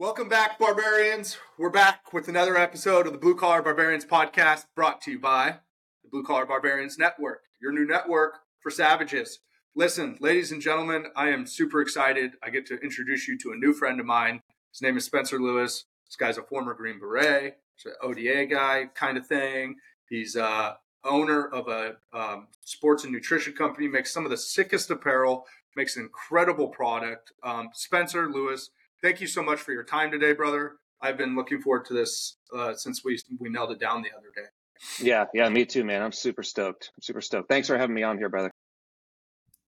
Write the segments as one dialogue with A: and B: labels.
A: Welcome back, barbarians. We're back with another episode of the Blue Collar Barbarians podcast brought to you by the Blue Collar Barbarians Network, your new network for savages. Listen, ladies and gentlemen, I am super excited. I get to introduce you to a new friend of mine. His name is Spencer Lewis. This guy's a former Green Beret, he's an ODA guy kind of thing. He's uh, owner of a um, sports and nutrition company, makes some of the sickest apparel, makes an incredible product. Um, Spencer Lewis, thank you so much for your time today, brother. I've been looking forward to this uh, since we we nailed it down the other day.
B: Yeah, yeah, me too, man. I'm super stoked. I'm super stoked. Thanks for having me on here, brother.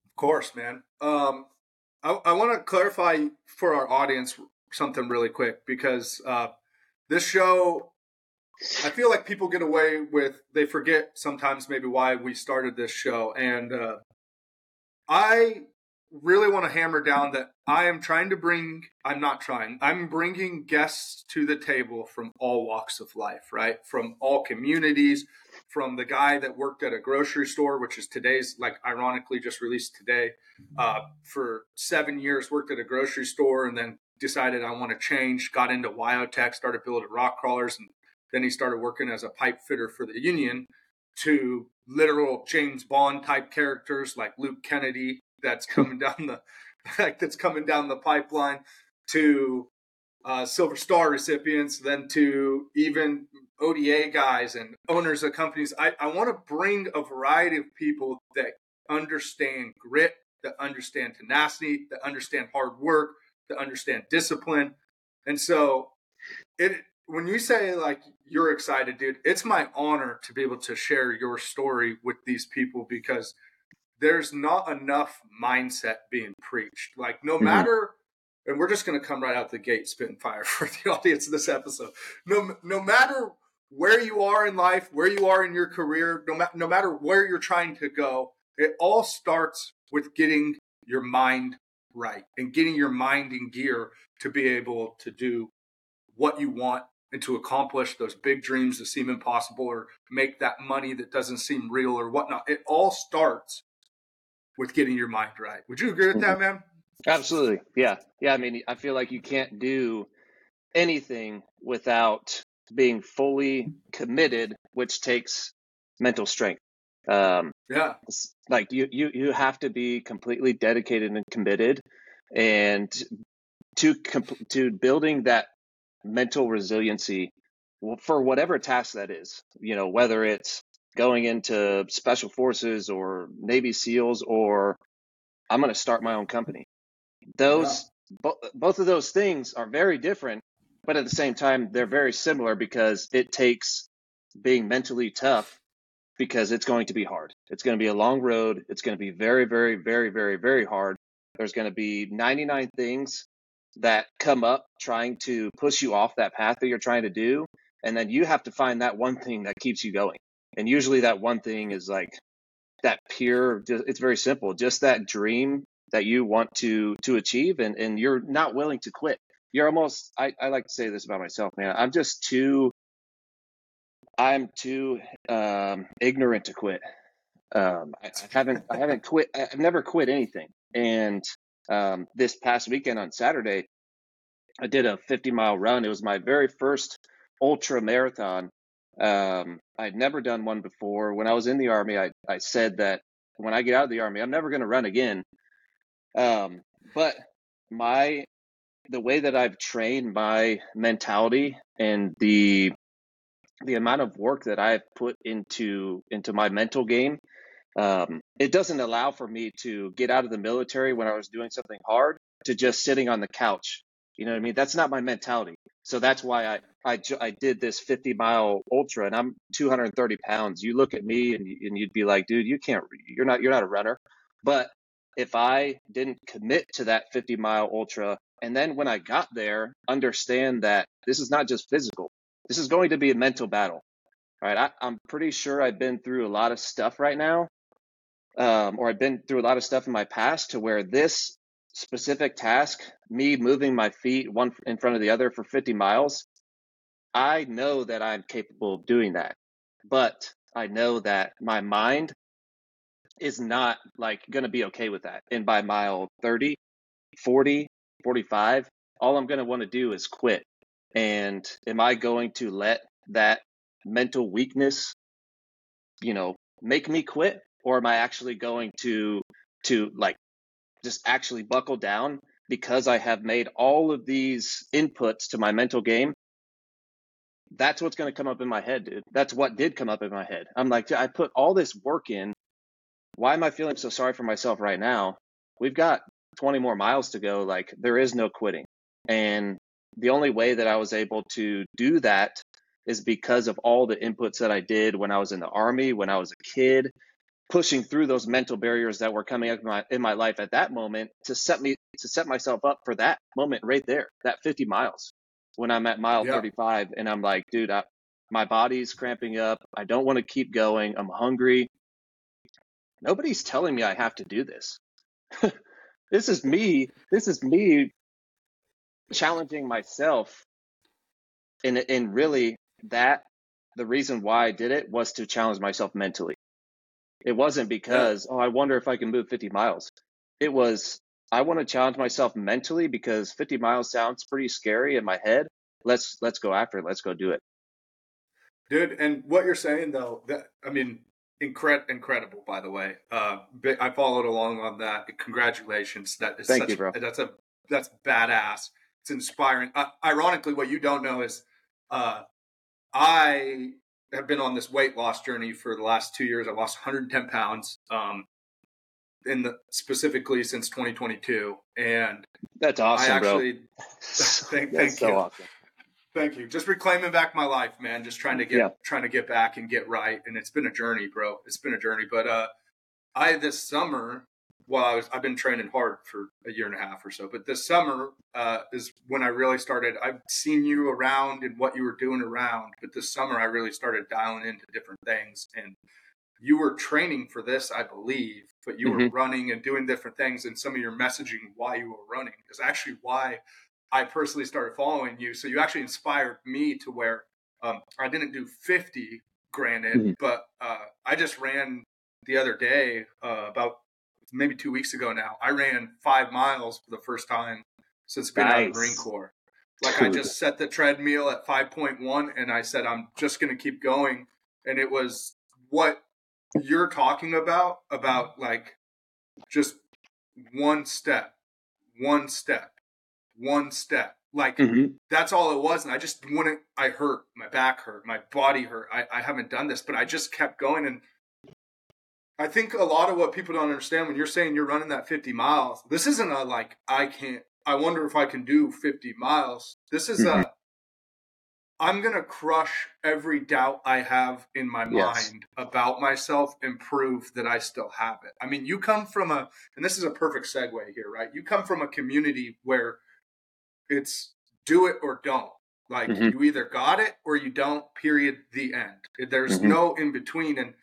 A: Of course, man. Um, I, I want to clarify for our audience something really quick because uh, this show, I feel like people get away with, they forget sometimes maybe why we started this show. And uh, I really want to hammer down that I am trying to bring, I'm not trying, I'm bringing guests to the table from all walks of life, right? From all communities, from the guy that worked at a grocery store, which is today's, like, ironically just released today, uh, for seven years, worked at a grocery store and then decided I want to change, got into WyoTech, started building rock crawlers, and then he started working as a pipe fitter for the Union to literal James Bond type characters like Luke Kennedy that's coming down the that's coming down the pipeline to uh, Silver Star recipients, then to even ODA guys and owners of companies. I, I want to bring a variety of people that understand grit, that understand tenacity, that understand hard work, that understand discipline. And so it when you say like you're excited, dude, it's my honor to be able to share your story with these people because there's not enough mindset being preached. Like no mm-hmm. matter and we're just going to come right out the gate spitting fire for the audience of this episode. No no matter where you are in life, where you are in your career, no, ma- no matter where you're trying to go, it all starts with getting your mind right and getting your mind in gear to be able to do what you want and to accomplish those big dreams that seem impossible or make that money that doesn't seem real or whatnot. It all starts with getting your mind right. Would you agree with that, mm-hmm. man?
B: Absolutely. Yeah. Yeah. I mean, I feel like you can't do anything without being fully committed, which takes mental strength. Um,
A: yeah.
B: Like you, you, you have to be completely dedicated and committed and to, comp- to building that mental resiliency for whatever task that is, you know, whether it's going into special forces or Navy SEALs or I'm going to start my own company. Those yeah. bo- both of those things are very different, but at the same time they're very similar because it takes being mentally tough because it's going to be hard. It's going to be a long road. It's going to be very very very very very hard. There's going to be 99 things that come up trying to push you off that path that you're trying to do and then you have to find that one thing that keeps you going and usually that one thing is like that pure it's very simple just that dream that you want to to achieve and and you're not willing to quit. You're almost i, I like to say this about myself man i'm just too i'm too um, ignorant to quit. Um, I, I, haven't i haven't quit i've never quit anything. And um, this past weekend on saturday i did a 50 mile run. It was my very first ultra marathon um, I'd never done one before. When I was in the army, I, I said that when I get out of the army, I'm never going to run again. Um, but my the way that I've trained my mentality and the the amount of work that I've put into into my mental game, um, it doesn't allow for me to get out of the military when I was doing something hard to just sitting on the couch. You know what I mean? That's not my mentality. So that's why I, I, I did this 50 mile ultra and I'm 230 pounds. You look at me and, and you'd be like, dude, you can't, you're not, you're not a runner. But if I didn't commit to that 50 mile ultra, and then when I got there, understand that this is not just physical, this is going to be a mental battle. All right. I, I'm pretty sure I've been through a lot of stuff right now. Um, or I've been through a lot of stuff in my past to where this specific task, me moving my feet one in front of the other for 50 miles, I know that I'm capable of doing that. But I know that my mind is not like going to be okay with that. And by mile 30, 40, 45, all I'm going to want to do is quit. And am I going to let that mental weakness, you know, make me quit? Or am I actually going to, to like just actually buckle down because I have made all of these inputs to my mental game? That's what's going to come up in my head, dude. That's what did come up in my head. I'm like, I put all this work in. Why am I feeling so sorry for myself right now? We've got 20 more miles to go. Like, there is no quitting. And the only way that I was able to do that is because of all the inputs that I did when I was in the army, when I was a kid, pushing through those mental barriers that were coming up in my, in my life at that moment to set me to set myself up for that moment right there, that 50 miles when I'm at mile yeah. 35 and I'm like, dude, I, my body's cramping up. I don't want to keep going. I'm hungry. Nobody's telling me I have to do this. this is me. This is me challenging myself and and really that the reason why I did it was to challenge myself mentally. It wasn't because, yeah. oh, I wonder if I can move 50 miles. It was, I want to challenge myself mentally because 50 miles sounds pretty scary in my head. Let's let's go after it. Let's go do it.
A: Dude, and what you're saying though, that I mean, incre- incredible by the way. Uh I followed along on that. Congratulations. That is
B: Thank
A: such,
B: you, bro.
A: That's a that's badass it's inspiring. Uh, ironically, what you don't know is uh, I have been on this weight loss journey for the last two years. I lost 110 pounds, um, in the specifically since 2022, and
B: that's awesome, I actually, bro.
A: thank, thank so you. Awesome. Thank you. Just reclaiming back my life, man. Just trying to get yeah. trying to get back and get right. And it's been a journey, bro. It's been a journey. But uh I this summer well, I was I've been training hard for a year and a half or so, but this summer uh, is when I really started. I've seen you around and what you were doing around, but this summer I really started dialing into different things. And you were training for this, I believe, but you mm-hmm. were running and doing different things. And some of your messaging why you were running is actually why I personally started following you. So you actually inspired me to where um, I didn't do 50, granted, mm-hmm. but uh, I just ran the other day uh, about maybe two weeks ago now, I ran five miles for the first time since being nice. out of the Marine Corps. Like I just set the treadmill at 5.1 and I said, I'm just going to keep going. And it was what you're talking about, about like just one step, one step, one step. Like mm-hmm. that's all it was. And I just wouldn't, I hurt, my back hurt, my body hurt. I, I haven't done this, but I just kept going. And I think a lot of what people don't understand when you're saying you're running that 50 miles, this isn't a like, I can't, I wonder if I can do 50 miles. This is mm-hmm. a, I'm going to crush every doubt I have in my yes. mind about myself and prove that I still have it. I mean, you come from a, and this is a perfect segue here, right? You come from a community where it's do it or don't. Like mm-hmm. you either got it or you don't, period, the end. There's mm-hmm. no in between. And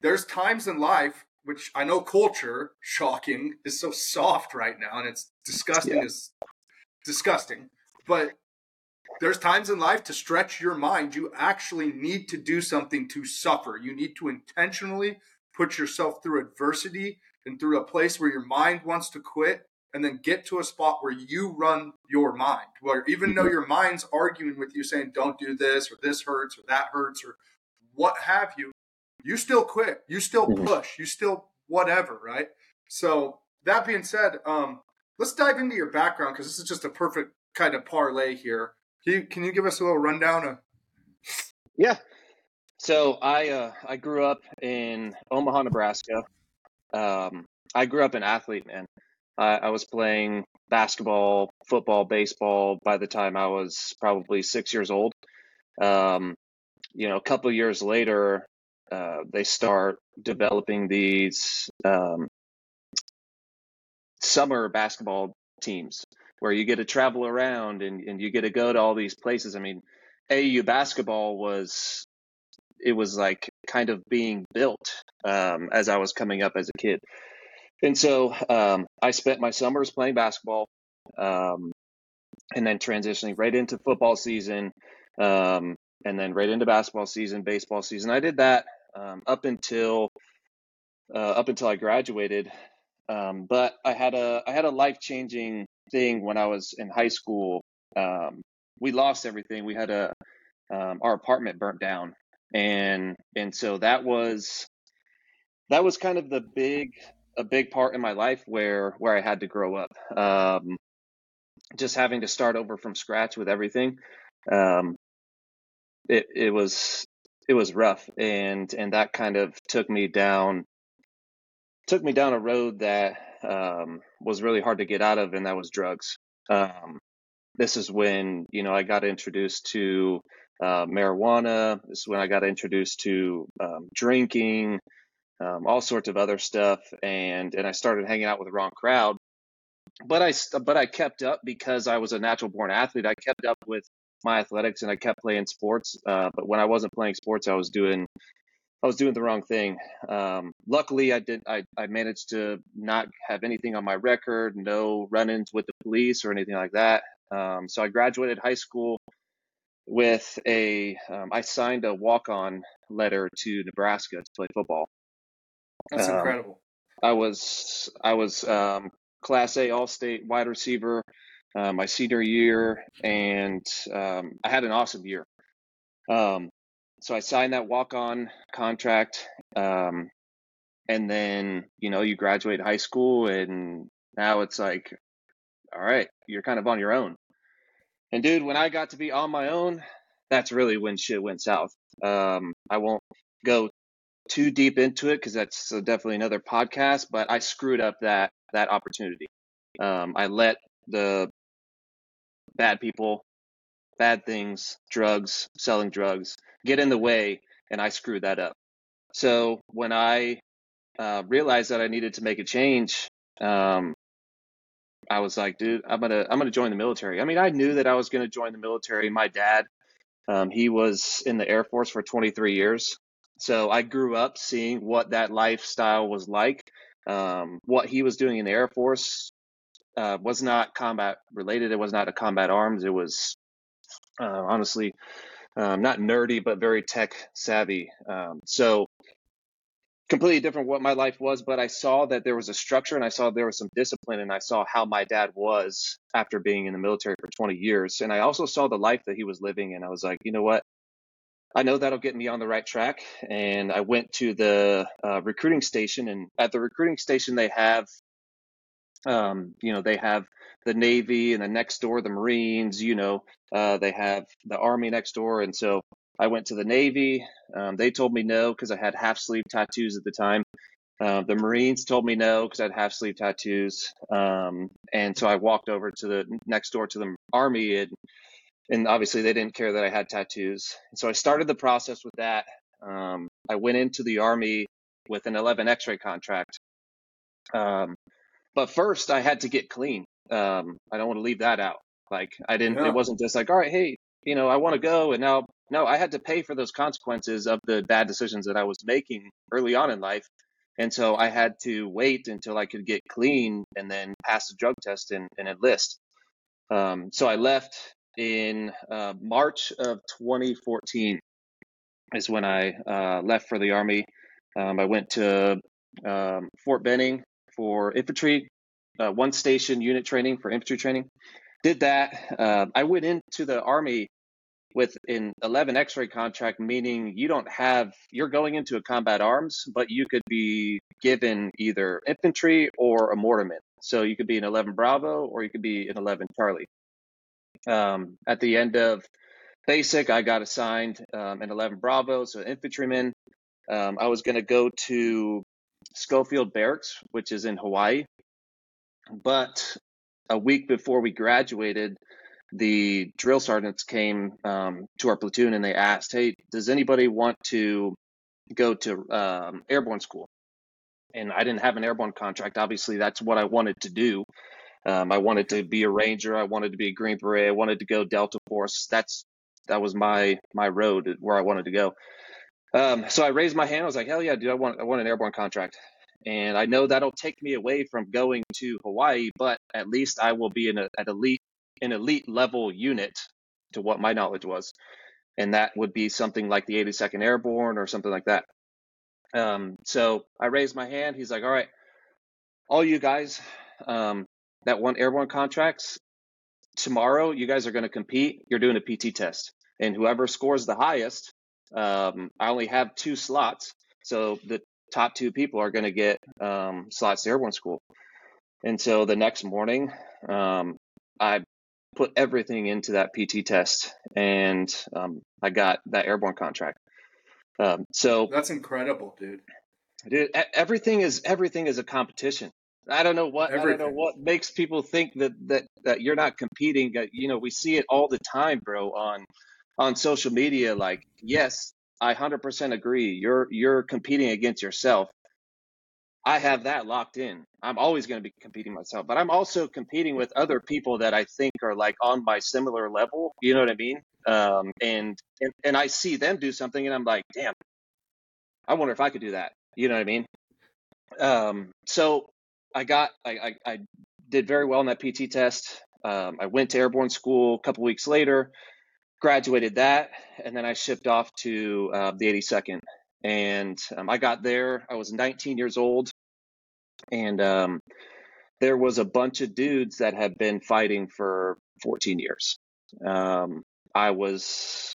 A: there's times in life which I know culture, shocking, is so soft right now, and it's disgusting. Yeah. Is disgusting, but there's times in life to stretch your mind. You actually need to do something to suffer. You need to intentionally put yourself through adversity and through a place where your mind wants to quit, and then get to a spot where you run your mind. Where even though mm-hmm. your mind's arguing with you, saying "Don't do this" or "This hurts" or "That hurts" or what have you, you still quit, you still mm-hmm. push, you still whatever, right? So that being said, um, let's dive into your background because this is just a perfect kind of parlay here. Can you, can you give us a little rundown of?
B: Yeah. So I uh, I grew up in Omaha, Nebraska. Um, I grew up an athlete, man. I, I was playing basketball, football, baseball by the time I was probably six years old. Um, you know, a couple years later, uh, they start developing these um, summer basketball teams where you get to travel around and, and you get to go to all these places. I mean, AAU basketball was it was like kind of being built um, as I was coming up as a kid, and so um, I spent my summers playing basketball, um, and then transitioning right into football season, um, and then right into basketball season, baseball season. I did that um, up until uh, up until I graduated. Um, but I had a I had a life changing thing when I was in high school um, we lost everything. We had a um, our apartment burnt down, and and so that was that was kind of the big a big part in my life where where I had to grow up. Um, just having to start over from scratch with everything. Um, it it was it was rough, and and that kind of took me down took me down a road that um, was really hard to get out of, and that was drugs. Um, this is when you know I got introduced to uh, marijuana. This is when I got introduced to um, drinking, um, all sorts of other stuff, and and I started hanging out with the wrong crowd. But I but I kept up because I was a natural born athlete. I kept up with my athletics and I kept playing sports. Uh, but when I wasn't playing sports, I was doing I was doing the wrong thing. Um, luckily, I did. I, I managed to not have anything on my record, no run-ins with the police or anything like that. Um, so I graduated high school with a. Um, I signed a walk-on letter to Nebraska to play football.
A: That's
B: Um,
A: incredible.
B: I was I was um, Class A All-State wide receiver uh, my senior year, and um, I had an awesome year. Um, so I signed that walk-on contract, um, and then you know you graduate high school, and now it's like, all right, you're kind of on your own. And dude, when I got to be on my own, that's really when shit went south. Um, I won't go too deep into it because that's uh, definitely another podcast. But I screwed up that that opportunity. Um, I let the bad people, bad things, drugs, selling drugs get in the way, and I screwed that up. So when I uh, realized that I needed to make a change, um, I was like, dude, I'm gonna I'm gonna join the military. I mean, I knew that I was gonna join the military. My dad, um, he was in the Air Force for 23 years, so I grew up seeing what that lifestyle was like. Um, what he was doing in the Air Force uh, was not combat related. It was not a combat arms. It was uh, honestly um, not nerdy, but very tech savvy. Um, so completely different what my life was, but I saw that there was a structure and I saw there was some discipline and I saw how my dad was after being in the military for 20 years. And I also saw the life that he was living. And I was like, you know what? I know that'll get me on the right track. And I went to the uh, recruiting station and at the recruiting station, they have, um, you know, they have the Navy and the next door, the Marines, you know, uh, they have the Army next door. And so I went to the Navy. Um, they told me no because I had half sleeve tattoos at the time. Uh, the Marines told me no because I had half sleeve tattoos. Um, and so I walked over to the next door to the Army, and, and obviously they didn't care that I had tattoos. And so I started the process with that. Um, I went into the Army with an 11 x ray contract. Um, but first, I had to get clean. Um, I don't want to leave that out. Like, I didn't,
A: Yeah.
B: it wasn't just like, all right, hey, you know, I want to go. And now no, I had to pay for those consequences of the bad decisions that I was making early on in life. And so I had to wait until I could get clean and then pass the drug test and, and enlist. Um, so I left in uh, March of 2014 is when I uh, left for the Army. Um, I went to um, Fort Benning for infantry, uh, one station unit training for infantry training. Did that. Uh, I went into the Army with an 11 x-ray contract meaning you don't have you're going into a combat arms but you could be given either infantry or a mortarman so you could be an 11 bravo or you could be an 11 charlie um, at the end of basic i got assigned um, an 11 bravo so infantryman um, i was going to go to schofield barracks which is in hawaii but a week before we graduated the drill sergeants came um, to our platoon and they asked, "Hey, does anybody want to go to um, airborne school?" And I didn't have an airborne contract. Obviously, that's what I wanted to do. Um, I wanted to be a ranger. I wanted to be a Green Beret. I wanted to go Delta Force. That's that was my my road where I wanted to go. Um, so I raised my hand. I was like, "Hell yeah, dude! I want I want an airborne contract." And I know that'll take me away from going to Hawaii, but at least I will be in a, at elite an elite level unit to what my knowledge was. And that would be something like the 82nd Airborne or something like that. Um, so I raised my hand. He's like, all right, all you guys um, that want airborne contracts, tomorrow you guys are going to compete. You're doing a PT test, and whoever scores the highest, um, I only have two slots, so the top two people are going to get um, slots to airborne school. And so the next morning, um, I put everything into that PT test, and um, I got that airborne contract. Um, so
A: that's incredible, dude.
B: Dude, everything is everything is a competition. I don't know what everything. I don't know what makes people think that that that you're not competing. You know, we see it all the time, bro, on on social media. Like, yes, I 100% agree. You're you're competing against yourself. I have that locked in. I'm always going to be competing myself, but I'm also competing with other people that I think are like on my similar level. You know what I mean? Um, and, and and I see them do something, and I'm like, damn, I wonder if I could do that. You know what I mean? Um, so I got, I, I, I, did very well in that PT test. Um, I went to airborne school a couple weeks later, graduated that, and then I shipped off to uh, the 82nd. And um, I got there. I was 19 years old, and um, there was a bunch of dudes that had been fighting for 14 years. Um, I was,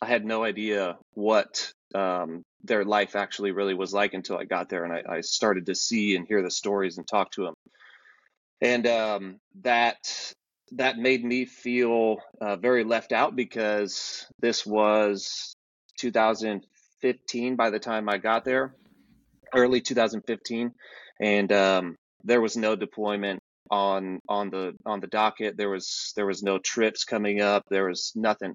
B: I had no idea what um, their life actually really was like until I got there and I, I started to see and hear the stories and talk to them. And um, that that made me feel uh, very left out because this was 2015 by the time I got there, early 2015, and um, there was no deployment on on the on the docket. There was there was no trips coming up. There was nothing.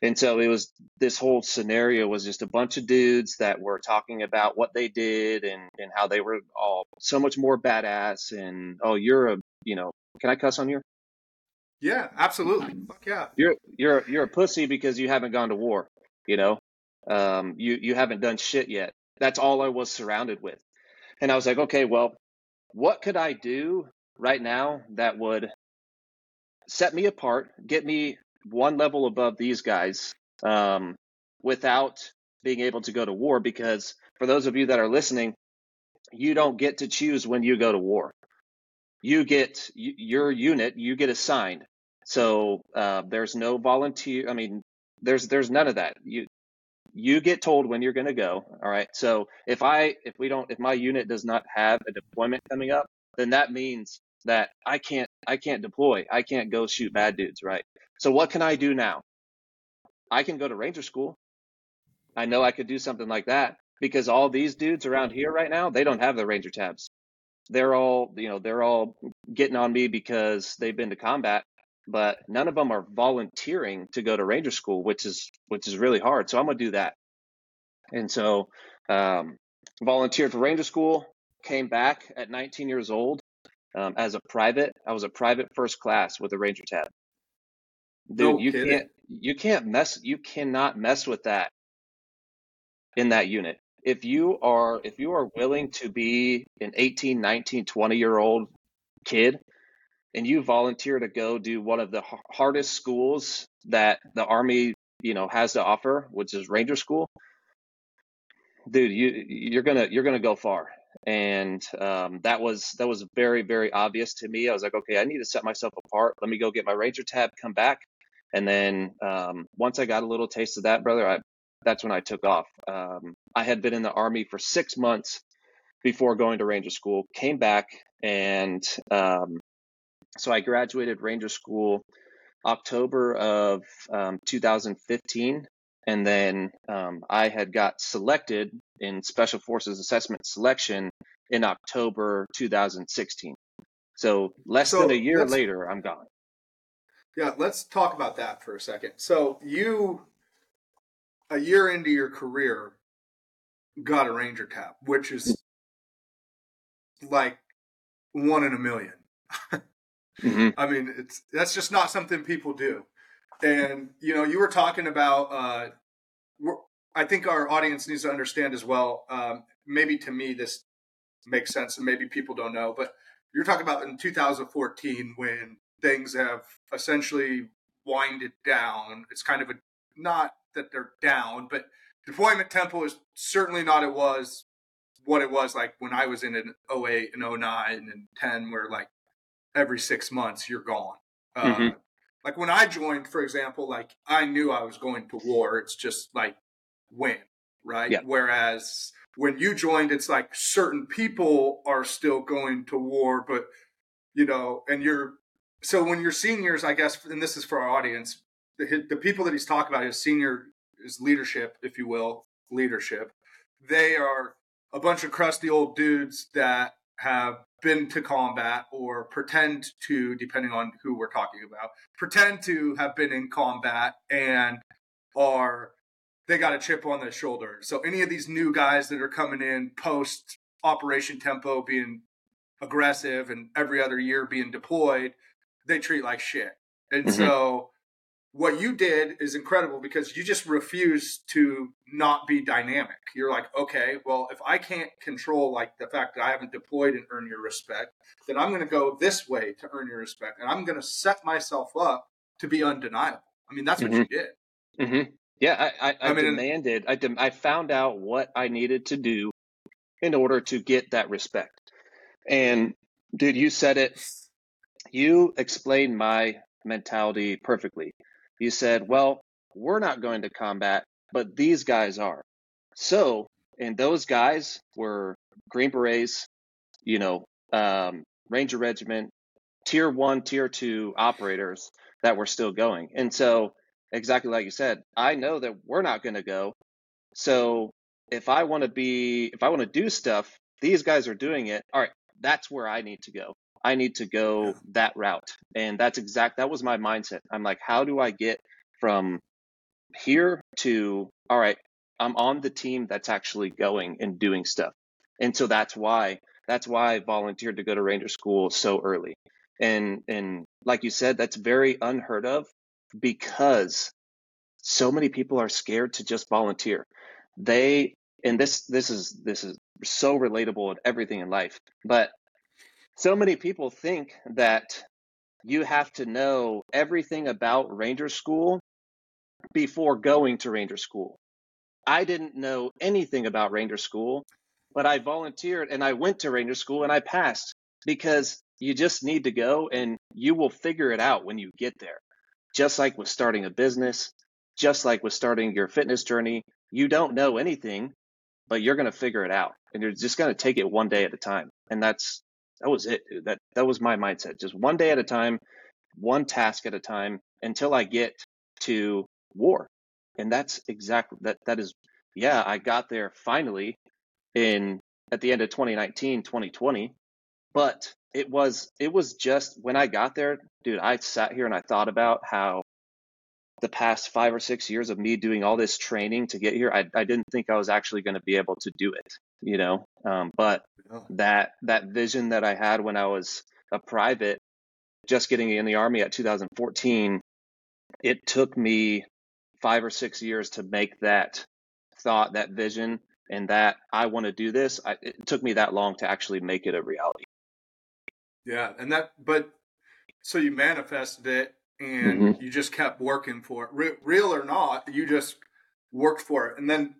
B: And so it was this whole scenario was just a bunch of dudes that were talking about what they did and, and how they were all so much more badass and oh you're a you know can I cuss on here?
A: Yeah, absolutely. Fuck yeah.
B: You're you're you're a pussy because you haven't gone to war, you know? Um you you haven't done shit yet. That's all I was surrounded with. And I was like, okay, well, what could I do right now that would set me apart, get me one level above these guys um, without being able to go to war. Because for those of you that are listening, you don't get to choose when you go to war. You get your unit, you get assigned. So uh, there's no volunteer. I mean, there's there's none of that. You you get told when you're going to go. All right. So if I if we don't if my unit does not have a deployment coming up, then that means that I can't I can't deploy. I can't go shoot bad dudes, right? So what can I do now? I can go to ranger school. I know I could do something like that because all these dudes around here right now, they don't have the ranger tabs. They're all, you know, they're all getting on me because they've been to combat, but none of them are volunteering to go to ranger school, which is which is really hard. So I'm gonna do that. And so um, volunteered for ranger school, came back at 19 years old um, as a private. I was a private first class with a ranger tab. Dude, no you kidding. can't you can't mess you cannot mess with that in that unit. If you are if you are willing to be an 18, 19, 20 year old kid and you volunteer to go do one of the hardest schools that the army, you know, has to offer, which is ranger school, dude, you you're to you're to go far and um, that was that was very very obvious to me. I was like, okay, I need to set myself apart. Let me go get my Ranger tab, come back, and then um, once I got a little taste of that, brother, I, that's when I took off. Um, I had been in the army for six months before going to Ranger school. Came back, and um, so I graduated Ranger school October of um, 2015 and then um, I had got selected in Special Forces Assessment Selection in October 2016. So less so than a year later, I'm gone.
A: Yeah, let's talk about that for a second. So you, a year into your career, got a Ranger cap, which is like one in a 1000000 mm-hmm. I mean, it's that's just not something people do. And you know, you were talking about. Uh, I think our audience needs to understand as well. Um, maybe to me, this makes sense, and maybe people don't know. But you're talking about in 2014 when things have essentially winded down. It's kind of a not that they're down, but deployment tempo is certainly not it was what it was like when I was in an 08 and 09 and 10, where like every six months you're gone. Uh, mm-hmm. Like when I joined, for example, like I knew I was going to war. It's just like when, right? Yeah. Whereas when you joined, it's like certain people are still going to war, but you know, and you're so when you're seniors, I guess, and this is for our audience, the, the people that he's talking about, his senior is leadership, if you will, leadership. They are a bunch of crusty old dudes that have been to combat or pretend to, depending on who we're talking about, pretend to have been in combat and are they got a chip on their shoulder. So any of these new guys that are coming in post Operation Tempo being aggressive and every other year being deployed, they treat like shit. And mm-hmm. so what you did is incredible because you just refuse to not be dynamic. You're like, okay, well, if I can't control like the fact that I haven't deployed and earn your respect, then I'm going to go this way to earn your respect, and I'm going to set myself up to be undeniable. I mean, that's what mm-hmm. you did.
B: Mm-hmm. Yeah, I, I, I, I mean, demanded. I, I found out what I needed to do in order to get that respect. And dude, you said it. You explained my mentality perfectly you said, well, we're not going to combat, but these guys are. So, and those guys were Green Berets, you know, um, Ranger Regiment, tier one, tier two operators that were still going. And so, exactly like you said, I know that we're not going to go. So, if I want to be, if I want to do stuff, these guys are doing it. All right, that's where I need to go. I need to go that route. And that's exact that was my mindset. I'm like, how do I get from here to all right, I'm on the team that's actually going and doing stuff. And so that's why that's why I volunteered to go to Ranger School so early. And and like you said, that's very unheard of because so many people are scared to just volunteer. They and this this is this is so relatable in everything in life. But so many people think that you have to know everything about Ranger School before going to Ranger School. I didn't know anything about Ranger School, but I volunteered and I went to Ranger School and I passed because you just need to go and you will figure it out when you get there. Just like with starting a business, just like with starting your fitness journey, you don't know anything, but you're going to figure it out and you're just going to take it one day at a time. And that's that was it, dude. That that was my mindset. Just one day at a time, one task at a time until I get to war. And that's exactly that that is yeah, I got there finally in at the end of 2019, 2020. But it was it was just when I got there, dude, I sat here and I thought about how the past five or six years of me doing all this training to get here, I, I didn't think I was actually going to be able to do it, you know. Um, but that that vision that I had when I was a private, just getting in the army at 2014, it took me five or six years to make that thought, that vision, and that I want to do this. I, it took me that long to actually make it a reality.
A: Yeah, and that, but so you manifested it and mm-hmm. you just kept working for it, Re- real or not. You just worked for it, and then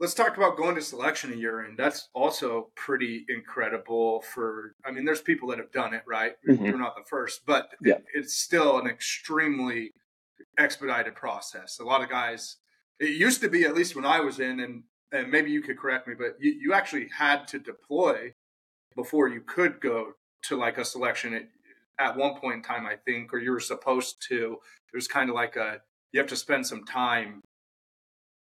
A: let's talk about going to selection a year in. That's also pretty incredible. For I mean, there's people that have done it, right? Mm-hmm. You're not the first, but yeah. it, it's still an extremely expedited process. A lot of guys. It used to be, at least when I was in, and and maybe you could correct me, but you, you actually had to deploy before you could go to like a selection at one point in time, I think, or you were supposed to. It was kind of like a you have to spend some time.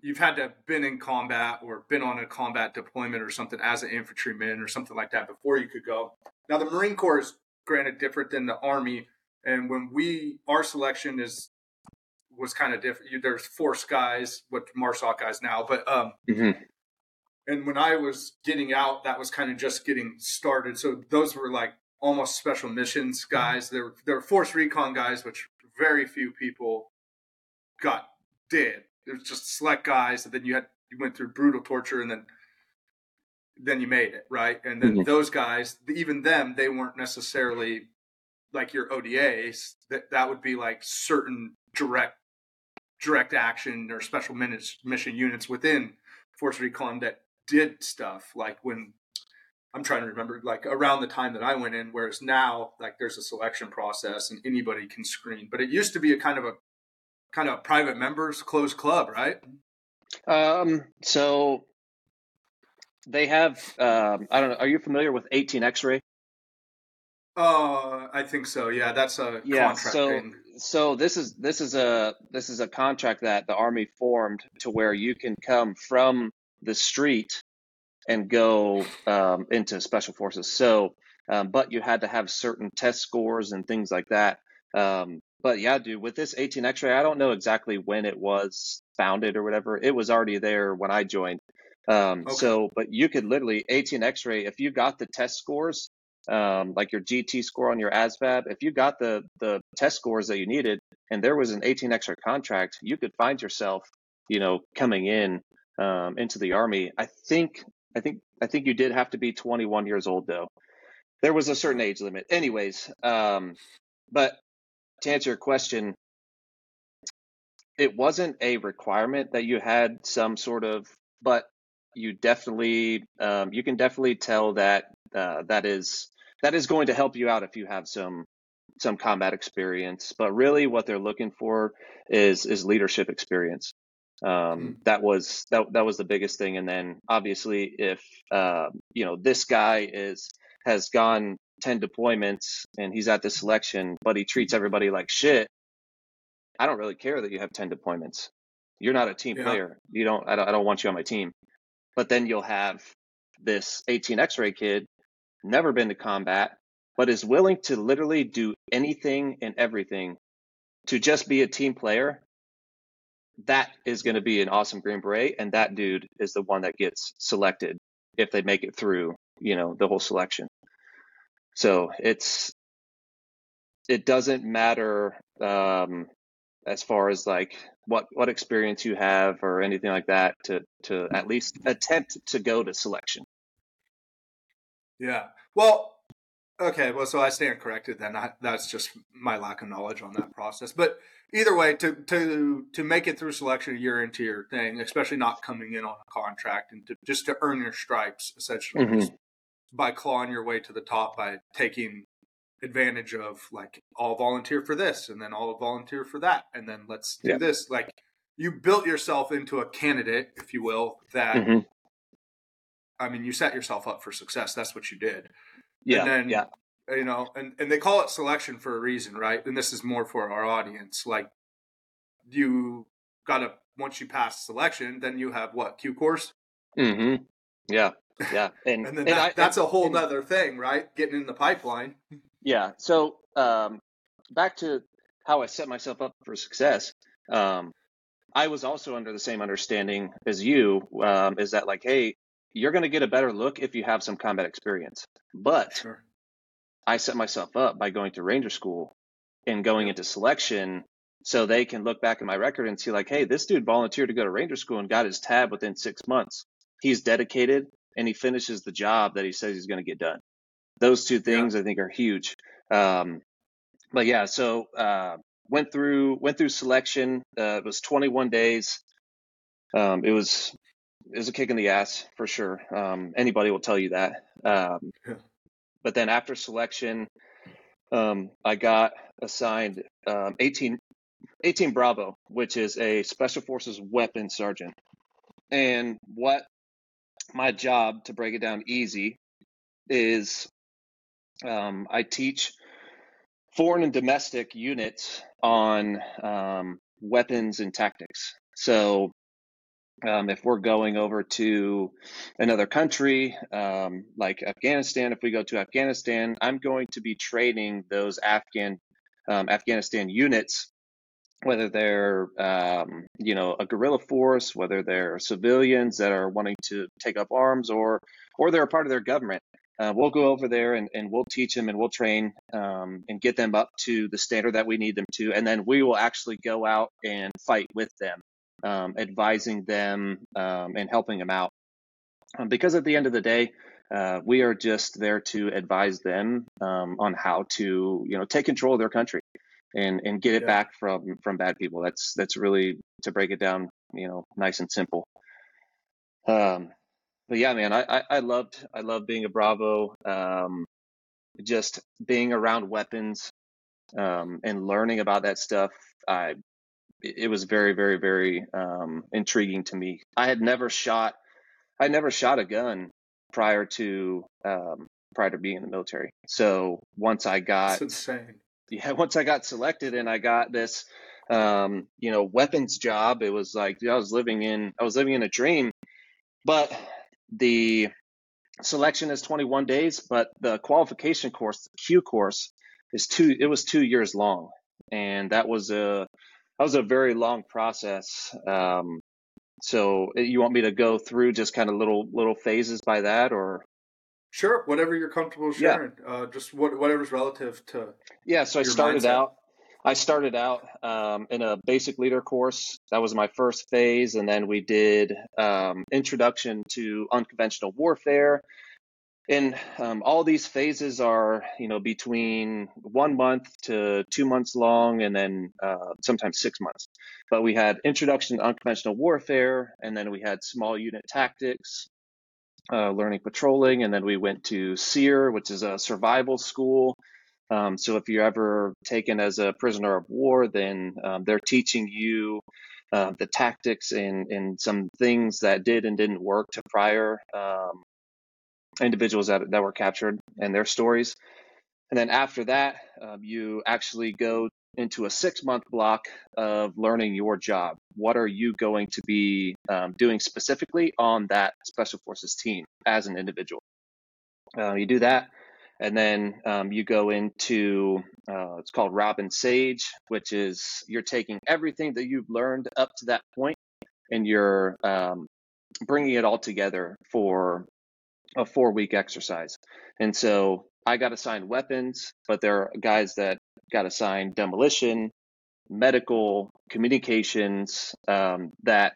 A: You've had to have been in combat or been on a combat deployment or something as an infantryman or something like that before you could go. Now the Marine Corps is granted different than the Army, and when we our selection is was kind of different. There's force guys, what MARSOC guys now, but um, mm-hmm. and when I was getting out, that was kind of just getting started. So those were like almost special missions mm-hmm. guys. There were there were force recon guys, which very few people got did. It was just select guys, and then you had you went through brutal torture, and then then you made it right. And then mm-hmm. those guys, even them, they weren't necessarily like your ODAs. That that would be like certain direct direct action or special minutes mission units within Force Recon that did stuff like when I'm trying to remember like around the time that I went in, whereas now like there's a selection process and anybody can screen. But it used to be a kind of a kind of a private members closed club, right?
B: Um, so they have um, I don't know. Are you familiar with 18 X-ray?
A: Uh, I think so. Yeah, that's a
B: yeah.
A: contract
B: So
A: thing.
B: so this is this is a this is a contract that the army formed to where you can come from the street and go um, into special forces. So, um, but you had to have certain test scores and things like that. Um, but yeah, dude, with this 18 X-ray, I don't know exactly when it was founded or whatever. It was already there when I joined. Um,
A: Okay.
B: so, but you could literally 18 X-ray if you got the test scores, um, like your GT score on your ASVAB, if you got the the test scores that you needed, and there was an 18 X-ray contract, you could find yourself, you know, coming in um, into the army. I think, I think, I think you did have to be 21 years old though. There was a certain age limit, anyways. Um, but to answer your question, it wasn't a requirement that you had some sort of, but you definitely, um, you can definitely tell that uh, that is that is going to help you out if you have some some combat experience. But really, what they're looking for is is leadership experience. Um,
A: Mm.
B: that was that that was the biggest thing. And then obviously, if uh, you know this guy is has gone ten deployments and he's at the selection, but he treats everybody like shit. I don't really care that you have ten deployments. You're not a team
A: Yeah.
B: player. You don't. I don't. I don't want you on my team. But then you'll have this 18 X-ray kid, never been to combat, but is willing to literally do anything and everything to just be a team player. That is going to be an awesome Green Beret, and that dude is the one that gets selected if they make it through, you know, the whole selection. So it's it doesn't matter um, as far as like what what experience you have or anything like that to to at least attempt to go to selection.
A: Yeah. Well, okay. Well, so I stand corrected then. I, that's just my lack of knowledge on that process. But either way, to to to make it through selection year into your thing, especially not coming in on a contract, and to just to earn your stripes, essentially,
B: Mhm.
A: by clawing your way to the top by taking advantage of like I'll volunteer for this, and then I'll volunteer for that, and then let's do
B: Yeah.
A: this. Like you built yourself into a candidate, if you will, that.
B: Mhm.
A: I mean, you set yourself up for success. That's what you did
B: Yeah,
A: and then
B: yeah,
A: you know and, and they call it selection for a reason right and this is more for our audience like you gotta once you pass selection then you have what q course
B: Mm-hmm. yeah, yeah, and
A: and then
B: and
A: that,
B: I-
A: that's a whole
B: and-
A: nother thing right getting in the pipeline
B: Yeah. So um, back to how I set myself up for success. Um, I was also under the same understanding as you, um, is that like, hey, you're going to get a better look if you have some combat experience. But
A: sure
B: I set myself up by going to Ranger School and going into selection so they can look back at my record and see like, hey, this dude volunteered to go to Ranger School and got his tab within six months. He's dedicated and he finishes the job that he says he's going to get done. Those two things I think are huge. Um, but yeah, so uh, went through went through selection. Uh, it was 21 days. Um, it was it was a kick in the ass for sure. Um, anybody will tell you that. Um,
A: Yeah.
B: But then after selection, um, I got assigned um, 18, 18 Bravo, which is a Special Forces weapons sergeant. And what my job, to break it down easy, is um, I teach foreign and domestic units on um, weapons and tactics. So um, if we're going over to another country, um, like Afghanistan, if we go to Afghanistan, I'm going to be training those Afghan um, Afghanistan units, whether they're um, you know a guerrilla force, whether they're civilians that are wanting to take up arms, or or they're a part of their government. Uh, we'll go over there and, and we'll teach them and we'll train um, and get them up to the standard that we need them to, and then we will actually go out and fight with them um, advising them um, and helping them out. Um, because at the end of the day, uh, we are just there to advise them um, on how to, you know, take control of their country and and get it
A: Yeah.
B: back from from bad people. That's that's really to break it down, you know, nice and simple. Um, but yeah, man, I, I, I loved I loved being a Bravo. Um, just being around weapons um, and learning about that stuff. I it was very very very um, intriguing to me. I had never shot I never shot a gun prior to um, prior to being in the military. So once I got
A: That's insane.
B: Yeah, once I got selected and I got this um, you know, weapons job, it was like I was living in I was living in a dream. But the selection is 21 days, but the qualification course, the Q course, is two. It was two years long, and that was a that was a very long process. Um, so eh, you want me to go through just kind of little little phases by that, or
A: Sure, whatever you're comfortable sharing. Yeah. Uh, just what, whatever's relative to.
B: Yeah, so I started mindset. out. I started out um, in a basic leader course. That was my first phase, and then we did um, introduction to unconventional warfare. And um, all these phases are, you know, between one month to two months long, and then uh, sometimes six months. But we had introduction to unconventional warfare, and then we had small unit tactics, uh, learning patrolling, and then we went to SERE, which is a survival school. Um, so if you're ever taken as a prisoner of war, then um, they're teaching you uh, the tactics and, and some things that did and didn't work to prior um, individuals that, that were captured and their stories. And then after that, um, you actually go into a six month block of learning your job. What are you going to be um, doing specifically on that special forces team as an individual? Uh, you do that, and then um, you go into uh, it's called Robin Sage, which is you're taking everything that you've learned up to that point and you're um, bringing it all together for a four week exercise. And so I got assigned weapons, but there are guys that got assigned demolition, medical, communications um, that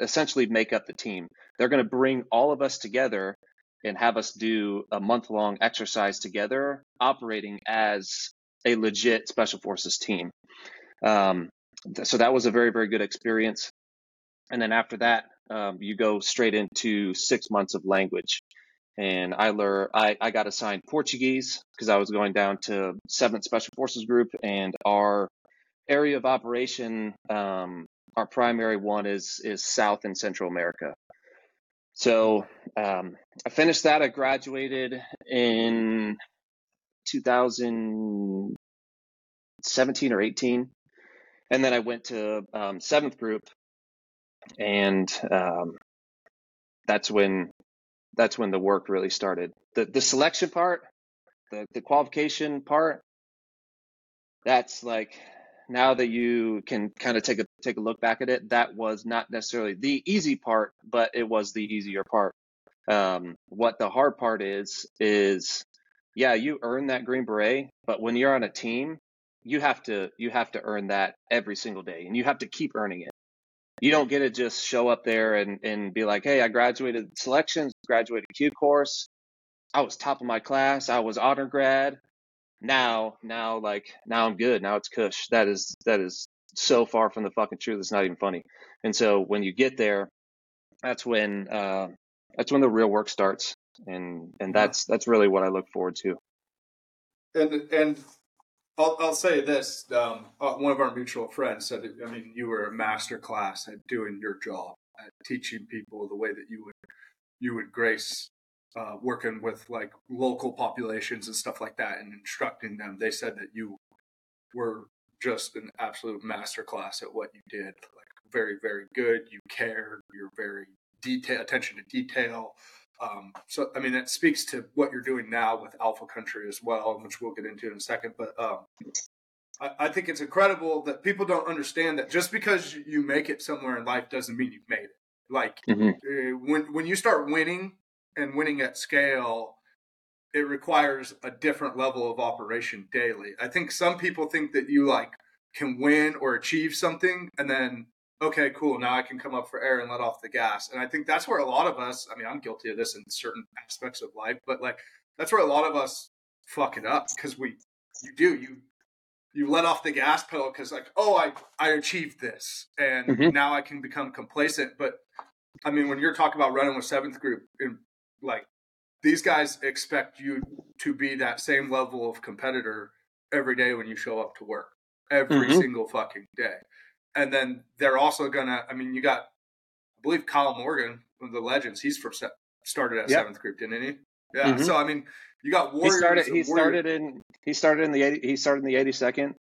B: essentially make up the team. They're going to bring all of us together and have us do a month long exercise together, operating as a legit special forces team. Um, so that was a very, very good experience. And then after that, um, you go straight into six months of language and I learned I, I got assigned Portuguese because I was going down to Seventh Special Forces Group, and our area of operation, um, our primary one is is South and Central America. So um, I finished that. I graduated in 2017 or 18, and then I went to um, Seventh Group, and um, that's when that's when the work really started. The the selection part, the the qualification part, that's like now that you can kind of take a take a look back at it, that was not necessarily the easy part, but it was the easier part. Um, what the hard part is is yeah, you earn that green beret, but when you're on a team, you have to you have to earn that every single day, and you have to keep earning it you don't get to just show up there and, and be like, hey, I graduated selections, graduated Q course. I was top of my class. I was honor grad. Now, now, like, now I'm good. Now it's Kush. That is, that is so far from the fucking truth. It's not even funny. And so when you get there, that's when, uh, that's when the real work starts. And, and that's, that's really what I look forward to.
A: And, and I'll, I'll say this. Um, uh, one of our mutual friends said, I mean, you were a master class at doing your job, at teaching people the way that you would you would grace uh, working with like local populations and stuff like that and instructing them. They said that you were just an absolute master class at what you did. Like very, very good. You care. You're very detail attention to detail. Um, so, I mean, it speaks to what you're doing now with Alpha Country as well, which we'll get into in a second. But um, I, I, think it's incredible that people don't understand that just because you make it somewhere in life doesn't mean you've made it. Like mm-hmm. uh, when when you start winning and winning at scale, it requires a different level of operation daily. I think some people think that you like can win or achieve something and then okay, cool, now I can come up for air and let off the gas. And I think that's where a lot of us, I mean, I'm guilty of this in certain aspects of life, but like that's where a lot of us fuck it up because we, you do, you, you let off the gas pedal because like, oh, I, I achieved this and mm-hmm. now I can become complacent. But I mean, when you're talking about running with seventh group, and like these guys expect you to be that same level of competitor every day when you show up to work, every mm-hmm. single fucking day. And then they're also gonna. I mean, you got, I believe Kyle Morgan, one of the legends. He's from started at yep. seventh group, didn't he? Yeah. Mm-hmm. So I mean, you got warriors.
B: He started. He started in. He started in the. 80, he started in the eighty second.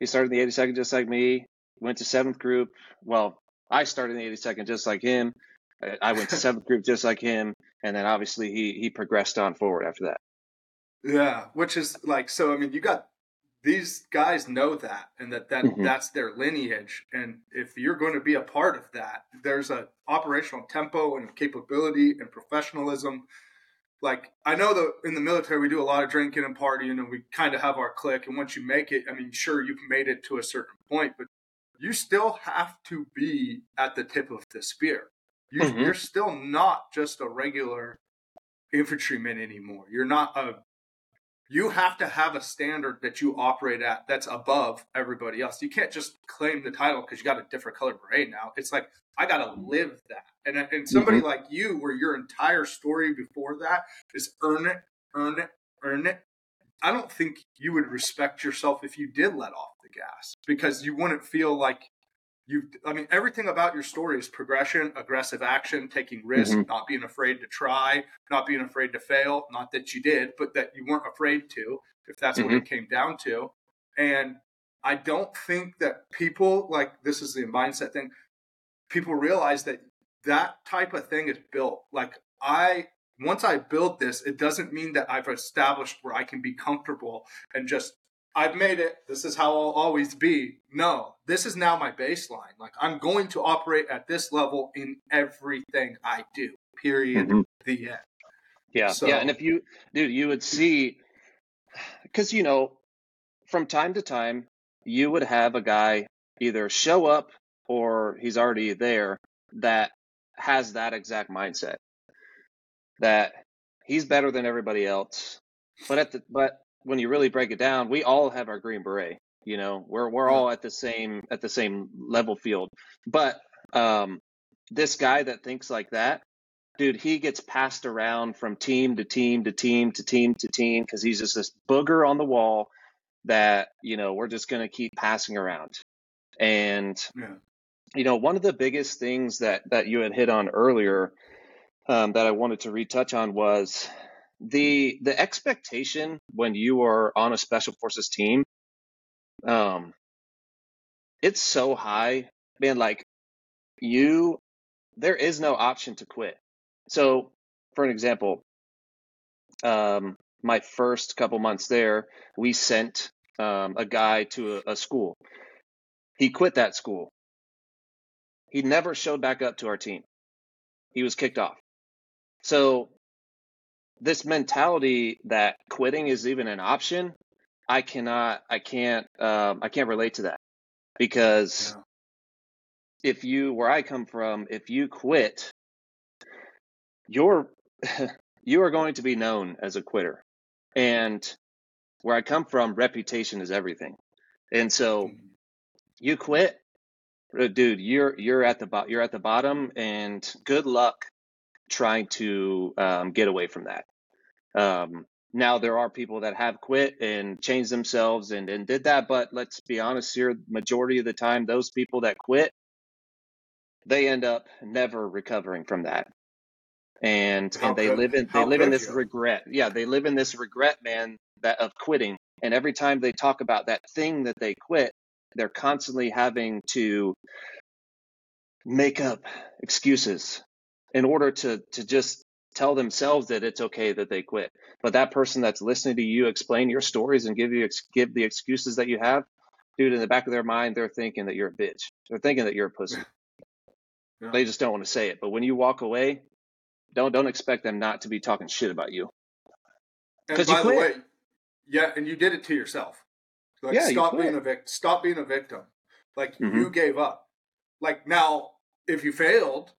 B: He started in the eighty second, just like me. Went to seventh group. Well, I started in the eighty second, just like him. I went to seventh group, just like him, and then obviously he he progressed on forward after that.
A: Yeah, which is like so. I mean, you got these guys know that and that, that mm-hmm. that's their lineage. And if you're going to be a part of that there's a operational tempo and capability and professionalism. Like i know that in the military we do a lot of drinking and partying and we kind of have our clique. And once you make it i mean sure you've made it to a certain point but you still have to be at the tip of the spear. You, mm-hmm. you're still not just a regular infantryman anymore. You're not a you have to have a standard that you operate at that's above everybody else. You can't just claim the title because you got a different color beret now. It's like I got to live that. And and somebody mm-hmm. like you, where your entire story before that is earn it, earn it, earn it. I don't think you would respect yourself if you did let off the gas because you wouldn't feel like you i mean everything about your story is progression aggressive action taking risk mm-hmm. not being afraid to try not being afraid to fail not that you did but that you weren't afraid to if that's mm-hmm. what it mm-hmm. came down to and i don't think that people like this is the mindset thing people realize that that type of thing is built like i once i build this it doesn't mean that i've established where i can be comfortable and just I've made it. This is how I'll always be. No, this is now my baseline. Like I'm going to operate at this level in everything I do. Period. Mm-hmm. The end.
B: Yeah. So, yeah. And if you, dude, you would see, because, you know, from time to time, you would have a guy either show up or he's already there that has that exact mindset that he's better than everybody else. But at the, but when you really break it down, we all have our green beret. You know, we're we're all at the same at the same level field. But um, this guy that thinks like that, dude, he gets passed around from team to team to team to team to team because he's just this booger on the wall that you know we're just going to keep passing around. And yeah. you know, one of the biggest things that that you had hit on earlier um, that I wanted to retouch on was the the expectation when you are on a special forces team um it's so high man like you there is no option to quit. So for an example um my first couple months there we sent um, a guy to a, a school. He quit that school. He never showed back up to our team. He was kicked off. So this mentality that quitting is even an option, I cannot, I can't, um, I can't relate to that because yeah. if you, where I come from, if you quit, you're, you are going to be known as a quitter. And where I come from, reputation is everything. And so mm-hmm. you quit, uh, dude, you're, you're at the, you're at the bottom and good luck trying to um, get away from that. Um, now there are people that have quit and changed themselves and, and did that, but let's be honest here, majority of the time, those people that quit, they end up never recovering from that. And how and they could, live in they live in this you? regret. Yeah, they live in this regret, man, that of quitting. And every time they talk about that thing that they quit, they're constantly having to make up excuses in order to to just tell themselves that it's okay that they quit. But that person that's listening to you explain your stories and give you give the excuses that you have, dude, in the back of their mind, they're thinking that you're a bitch. They're thinking that you're a pussy. Yeah. They just don't want to say it. But when you walk away, don't don't expect them not to be talking shit about you.
A: Because you quit. Way, yeah, and you did it to yourself. Like yeah, stop being a victim. Stop being a victim. Like mm-hmm. you gave up. Like now, if you failed,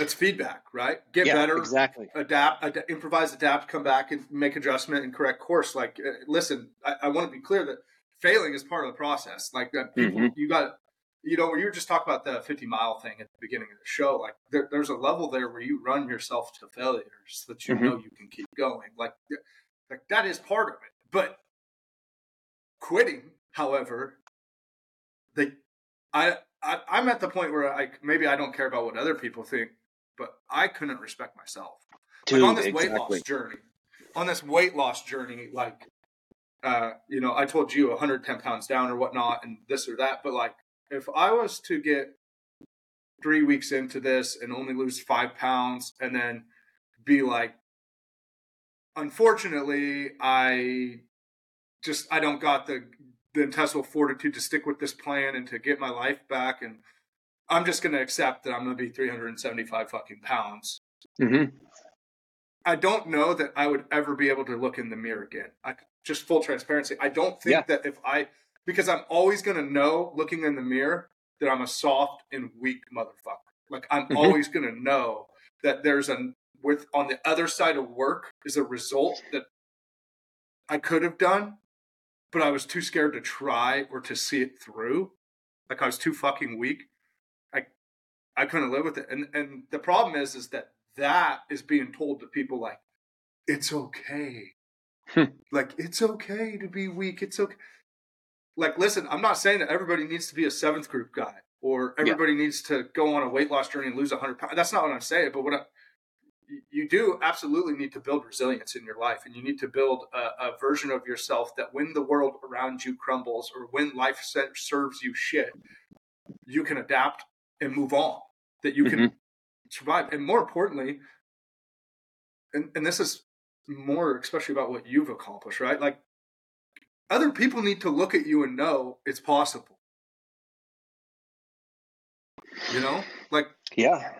A: it's feedback, right? Get yeah, better,
B: exactly.
A: Adapt, ad- improvise, adapt, come back and make adjustment and correct course. Like, uh, listen, I, I want to be clear that failing is part of the process. Like that, people, mm-hmm. you got you know, where you were just talking about the 50 mile thing at the beginning of the show, like there, there's a level there where you run yourself to failure so that you mm-hmm. know you can keep going. Like, like that is part of it. But quitting, however, they, I, I, I'm at the point where I maybe I don't care about what other people think, but I couldn't respect myself. Dude, like on this exactly. weight loss journey, on this weight loss journey, like, uh, you know, I told you 110 pounds down or whatnot, and this or that, but like if I was to get three weeks into this and only lose five pounds and then be like, unfortunately, I just I don't got the the intestinal fortitude to stick with this plan and to get my life back, and I'm just going to accept that I'm going to be 375 fucking pounds. Mm-hmm. I don't know that I would ever be able to look in the mirror again. I just full transparency. I don't think yeah. that if I because I'm always going to know looking in the mirror that I'm a soft and weak motherfucker. Like I'm mm-hmm. always going to know that there's a with on the other side of work is a result that I could have done, but I was too scared to try or to see it through. Like I was too fucking weak. I I couldn't live with it. And and the problem is is that that is being told to people like it's okay. Hmm. like it's okay to be weak. It's okay like listen i'm not saying that everybody needs to be a seventh group guy or everybody yeah. needs to go on a weight loss journey and lose 100 pounds that's not what i'm saying but what I, you do absolutely need to build resilience in your life and you need to build a, a, version of yourself that when the world around you crumbles or when life serves you shit you can adapt and move on that you can mm-hmm. survive and more importantly and, and this is more especially about what you've accomplished right like other people need to look at you and know it's possible. You know, like
B: yeah,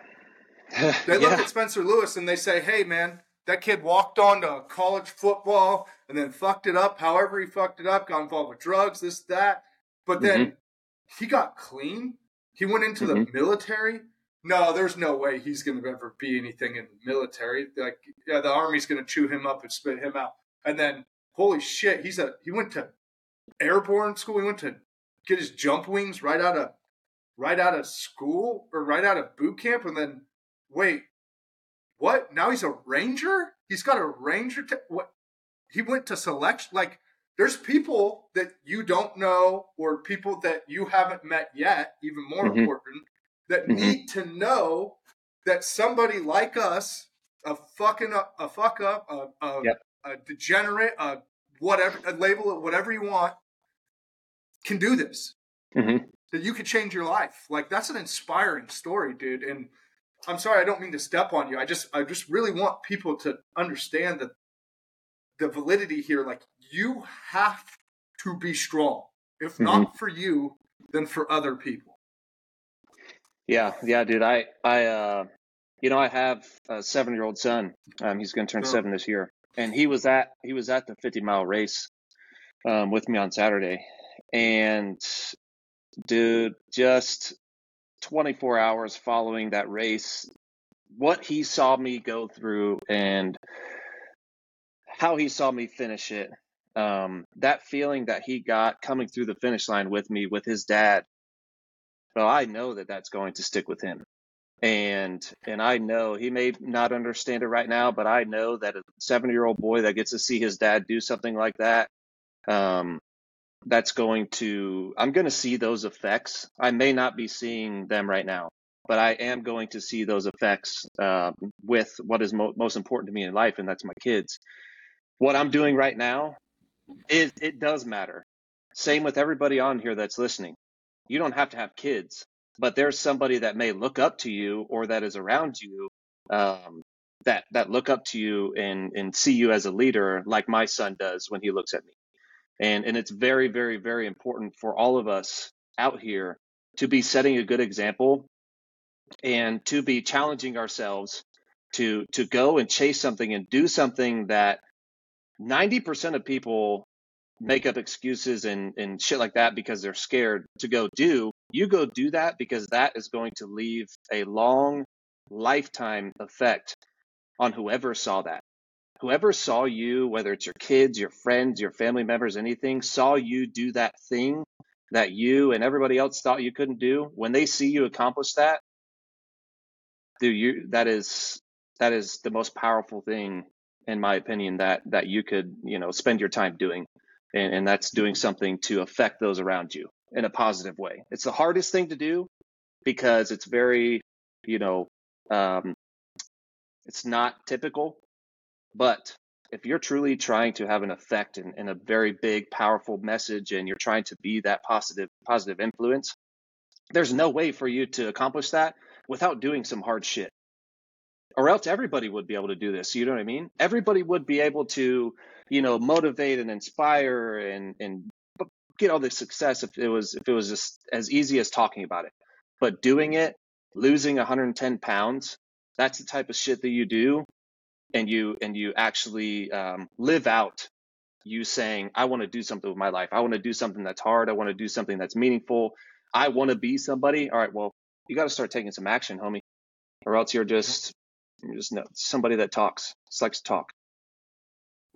A: they look yeah. at Spencer Lewis and they say, "Hey, man, that kid walked on to college football and then fucked it up. However, he fucked it up, got involved with drugs, this, that. But then mm-hmm. he got clean. He went into mm-hmm. the military. No, there's no way he's going to ever be anything in the military. Like, yeah, the army's going to chew him up and spit him out. And then holy shit, he's a he went to airborne school. He went to get his jump wings right out of right out of school or right out of boot camp, and then wait, what? Now he's a ranger. He's got a ranger. T- what? He went to selection. Like, there's people that you don't know, or people that you haven't met yet. Even more mm-hmm. important, that mm-hmm. need to know that somebody like us, a fucking a, a fuck up, a, a, yep a degenerate, a whatever, a label it whatever you want, can do this. Mm-hmm. That you could change your life. Like that's an inspiring story, dude. And I'm sorry, I don't mean to step on you. I just, I just really want people to understand that the validity here. Like you have to be strong. If mm-hmm. not for you, then for other people.
B: Yeah, yeah, dude. I, I, uh, you know, I have a seven-year-old son. Um, he's going to turn sure. seven this year, and he was at he was at the 50 mile race um, with me on Saturday, and dude, just 24 hours following that race, what he saw me go through and how he saw me finish it, um, that feeling that he got coming through the finish line with me with his dad. Well, I know that that's going to stick with him and and I know he may not understand it right now, but I know that a seven year old boy that gets to see his dad do something like that, um, that's going to I'm going to see those effects. I may not be seeing them right now, but I am going to see those effects uh, with what is mo- most important to me in life, and that's my kids. What I'm doing right now, it it does matter. Same with everybody on here that's listening. You don't have to have kids but there's somebody that may look up to you or that is around you um, that that look up to you and and see you as a leader like my son does when he looks at me and and it's very very very important for all of us out here to be setting a good example and to be challenging ourselves to to go and chase something and do something that 90% of people make up excuses and, and shit like that because they're scared to go do. You go do that because that is going to leave a long lifetime effect on whoever saw that. Whoever saw you, whether it's your kids, your friends, your family members, anything, saw you do that thing that you and everybody else thought you couldn't do, when they see you accomplish that, do you that is that is the most powerful thing in my opinion that that you could, you know, spend your time doing. And, and that's doing something to affect those around you in a positive way. It's the hardest thing to do because it's very, you know, um, it's not typical. But if you're truly trying to have an effect and, and a very big, powerful message, and you're trying to be that positive, positive influence, there's no way for you to accomplish that without doing some hard shit. Or else everybody would be able to do this. You know what I mean? Everybody would be able to, you know, motivate and inspire and and get all the success if it was if it was just as easy as talking about it. But doing it, losing 110 pounds, that's the type of shit that you do, and you and you actually um, live out you saying, "I want to do something with my life. I want to do something that's hard. I want to do something that's meaningful. I want to be somebody." All right, well, you got to start taking some action, homie, or else you're just you're just no, somebody that talks, just likes to talk.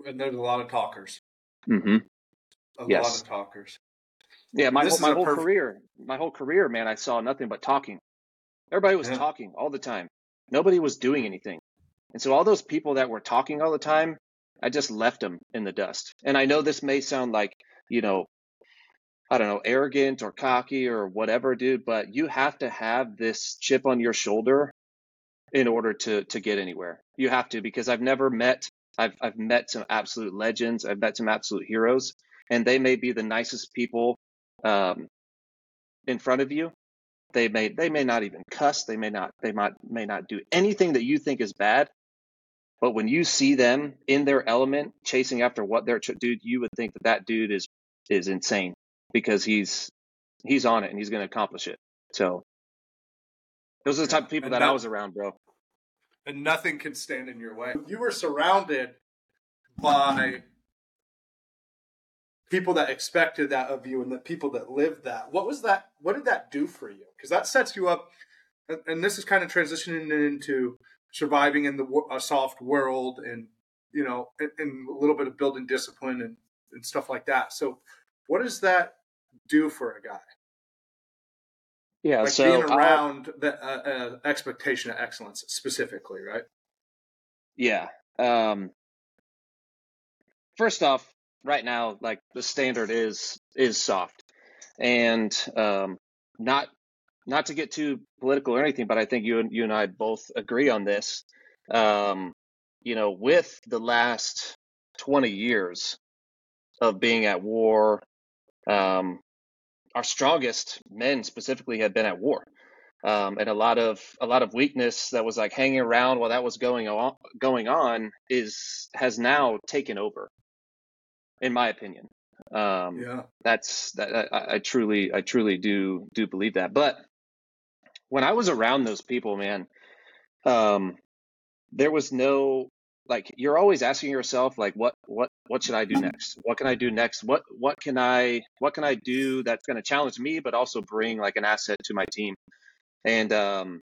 A: And there's a lot of talkers.
B: Mm-hmm.
A: A
B: Yes.
A: lot of talkers.
B: Yeah, my
A: This
B: whole, my whole
A: perfect-
B: career, my whole career, man, I saw nothing but talking. Everybody was
A: Yeah.
B: talking all the time. Nobody was doing anything. And so all those people that were talking all the time, I just left them in the dust. And I know this may sound like, you know, I don't know, arrogant or cocky or whatever, dude, but you have to have this chip on your shoulder in order to to get anywhere. You have to because I've never met I've I've met some absolute legends. I've met some absolute heroes, and they may be the nicest people um, in front of you. They may they may not even cuss. They may not they might may not do anything that you think is bad. But when you see them in their element, chasing after what they're ch- dude, you would think that that dude is is insane because he's he's on it and he's going to accomplish it. So those are the type of people
A: And
B: that I was around, bro.
A: and nothing can stand in your way. You were surrounded by people that expected that of you and the people that lived that. What was that? What did that do for you? Because that sets you up, and this is kind of transitioning into surviving in the a soft world and you know and, and a little bit of building discipline and, and stuff like that. So, what does that do for a guy?
B: Yeah,
A: Like
B: so
A: being
B: I-
A: around the uh, uh, expectation of excellence specifically, right?
B: Yeah. Um, first off, right now, like the standard is is soft, and um, not not to get too political or anything, but I think you and you and I both agree on this. Um, you know, with the last twenty years of being at war, um, our strongest men specifically have been at war um, and a lot of a lot of weakness that was like hanging around while that was going on going on is has now taken over in my opinion um,
A: Yeah.
B: that's that I, I truly i truly do do believe that but when i was around those people man um, there was no like you're always asking yourself like what what what should i do next? What can i do next? What what can i what can i do that's going to challenge me but also bring like an asset to my team? And um,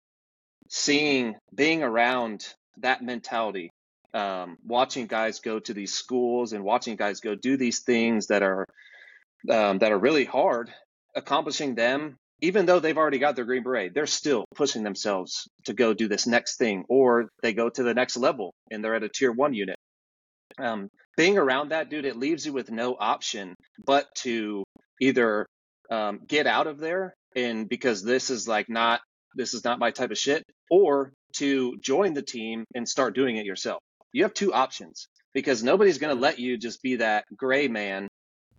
B: seeing being around that mentality um, watching guys go to these schools and watching guys go do these things that are um, that are really hard accomplishing them even though they've already got their green beret they're still pushing themselves to go do this next thing or they go to the next level and they're at a tier one unit. Um, being around that dude it leaves you with no option but to either um, get out of there and because this is like not this is not my type of shit or to join the team and start doing it yourself. You have two options because nobody's going to let you just be that gray man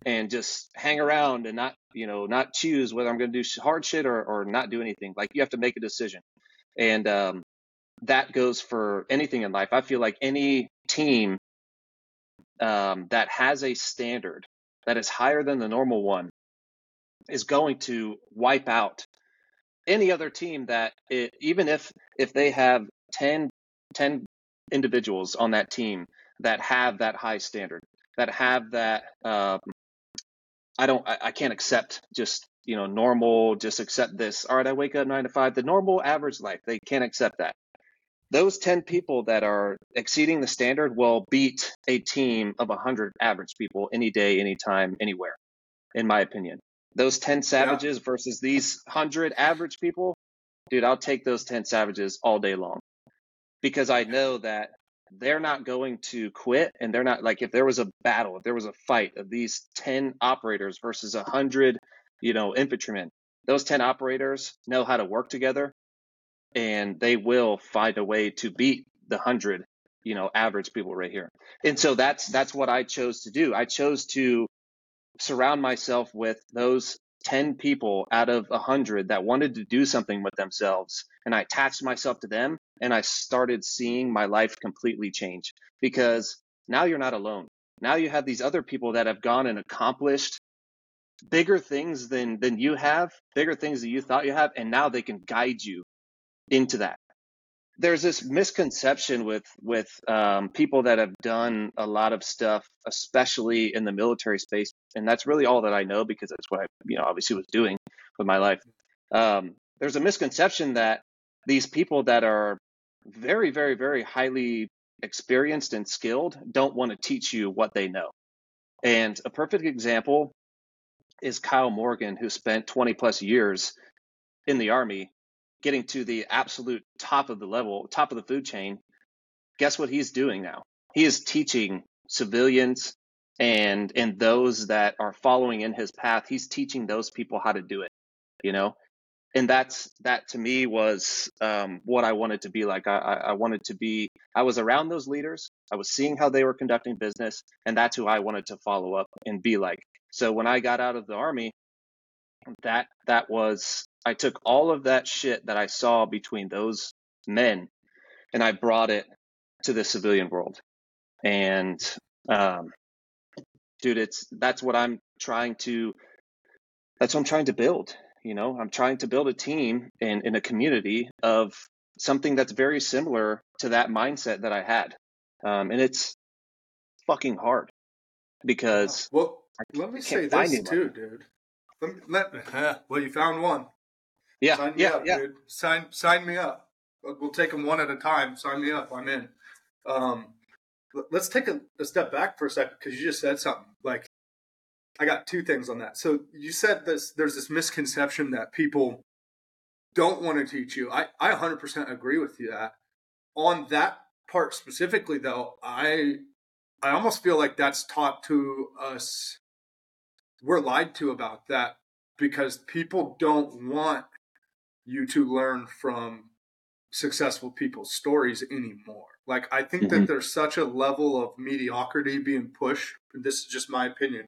B: and just hang around and not you know not choose whether i'm going to do hard shit or, or not do anything. Like you have to make a decision. And um, that goes for anything in life. I feel like any team um, that has a standard that is higher than the normal one is going to wipe out any other team that it, even if if they have 10, 10 individuals on that team that have that high standard that have that um, i don't I, I can't accept just you know normal just accept this all right i wake up nine to five the normal average life they can't accept that. Those 10 people that are exceeding the standard will beat a team of 100 average people any day anytime anywhere in my opinion. Those 10 savages yeah. versus these 100 average people, dude, I'll take those 10 savages all day long. Because I know that they're not going to quit and they're not like if there was a battle, if there was a fight of these 10 operators versus 100, you know, infantrymen, those 10 operators know how to work together and they will find a way to beat the 100 you know average people right here. And so that's that's what i chose to do. I chose to surround myself with those 10 people out of 100 that wanted to do something with themselves and i attached myself to them and i started seeing my life completely change. Because now you're not alone. Now you have these other people that have gone and accomplished bigger things than than you have bigger things that you thought you have and now they can guide you into that. There's this misconception with with um, people that have done a lot of stuff, especially in the military space, and that's really all that I know because that's what I, you know, obviously was doing with my life. Um, there's a misconception that these people that are very, very, very highly experienced and skilled don't want to teach you what they know. And a perfect example is Kyle Morgan, who spent 20 plus years in the Army getting to the absolute top of the level, top of the food chain, guess what he's doing now? He is teaching civilians and and those that are following in his path. He's teaching those people how to do it. You know, and that's that to me was um, what I wanted to be like. I, I wanted to be. I was around those leaders. I was seeing how they were conducting business, and that's who I wanted to follow up and be like. So when I got out of the army, that that was I took all of that shit that I saw between those men and I brought it to the civilian world. And um, dude, it's that's what I'm trying to that's what I'm trying to build. You know, I'm trying to build a team in, in a community of something that's very similar to that mindset that I had. Um, and it's fucking hard because
A: well, let me say this too, dude. Let, me, let, me, well, you found one.
B: Yeah,
A: sign
B: yeah,
A: up,
B: yeah.
A: Dude. Sign, sign me up. We'll take them one at a time. Sign me up. I'm in. Um, let's take a, a step back for a second because you just said something. Like, I got two things on that. So you said this. There's this misconception that people don't want to teach you. I I 100% agree with you that. On that part specifically, though, I I almost feel like that's taught to us we're lied to about that because people don't want you to learn from successful people's stories anymore. Like I think mm-hmm. that there's such a level of mediocrity being pushed, this is just my opinion,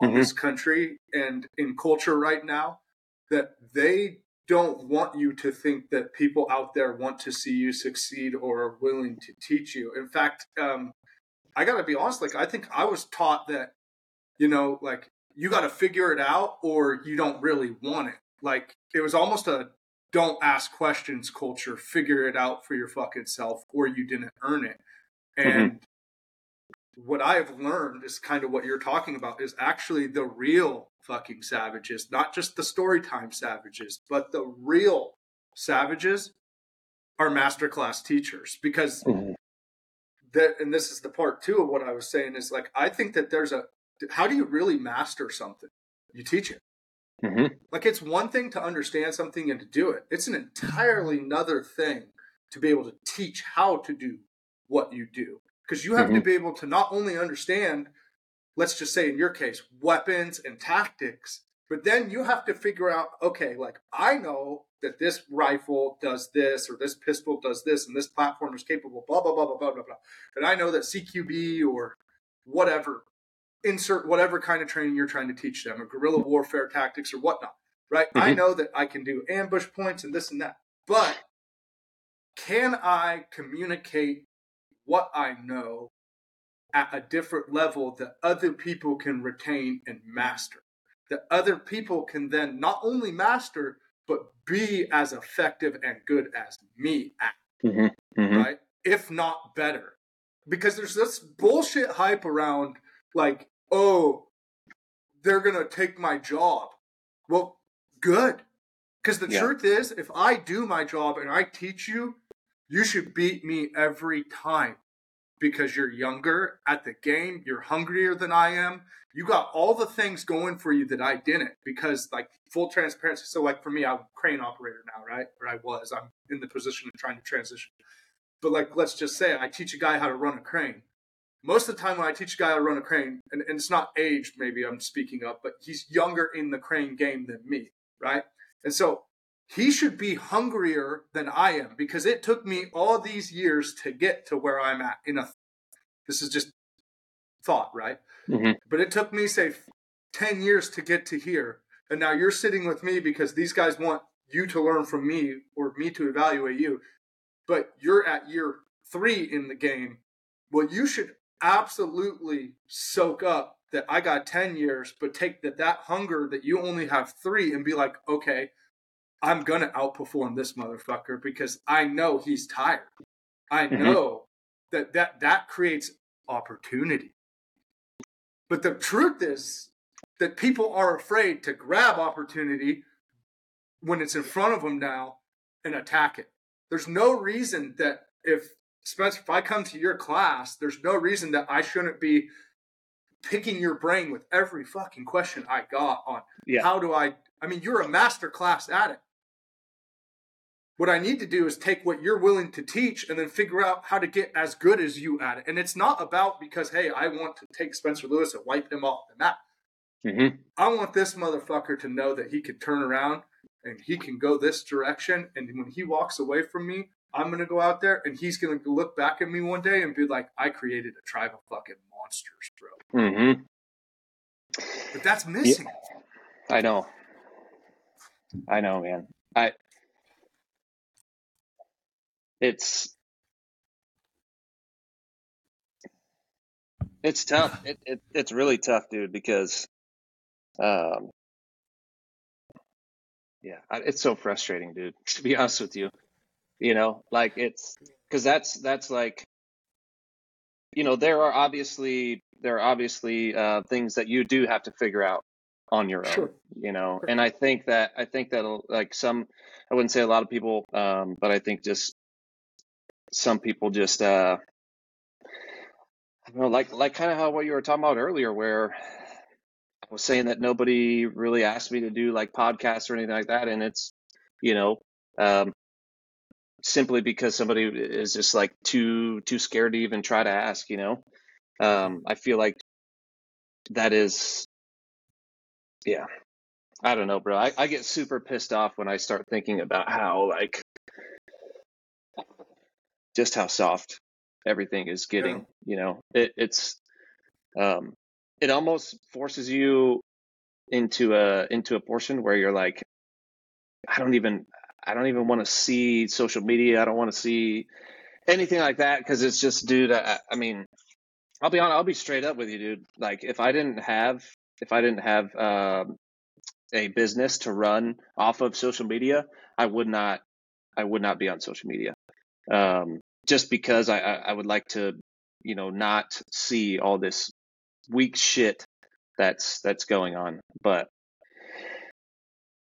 A: on mm-hmm. this country and in culture right now that they don't want you to think that people out there want to see you succeed or are willing to teach you. In fact, um, I got to be honest, like I think I was taught that, you know, like you got to figure it out or you don't really want it. Like it was almost a don't ask questions culture. Figure it out for your fucking self or you didn't earn it. Mm-hmm. And mm-hmm. What I've learned is kind of what you're talking about is actually the real fucking savages, not just the storytime savages, but the real savages are masterclass teachers because mm-hmm. that and this is the part two of what I was saying is like I think that there's a how do you really master something? You teach it. Mm-hmm. Like it's one thing to understand something and to do it. It's an entirely another thing to be able to teach how to do what you do. Because you have mm-hmm. to be able to not only understand, let's just say in your case, weapons and tactics, but then you have to figure out, okay, like I know that this rifle does this or this pistol does this and this platform is capable, blah, blah, blah, blah, blah, blah, blah. And I know that CQB or whatever insert whatever kind of training you're trying to teach them or guerrilla warfare tactics or whatnot, right? Mm-hmm. I know that I can do ambush points and this and that, but can I communicate what I know at a different level that other people can retain and master? That other people can then not only master, but be as effective and good as me at, mm-hmm. Mm-hmm. right? If not better. Because there's this bullshit hype around like oh, they're going to take my job. Well, good. Because the yeah. truth is, if I do my job and I teach you, you should beat me every time because you're younger at the game, you're hungrier than I am. You got all the things going for you that I didn't because like full transparency. So like for me, I'm a crane operator now, right? Or I was. I'm in the position of trying to transition. But like let's just say I teach a guy how to run a crane. Most of the time when I teach a guy how to run a crane, and, and it's not aged, maybe I'm speaking up, but he's younger in the crane game than me, right? And so he should be hungrier than I am because it took me all these years to get to where I'm at. In a, this is just thought, right? Mm-hmm. But it took me say ten years to get to here, and now you're sitting with me because these guys want you to learn from me or me to evaluate you. But you're at year three in the game. Well, you should absolutely soak up that I got 10 years, but take that that hunger that you only have three and be like, okay, I'm gonna outperform this motherfucker because I know he's tired. I mm-hmm. know that that that creates opportunity. But the truth is that people are afraid to grab opportunity when it's in front of them now and attack it. There's no reason that if Spencer, if I come to your class, there's no reason that I shouldn't be picking your brain with every fucking question I got on yeah. how do I I mean you're a master class at it. What I need to do is take what you're willing to teach and then figure out how to get as good as you at it. And it's not about because, hey, I want to take Spencer Lewis and wipe him off the map. Mm-hmm. I want this motherfucker to know that he could turn around and he can go this direction. And when he walks away from me, I'm going to go out there and he's going to look back at me one day and be like, I created a tribe of fucking monsters, bro. Mm-hmm. But that's missing.
B: Yeah. I know. I know, man. I it's it's tough. It, it it's really tough, dude, because um yeah, it's so frustrating, dude, to be honest with you. You know, like it's cuz that's that's like you know, there are obviously there are obviously uh things that you do have to figure out on your own, sure. you know. Sure. And I think that I think that like some I wouldn't say a lot of people um but I think just some people just uh you know like like kind of how what you were talking about earlier where I was saying that nobody really asked me to do like podcasts or anything like that and it's you know um simply because somebody is just like too too scared to even try to ask you know? Um I feel like that is yeah. I don't know bro. I, I get super pissed off when I start thinking about how like just how soft everything is getting. Yeah. You know, it, it's um, it almost forces you into a into a portion where you're like, I don't even I don't even want to see social media. I don't want to see anything like that because it's just, dude. I, I mean, I'll be on. I'll be straight up with you, dude. Like if I didn't have if I didn't have um, a business to run off of social media, I would not I would not be on social media um, just because I, I would like to, you know, not see all this weak shit that's that's going on. But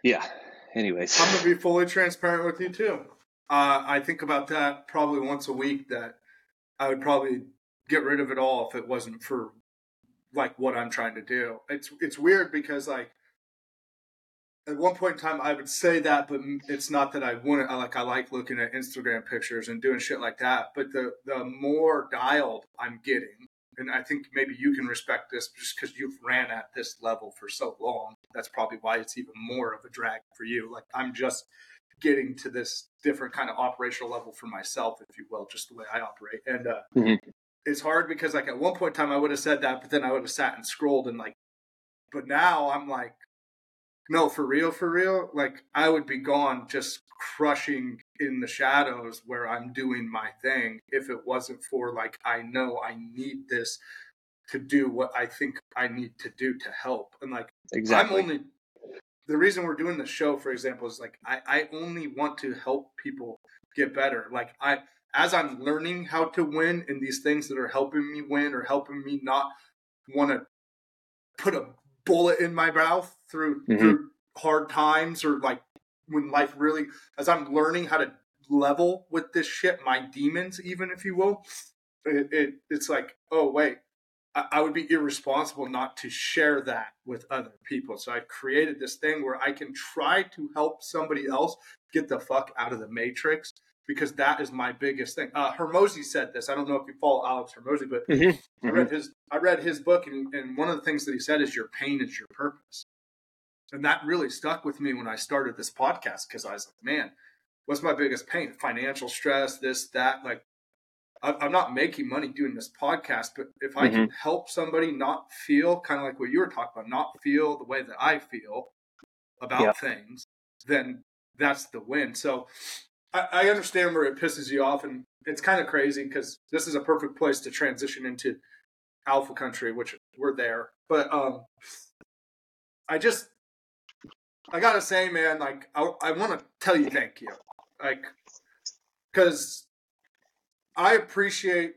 B: yeah. Anyways,
A: I'm gonna be fully transparent with you too. Uh, I think about that probably once a week. That I would probably get rid of it all if it wasn't for like what I'm trying to do. It's it's weird because like at one point in time I would say that, but it's not that I wouldn't. I like I like looking at Instagram pictures and doing shit like that. But the the more dialed I'm getting, and I think maybe you can respect this just because you've ran at this level for so long. That's probably why it's even more of a drag for you. Like I'm just getting to this different kind of operational level for myself, if you will, just the way I operate. And uh, mm-hmm. it's hard because like at one point in time I would have said that, but then I would have sat and scrolled and like. But now I'm like, no, for real, for real, like I would be gone just crushing in the shadows where I'm doing my thing if it wasn't for like I know I need this to do what I think I need to do to help. And like exactly. I'm only the reason we're doing the show, for example, is like I, I only want to help people get better. Like I as I'm learning how to win in these things that are helping me win or helping me not want to put a bullet in my mouth through mm-hmm. through hard times or like when life really as I'm learning how to level with this shit, my demons, even if you will. it, it it's like, oh wait, I, I would be irresponsible not to share that with other people. So I created this thing where I can try to help somebody else get the fuck out of the matrix because that is my biggest thing. Uh, Hormozi said this. I don't know if you follow Alex Hormozi, but mm-hmm. Mm-hmm. I read his I read his book, and, and one of the things that he said is your pain is your purpose, and that really stuck with me when I started this podcast because I was like, man, what's my biggest pain? Financial stress, this, that. Like, I'm not making money doing this podcast, but if I mm-hmm. can help somebody not feel kind of like what you were talking about, not feel the way that I feel about yeah. things, then that's the win. So I, understand where it pisses you off, and it's kind of crazy because this is a perfect place to transition into alpha country, which we're there. But um, I just, I gotta say, man, like I, I want to tell you thank you, like, because I appreciate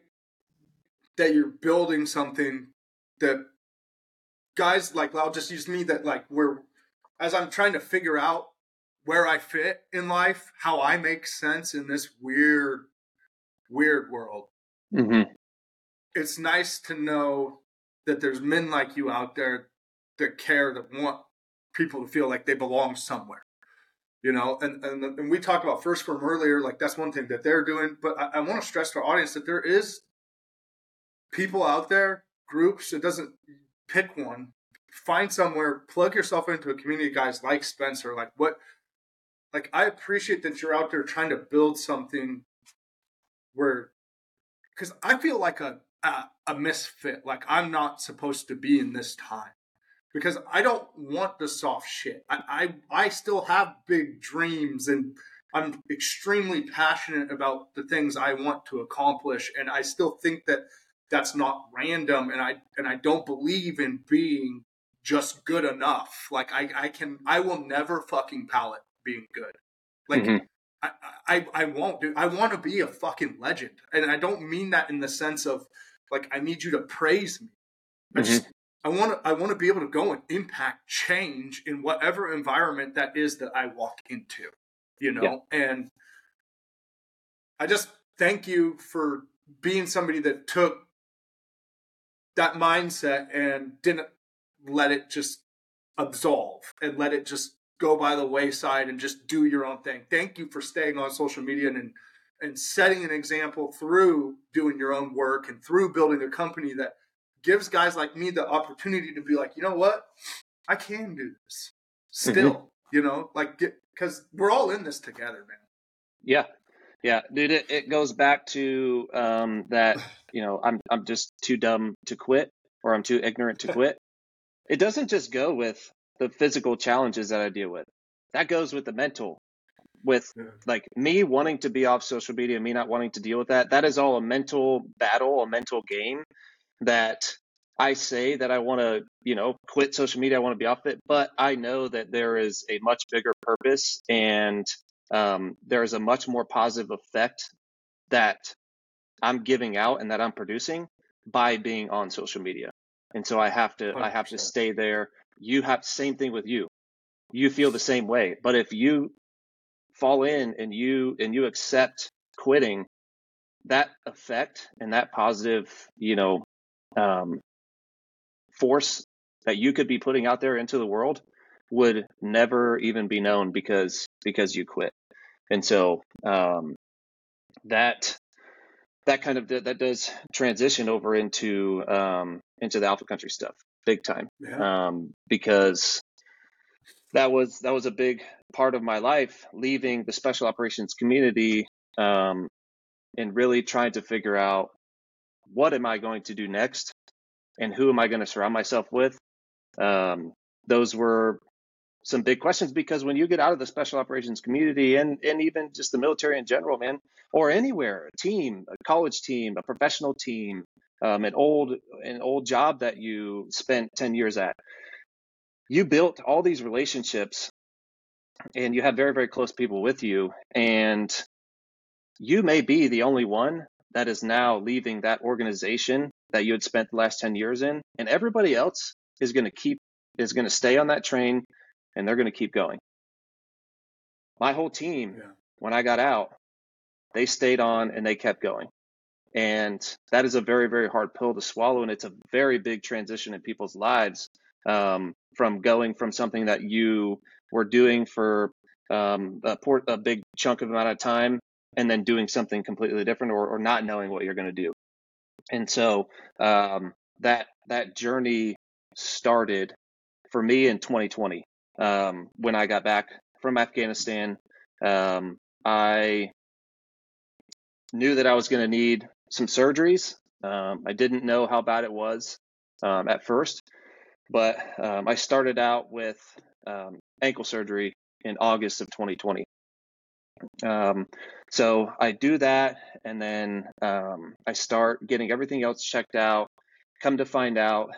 A: that you're building something that guys like I'll just use me that like we're as I'm trying to figure out where I fit in life, how I make sense in this weird, weird world. Mm-hmm. It's nice to know that there's men like you out there that care, that want people to feel like they belong somewhere. You know, and, and, and we talked about 1st Phorm earlier, like that's one thing that they're doing. But I, I want to stress to our audience that there is people out there, groups, it doesn't pick one, find somewhere, plug yourself into a community of guys like Spencer, like what like I appreciate that you're out there trying to build something where because I feel like a, a, a misfit, like I'm not supposed to be in this time because I don't want the soft shit. I, I I still have big dreams and I'm extremely passionate about the things I want to accomplish, and I still think that that's not random, and I and I don't believe in being just good enough. Like I I can I will never fucking palate being good. Like mm-hmm. I, I I won't do. I want to be a fucking legend, and I don't mean that in the sense of like I need you to praise me. I mm-hmm. just I want to I want to be able to go and impact change in whatever environment that is that I walk into. You know, yeah. and I just thank you for being somebody that took that mindset and didn't let it just absolve and let it just go by the wayside and just do your own thing. Thank you for staying on social media and and setting an example through doing your own work and through building a company that gives guys like me the opportunity to be like, you know what, I can do this still. Mm-hmm. You know, like because we're all in this together, man.
B: Yeah, yeah, dude. It, it goes back to um, that. You know, I'm I'm just too dumb to quit, or I'm too ignorant to quit. it doesn't just go with the physical challenges that I deal with. That goes with the mental, with like me wanting to be off social media, me not wanting to deal with that. That is all a mental battle, a mental game that I say that I want to, you know, quit social media. I want to be off it, but I know that there is a much bigger purpose and um, there is a much more positive effect that I'm giving out and that I'm producing by being on social media. And so I have to, 100%. I have to stay there you have same thing with you. You feel the same way. But if you fall in and you and you accept quitting that effect and that positive you know um, force that you could be putting out there into the world would never even be known because because you quit. And so um, that that kind of that does transition over into um, into the alpha country stuff big time yeah. um, because that was that was a big part of my life leaving the special operations community um, and really trying to figure out what am i going to do next and who am i going to surround myself with um, those were some big questions because when you get out of the special operations community and and even just the military in general man or anywhere a team a college team a professional team um, an old an old job that you spent 10 years at. You built all these relationships and you have very very close people with you and you may be the only one that is now leaving that organization that you had spent the last 10 years in and everybody else is going to keep is going to stay on that train and they're going to keep going. My whole team yeah. when i got out they stayed on and they kept going And that is a very, very hard pill to swallow. And it's a very big transition in people's lives um, from going from something that you were doing for um, a, a big chunk of amount of time and then doing something completely different or, or not knowing what you're going to do. And so um, that that journey started for me in 2020 um, when I got back from Afghanistan. Um, I knew that I was going to need some surgeries. Um, I didn't know how bad it was um, at first, but um, I started out with um, ankle surgery in August of 2020. Um, so I do that, and then um, I start getting everything else checked out. Come to find out,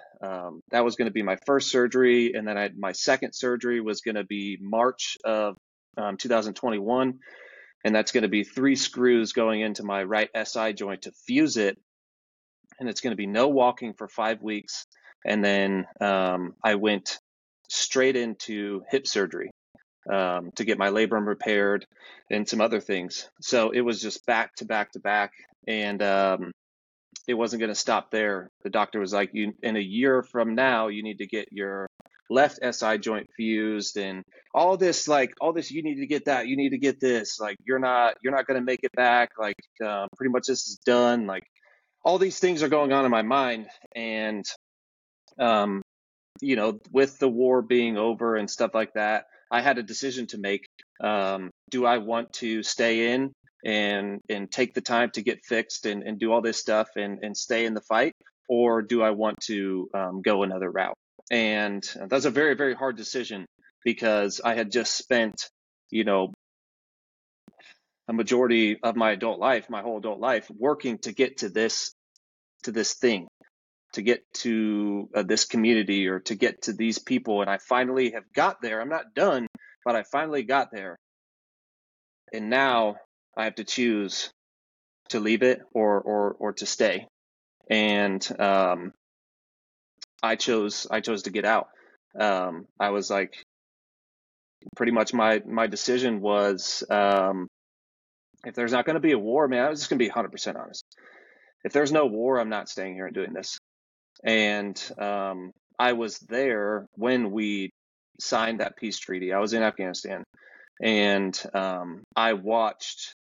B: that was going to be my first surgery, and then I, my second surgery was going to be March of um, 2021, and that's going to be three screws going into my right SI joint to fuse it, and it's going to be no walking for five weeks, and then um, I went straight into hip surgery um, to get my labrum repaired and some other things. So it was just back to back to back, and um, it wasn't going to stop there. The doctor was like, "You in a year from now, you need to get your left SI joint fused and all this like all this you need to get that you need to get this like you're not you're not going to make it back like uh, pretty much this is done like all these things are going on in my mind and um you know with the war being over and stuff like that I had a decision to make. Um, do I want to stay in and and take the time to get fixed and, and do all this stuff and, and stay in the fight, or do I want to um, go another route? And that's a very very hard decision because I had just spent, you know, a majority of my adult life, my whole adult life, working to get to this to this thing to get to uh, this community or to get to these people. And I finally have got there. I'm not done, but I finally got there. And now I have to choose to leave it or or or to stay. And um, I chose I chose to get out. Um, I was like, pretty much my my decision was um, if there's not going to be a war, man, I was just going to be 100% honest. If there's no war, I'm not staying here and doing this. And um, I was there when we signed that peace treaty. I was in Afghanistan, and um, I watched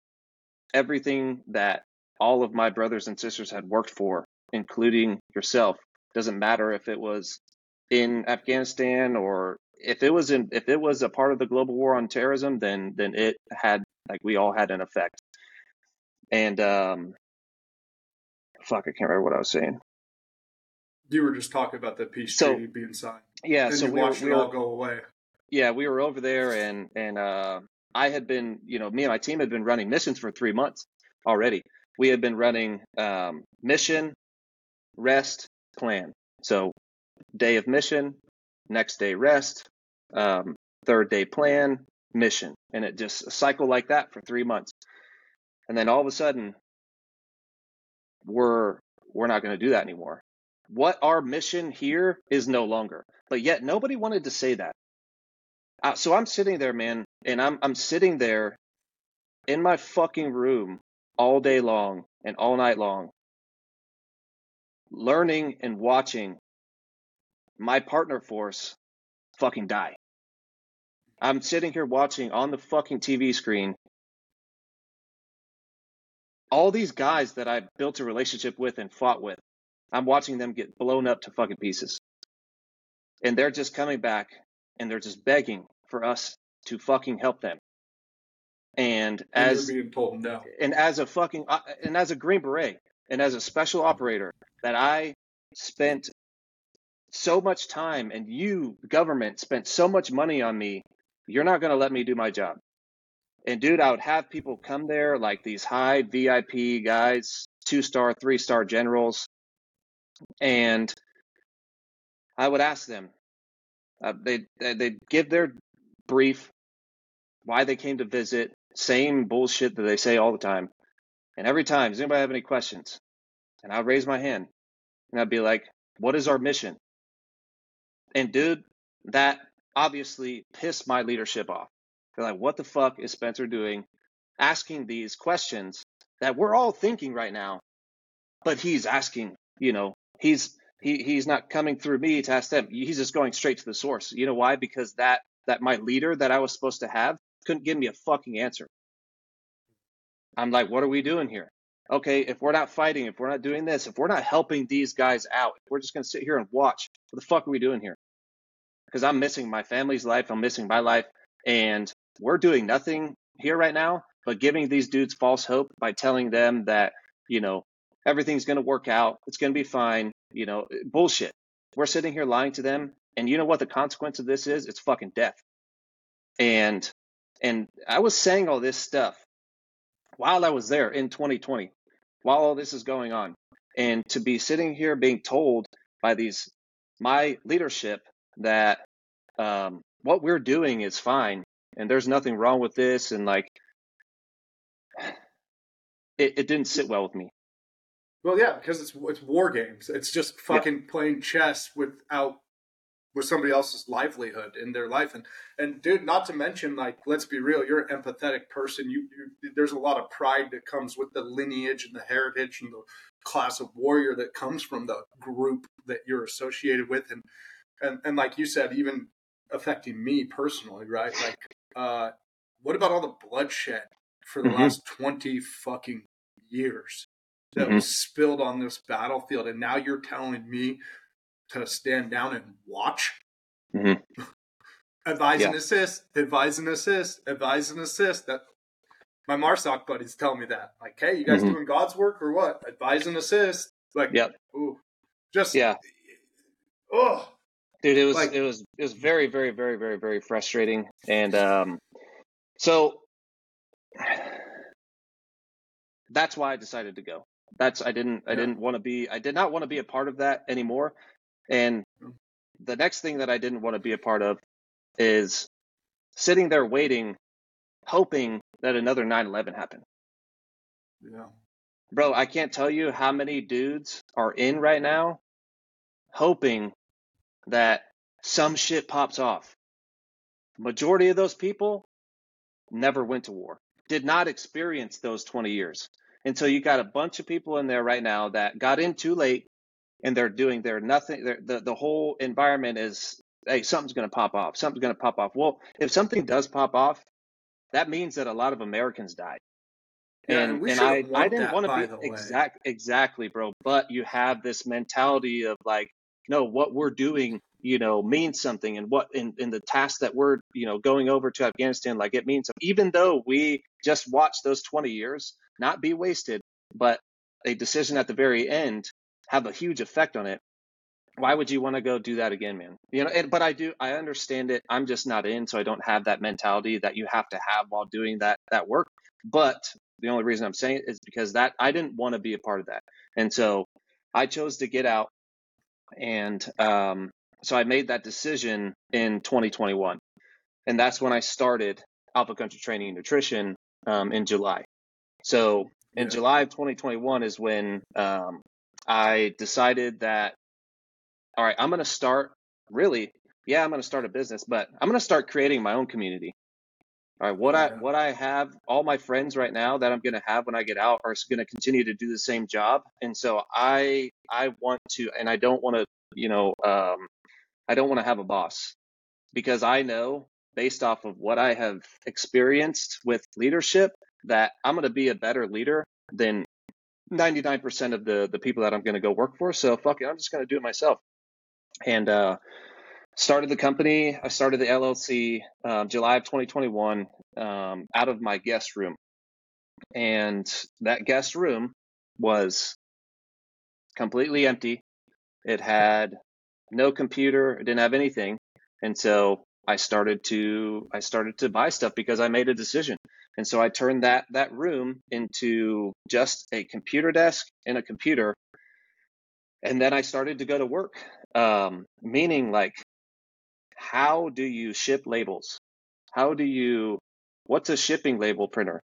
B: everything that all of my brothers and sisters had worked for, including yourself. Doesn't matter if it was in Afghanistan or if it was in if it was a part of the global war on terrorism, then then it had like we all had an effect. And um, fuck, I can't remember what I was saying.
A: You were just talking about the peace so, treaty being signed.
B: Yeah, so we
A: watched
B: were,
A: it all
B: were,
A: go away.
B: Yeah, we were over there, and and uh, I had been, you know, me and my team had been running missions for three months already. We had been running um, mission, rest, plan. So day of mission, next day rest, um, third day plan, mission, and it just a cycle like that for three months. And then all of a sudden, we're we're not going to do that anymore what our mission here is no longer. But yet nobody wanted to say that. Uh, so I'm sitting there, man, and I'm I'm sitting there in my fucking room all day long and all night long, learning and watching my partner force fucking die. I'm sitting here watching on the fucking TV screen all these guys that I built a relationship with and fought with I'm watching them get blown up to fucking pieces. And they're just coming back and they're just begging for us to fucking help them. And,
A: and
B: as
A: no.
B: And as a fucking uh, and as a Green Beret and as a special operator that I spent so much time and you government spent so much money on me, you're not going to let me do my job. And dude, I would have people come there like these high VIP guys, two star, three star generals and I would ask them. Uh, they they give their brief, why they came to visit, same bullshit that they say all the time, and every time, does anybody have any questions? And I'd raise my hand, and I'd be like, "What is our mission?" And dude, that obviously pissed my leadership off. They're like, "What the fuck is Spencer doing, asking these questions that we're all thinking right now but he's asking, you know, he's he he's not coming through me to ask them. He's just going straight to the source. You know why? Because that that my leader that I was supposed to have couldn't give me a fucking answer. I'm like, what are we doing here? Okay, if we're not fighting, if we're not doing this, if we're not helping these guys out, we're just gonna sit here and watch, what the fuck are we doing here? Because I'm missing my family's life, I'm missing my life, and we're doing nothing here right now but giving these dudes false hope by telling them that, you know, everything's gonna work out, it's gonna be fine, you know, bullshit. We're sitting here lying to them, and you know what the consequence of this is? It's fucking death. And and I was saying all this stuff while I was there in 2020, while all this is going on. And to be sitting here being told by these, my leadership, that um, what we're doing is fine and there's nothing wrong with this. And like, it, it didn't sit well with me.
A: Well, yeah, because it's it's war games. It's just fucking yeah. playing chess without with somebody else's livelihood in their life. And and dude not to mention like let's be real you're an empathetic person. You, you, there's a lot of pride that comes with the lineage and the heritage and the class of warrior that comes from the group that you're associated with. And and, and like you said even affecting me personally right? Like uh what about all the bloodshed for the mm-hmm. last 20 fucking years that mm-hmm. was spilled on this battlefield? And now you're telling me to stand down and watch. Mm-hmm. advise yeah. and assist, advise and assist, advise and assist. That my Marsoc buddies tell me that. Like, hey, you guys mm-hmm. doing God's work or what? Advise and assist. Like,
B: yep.
A: ooh, just
B: yeah.
A: Oh,
B: dude, it was like, it was it was very very very very very frustrating, and um, so that's why I decided to go. That's I didn't I didn't want to be I did not want to be a part of that anymore. And the next thing that I didn't want to be a part of is sitting there waiting, hoping that another 9 11 happened.
A: Yeah.
B: Bro, I can't tell you how many dudes are in right now hoping that some shit pops off. Majority of those people never went to war, did not experience those 20 years. And so you got a bunch of people in there right now that got in too late, and they're doing their nothing. They're, the the whole environment is hey something's going to pop off. Something's going to pop off. Well, if something does pop off, that means that a lot of Americans died.
A: Yeah, and, and, and I, I
B: didn't want
A: to
B: be exact exactly, bro. But you have this mentality of like, no, what we're doing, you know, means something, and what in, in the task that we're, you know, going over to Afghanistan, like it means something. Even though we just watched those 20 years not be wasted, but a decision at the very end have a huge effect on it why would you want to go do that again man? You know and, but i do i understand it. I'm just not in so i don't have that mentality that you have to have while doing that that work. But the only reason i'm saying it is because that i didn't want to be a part of that. And so i chose to get out and um, so i made that decision in 2021 and that's when i started alpha country training and nutrition um, in july. So in yeah. july of 2021 is when um, I decided that, all right, I'm going to start really, yeah, I'm going to start a business, but I'm going to start creating my own community. All right, what yeah. I what I have, all my friends right now that I'm going to have when I get out are going to continue to do the same job, and so I I want to, and I don't want to, you know, um, I don't want to have a boss because I know based off of what I have experienced with leadership that I'm going to be a better leader than 99% of the the people that I'm going to go work for. So fuck it, I'm just going to do it myself. And uh, started the company. I started the LLC um, July of 2021 um, out of my guest room, and that guest room was completely empty. It had no computer. It didn't have anything, and so I started to I started to buy stuff because I made a decision. And so I turned that that room into just a computer desk and a computer. And then I started to go to work. Um, meaning like how do you ship labels? How do you what's a shipping label printer?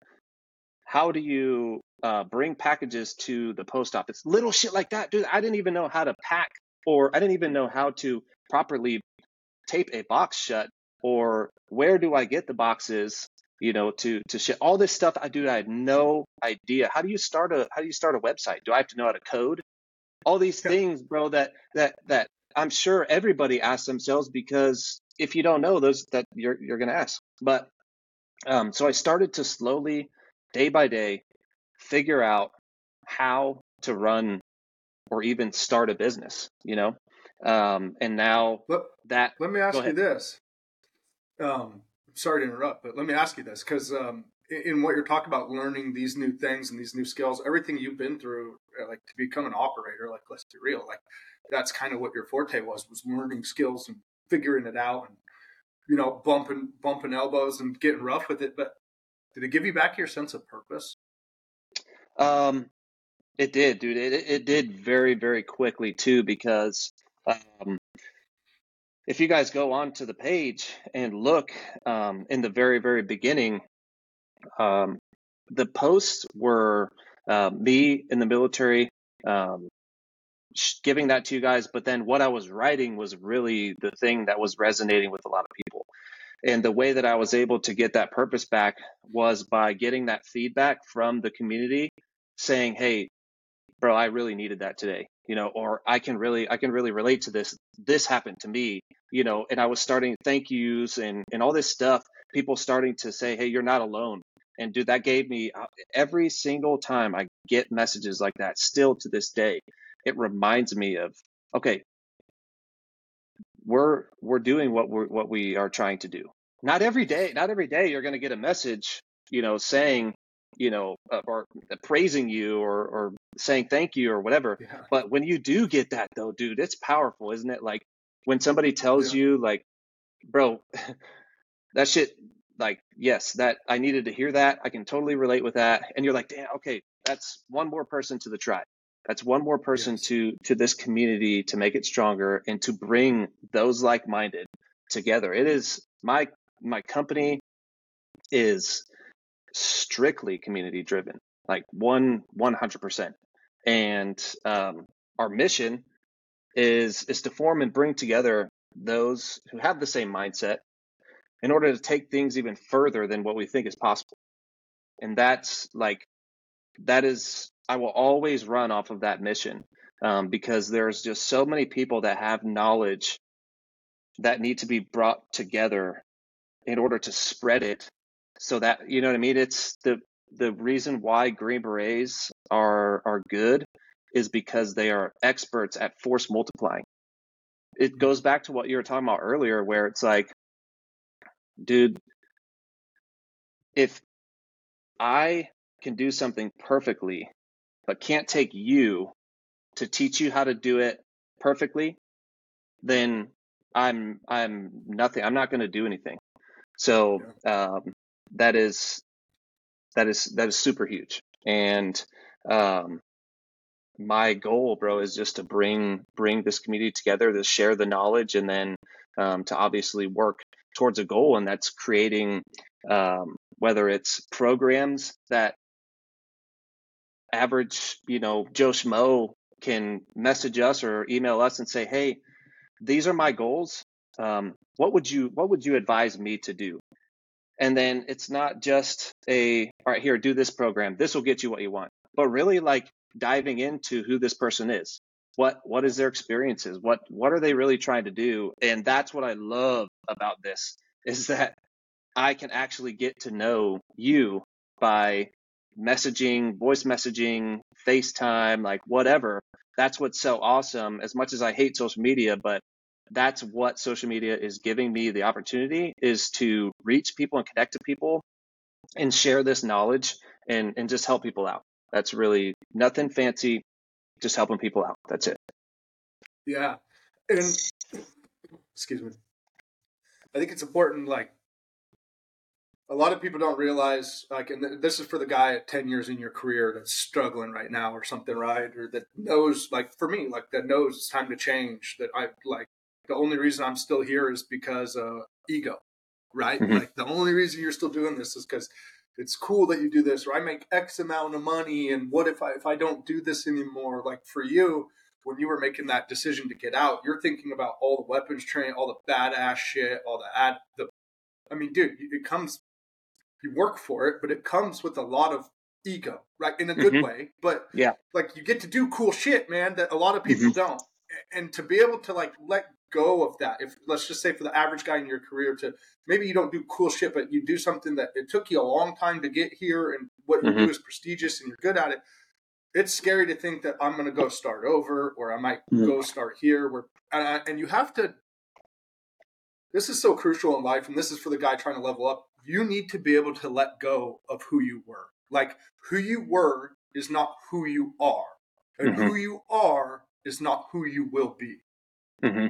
B: How do you uh, bring packages to the post office? Little shit like that, dude. I didn't even know how to pack or I didn't even know how to properly tape a box shut or where do I get the boxes you know, to to ship all this stuff. I do. I had no idea. How do you start a How do you start a website? Do I have to know how to code? All these yeah. things, bro. That that that I'm sure everybody asks themselves because if you don't know those, that you're you're gonna ask. But um, so I started to slowly, day by day, figure out how to run or even start a business. You know, um, and now
A: let,
B: that.
A: Let me ask you this. Um, sorry to interrupt, but let me ask you this because um, in, what you're talking about, learning these new things and these new skills, everything you've been through, uh, like to become an operator, like let's be real, like that's kind of what your forte was was learning skills and figuring it out and you know bumping bumping elbows and getting rough with it. But did it give you back your sense of purpose?
B: Um, it did, dude. It it did very very quickly too because um, if you guys go on to the page and look um, in the very, very beginning, um, the posts were uh, me in the military um, giving that to you guys, but then what I was writing was really the thing that was resonating with a lot of people. And the way that I was able to get that purpose back was by getting that feedback from the community saying, hey, bro, I really needed that today you know, or I can really, I can really relate to this. This happened to me, you know, and I was starting thank yous and, and all this stuff, people starting to say, Hey, you're not alone. And dude, that gave me uh, every single time I get messages like that still to this day, it reminds me of, okay, we're, we're doing what we're, what we are trying to do. Not every day, not every day you're going to get a message, you know, saying, you know, uh, or praising you or, or saying thank you or whatever. Yeah. But when you do get that though, dude, it's powerful, isn't it? Like when somebody tells yeah. you like, bro, that shit, like, yes, that I needed to hear that. I can totally relate with that. And you're like, damn, okay, that's one more person to the tribe. That's one more person yes. to to this community to make it stronger and to bring those like-minded together. It is my my company is strictly community driven, like one one hundred percent. And um, our mission is is to form and bring together those who have the same mindset in order to take things even further than what we think is possible. And that's like that is I will always run off of that mission um, because there's just so many people that have knowledge that need to be brought together in order to spread it so that you know what I mean. It's the the reason why Green Berets are are good is because they are experts at force multiplying. It goes back to what you were talking about earlier, where it's like, dude, if I can do something perfectly, but can't take you to teach you how to do it perfectly, then I'm I'm nothing. I'm not going to do anything. So um, that is that is that is super huge. And um, my goal bro is just to bring bring this community together to share the knowledge and then um, to obviously work towards a goal. And that's creating um, whether it's programs that average you know joe schmo can message us or email us and say hey these are my goals. Um, what would you what would you advise me to do and then it's not just a, all right, here, do this program. This will get you what you want, but really like diving into who this person is. What, what is their experiences? What, what are they really trying to do? And that's what I love about this is that I can actually get to know you by messaging, voice messaging, FaceTime, like whatever. That's what's so awesome. As much as I hate social media, but that's what social media is giving me the opportunity is to reach people and connect to people and share this knowledge and, and just help people out. That's really nothing fancy, just helping people out. That's it.
A: Yeah. And excuse me. I think it's important, like, a lot of people don't realize, like, and this is for the guy at 10 years in your career that's struggling right now or something, right? Or that knows, like, for me, like, that knows it's time to change, that I, like, the only reason I'm still here is because uh, ego, right? Mm-hmm. Like the only reason you're still doing this is because it's cool that you do this, or I make X amount of money, and what if I if I don't do this anymore? Like for you, when you were making that decision to get out, you're thinking about all the weapons training, all the badass shit, all the ad. The, I mean, dude, it comes. you work for it, but it comes with a lot of ego, right? In a good
B: Mhm.
A: way. But
B: Yeah.
A: like you get to do cool shit, man, that a lot of people
B: Mhm.
A: don't. And to be able to like let go of that, if let's just say for the average guy in your career to maybe you don't do cool shit, but you do something that it took you a long time to get here and what you do is prestigious and you're good at it. It's scary to think that I'm going to go start over or I might
B: Mhm.
A: go start here where and, I- and you have to this is so crucial in life and this is for the guy trying to level up you need to be able to let go of who you were like who you were is not who you are and
B: Mhm.
A: who you are is not who you will be
B: hmm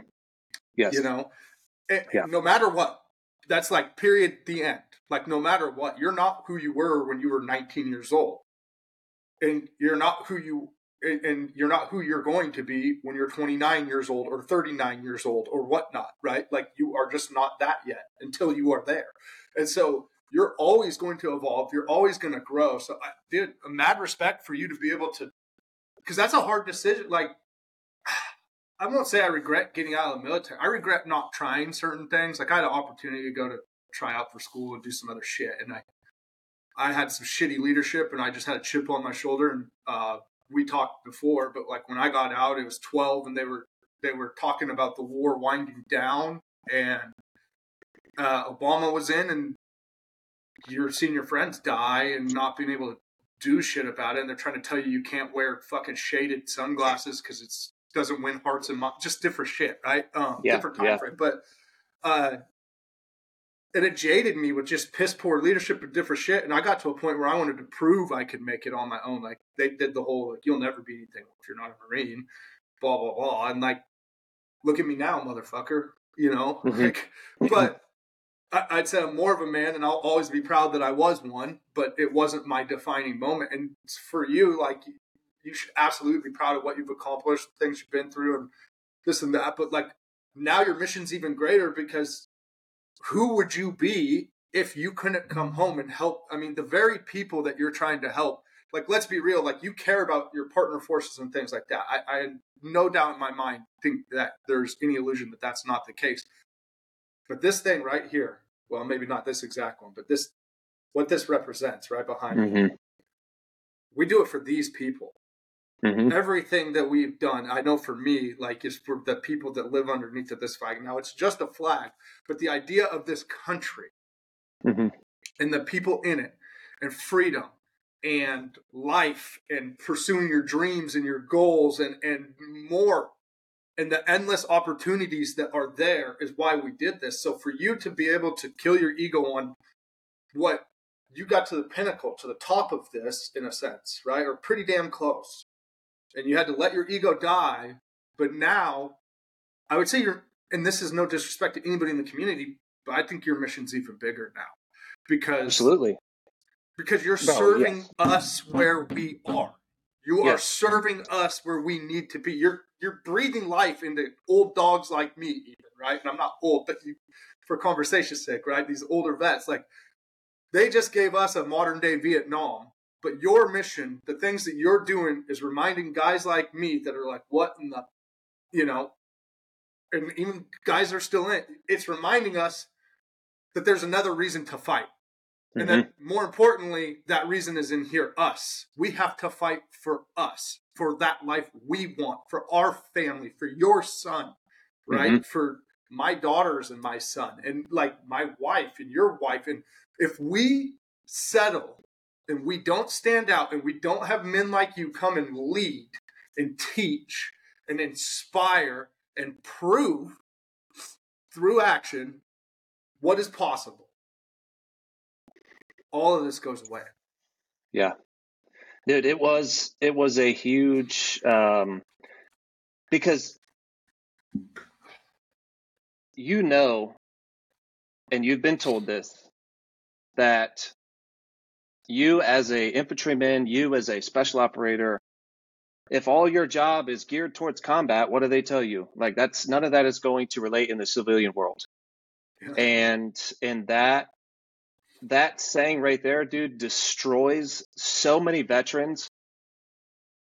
B: Yes.
A: you know? And
B: Yeah.
A: no matter what that's like period the end. Like no matter what you're not who you were when you were 19 years old. And you're not who you and- and you're not who you're going to be when you're 29 years old or 39 years old or whatnot right? Like you are just not that yet until you are there. And so you're always going to evolve. You're always going to grow. So i did a mad respect for you to be able to because that's a hard decision. Like I won't say I regret getting out of the military. I regret not trying certain things. Like I had an opportunity to go to try out for school and do some other shit, and I, I had some shitty leadership, and I just had a chip on my shoulder. And uh, we talked before, but like when I got out, it was twelve, and they were they were talking about the war winding down, and uh, Obama was in, and your friends die and not being able to do shit about it, and they're trying to tell you you can't wear fucking shaded sunglasses because it's doesn't win hearts and minds, just different shit, right? Um,
B: Yeah,
A: different time
B: yeah.
A: frame, but uh, and it jaded me with just piss poor leadership and different shit. And I got to a point where I wanted to prove I could make it on my own. Like they did the whole like you'll never be anything if you're not a marine, blah blah blah. And like, look at me now, motherfucker. You know,
B: Mhm.
A: like, but. I'd say I'm more of a man, and I'll always be proud that I was one. But it wasn't my defining moment. And for you, like you should absolutely be proud of what you've accomplished, things you've been through, and this and that. But like now, your mission's even greater because who would you be if you couldn't come home and help? I mean, the very people that you're trying to help. Like, let's be real. Like, you care about your partner forces and things like that. I, I no doubt in my mind think that there's any illusion that that's not the case. But this thing right here, well, maybe not this exact one, but this, what this represents right behind me,
B: hmm
A: we do it for these people
B: hmm
A: everything that we've done i know for me like is for the people that live underneath of this flag. Now it's just a flag but the idea of this country
B: hmm
A: and the people in it and freedom and life and pursuing your dreams and your goals and and more. And the endless opportunities that are there is why we did this. So for you to be able to kill your ego on what you got to the pinnacle to the top of this in a sense right? Or pretty damn close and you had to let your ego die but now i would say you're and this is no disrespect to anybody in the community but i think your mission's even bigger now because
B: Absolutely.
A: because you're serving
B: yes.
A: us where we are. You are serving us where we need to be. You're you're breathing life into old dogs like me, even right. And I'm not old, but you, for conversation's sake, right? These older vets, like they just gave us a modern day Vietnam. But your mission, the things that you're doing, is reminding guys like me that are like, what in the, you know, and even guys that are still in it. It's reminding us that there's another reason to fight. And
B: Mhm.
A: then, more importantly, that reason is in here us. We have to fight for us, for that life we want, for our family, for your son, right? For my daughters and my son, and like my wife and your wife. And if we settle and we don't stand out and we don't have men like you come and lead and teach and inspire and prove through action what is possible all of this goes away.
B: Yeah. Dude, it was it was a huge um because you know and you've been told this that you as a infantryman, you as a special operator, if all your job is geared towards combat, what do they tell you? Like that's none of that is going to relate in the civilian world.
A: Yeah.
B: And and that that saying right there, dude, destroys so many veterans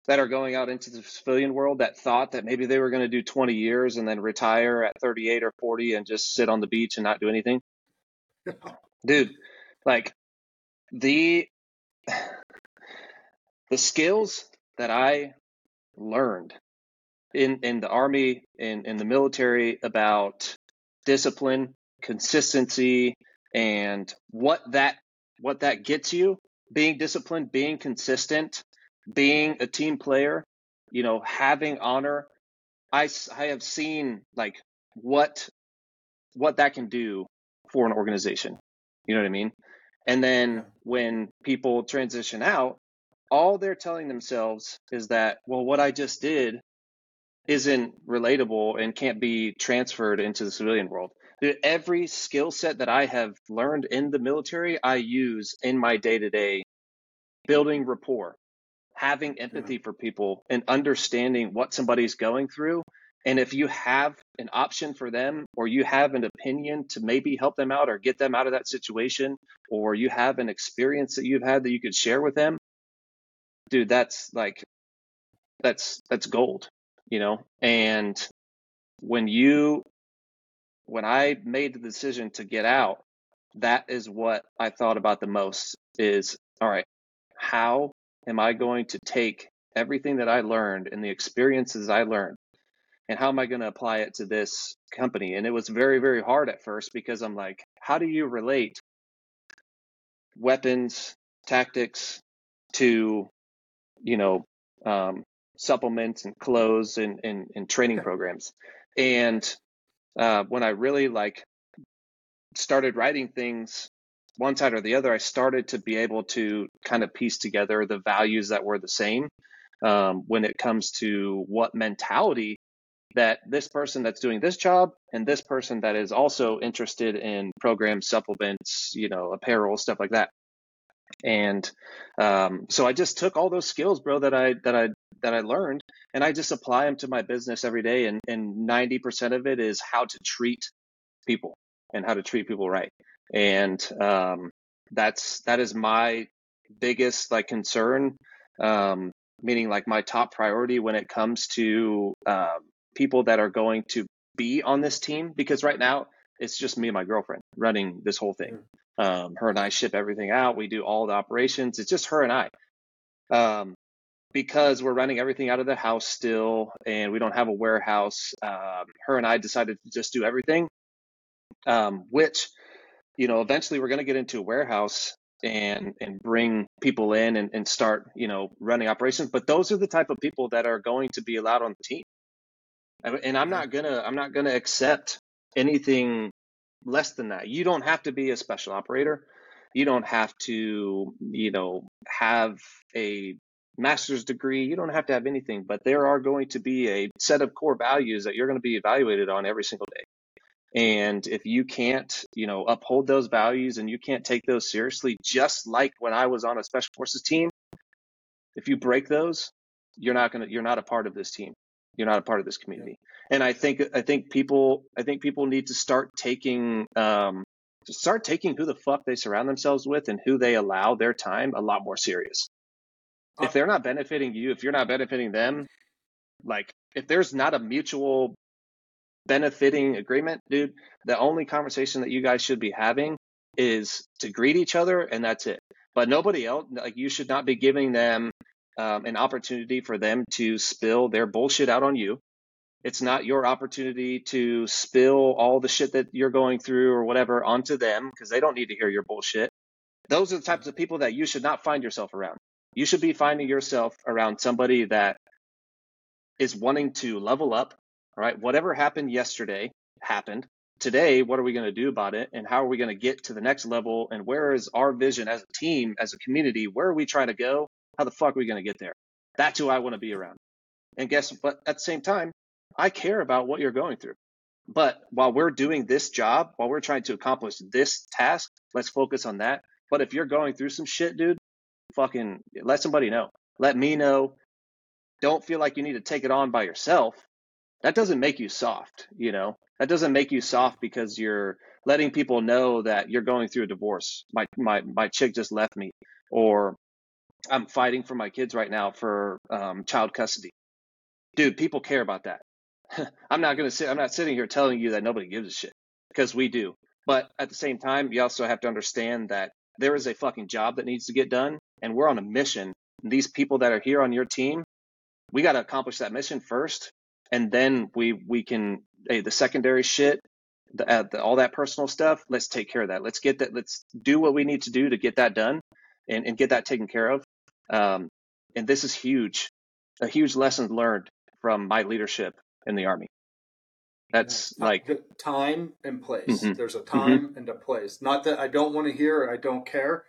B: that are going out into the civilian world that thought that maybe they were going to do 20 years and then retire at 38 or 40 and just sit on the beach and not do anything. Dude, like the the skills that I learned in in the army in in the military about discipline, consistency, and what that what that gets you being disciplined, being consistent, being a team player, you know, having honor. I, I have seen like what what that can do for an organization. You know what I mean? And then when people transition out, all they're telling themselves is that, well, what I just did isn't relatable and can't be transferred into the civilian world. Every skill set that I have learned in the military, I use in my day to day building rapport, having mm-hmm. empathy for people, and understanding what somebody's going through. And if you have an option for them, or you have an opinion to maybe help them out or get them out of that situation, or you have an experience that you've had that you could share with them, dude, that's like, that's, that's gold, you know? And when you when I made the decision to get out, that is what I thought about the most is all right, how am I going to take everything that I learned and the experiences I learned and how am I going to apply it to this company? And it was very, very hard at first because I'm like, how do you relate weapons, tactics to, you know, um, supplements and clothes and, and, and training programs? And uh, when I really like started writing things one side or the other, I started to be able to kind of piece together the values that were the same um, when it comes to what mentality that this person that's doing this job and this person that is also interested in programs, supplements, you know, apparel, stuff like that. And um, so I just took all those skills, bro, that I that I that I learned, and I just apply them to my business every day. And and ninety percent of it is how to treat people and how to treat people right. And um, that's that is my biggest like concern, um, meaning like my top priority when it comes to uh, people that are going to be on this team. Because right now it's just me and my girlfriend running this whole thing. Um, her and I ship everything out. We do all the operations. It's just her and I. Um, because we're running everything out of the house still and we don't have a warehouse, um, her and I decided to just do everything, um, which, you know, eventually we're going to get into a warehouse and and bring people in and, and start, you know, running operations. But those are the type of people that are going to be allowed on the team. And I'm mm-hmm. not gonna I'm not gonna accept anything less than that. You don't have to be a special operator. You don't have to, you know, have a master's degree. You don't have to have anything, but there are going to be a set of core values that you're going to be evaluated on every single day. And if you can't, you know, uphold those values and you can't take those seriously, just like when I was on a special forces team, if you break those, you're not going to, you're not a part of this team. You're not a part of this community. And I think I think people I think people need to start taking um, start taking who the fuck they surround themselves with and who they allow their time a lot more serious. Uh, if they're not benefiting you, if you're not benefiting them, like if there's not a mutual benefiting agreement, dude, the only conversation that you guys should be having is to greet each other and that's it. But nobody else, like you should not be giving them um, an opportunity for them to spill their bullshit out on you. It's not your opportunity to spill all the shit that you're going through or whatever onto them because they don't need to hear your bullshit. Those are the types of people that you should not find yourself around. You should be finding yourself around somebody that is wanting to level up. All right. Whatever happened yesterday happened. Today, what are we going to do about it? And how are we going to get to the next level? And where is our vision as a team, as a community? Where are we trying to go? How the fuck are we going to get there? That's who I want to be around. And guess what? At the same time, I care about what you're going through. But while we're doing this job, while we're trying to accomplish this task, let's focus on that. But if you're going through some shit, dude, fucking let somebody know. Let me know. Don't feel like you need to take it on by yourself. That doesn't make you soft, you know? That doesn't make you soft because you're letting people know that you're going through a divorce. My my my chick just left me or I'm fighting for my kids right now for um, child custody. Dude, people care about that. I'm not gonna sit. I'm not sitting here telling you that nobody gives a shit because we do. But at the same time, you also have to understand that there is a fucking job that needs to get done, and we're on a mission. And these people that are here on your team, we got to accomplish that mission first, and then we we can hey, the secondary shit, the, uh, the, all that personal stuff. Let's take care of that. Let's get that. Let's do what we need to do to get that done, and, and get that taken care of. Um, and this is huge, a huge lesson learned from my leadership in the army. That's
A: yeah.
B: like
A: time and place. Mm-hmm. There's a mm-hmm. time mm-hmm. and a place. Not that I don't want to hear or I don't care,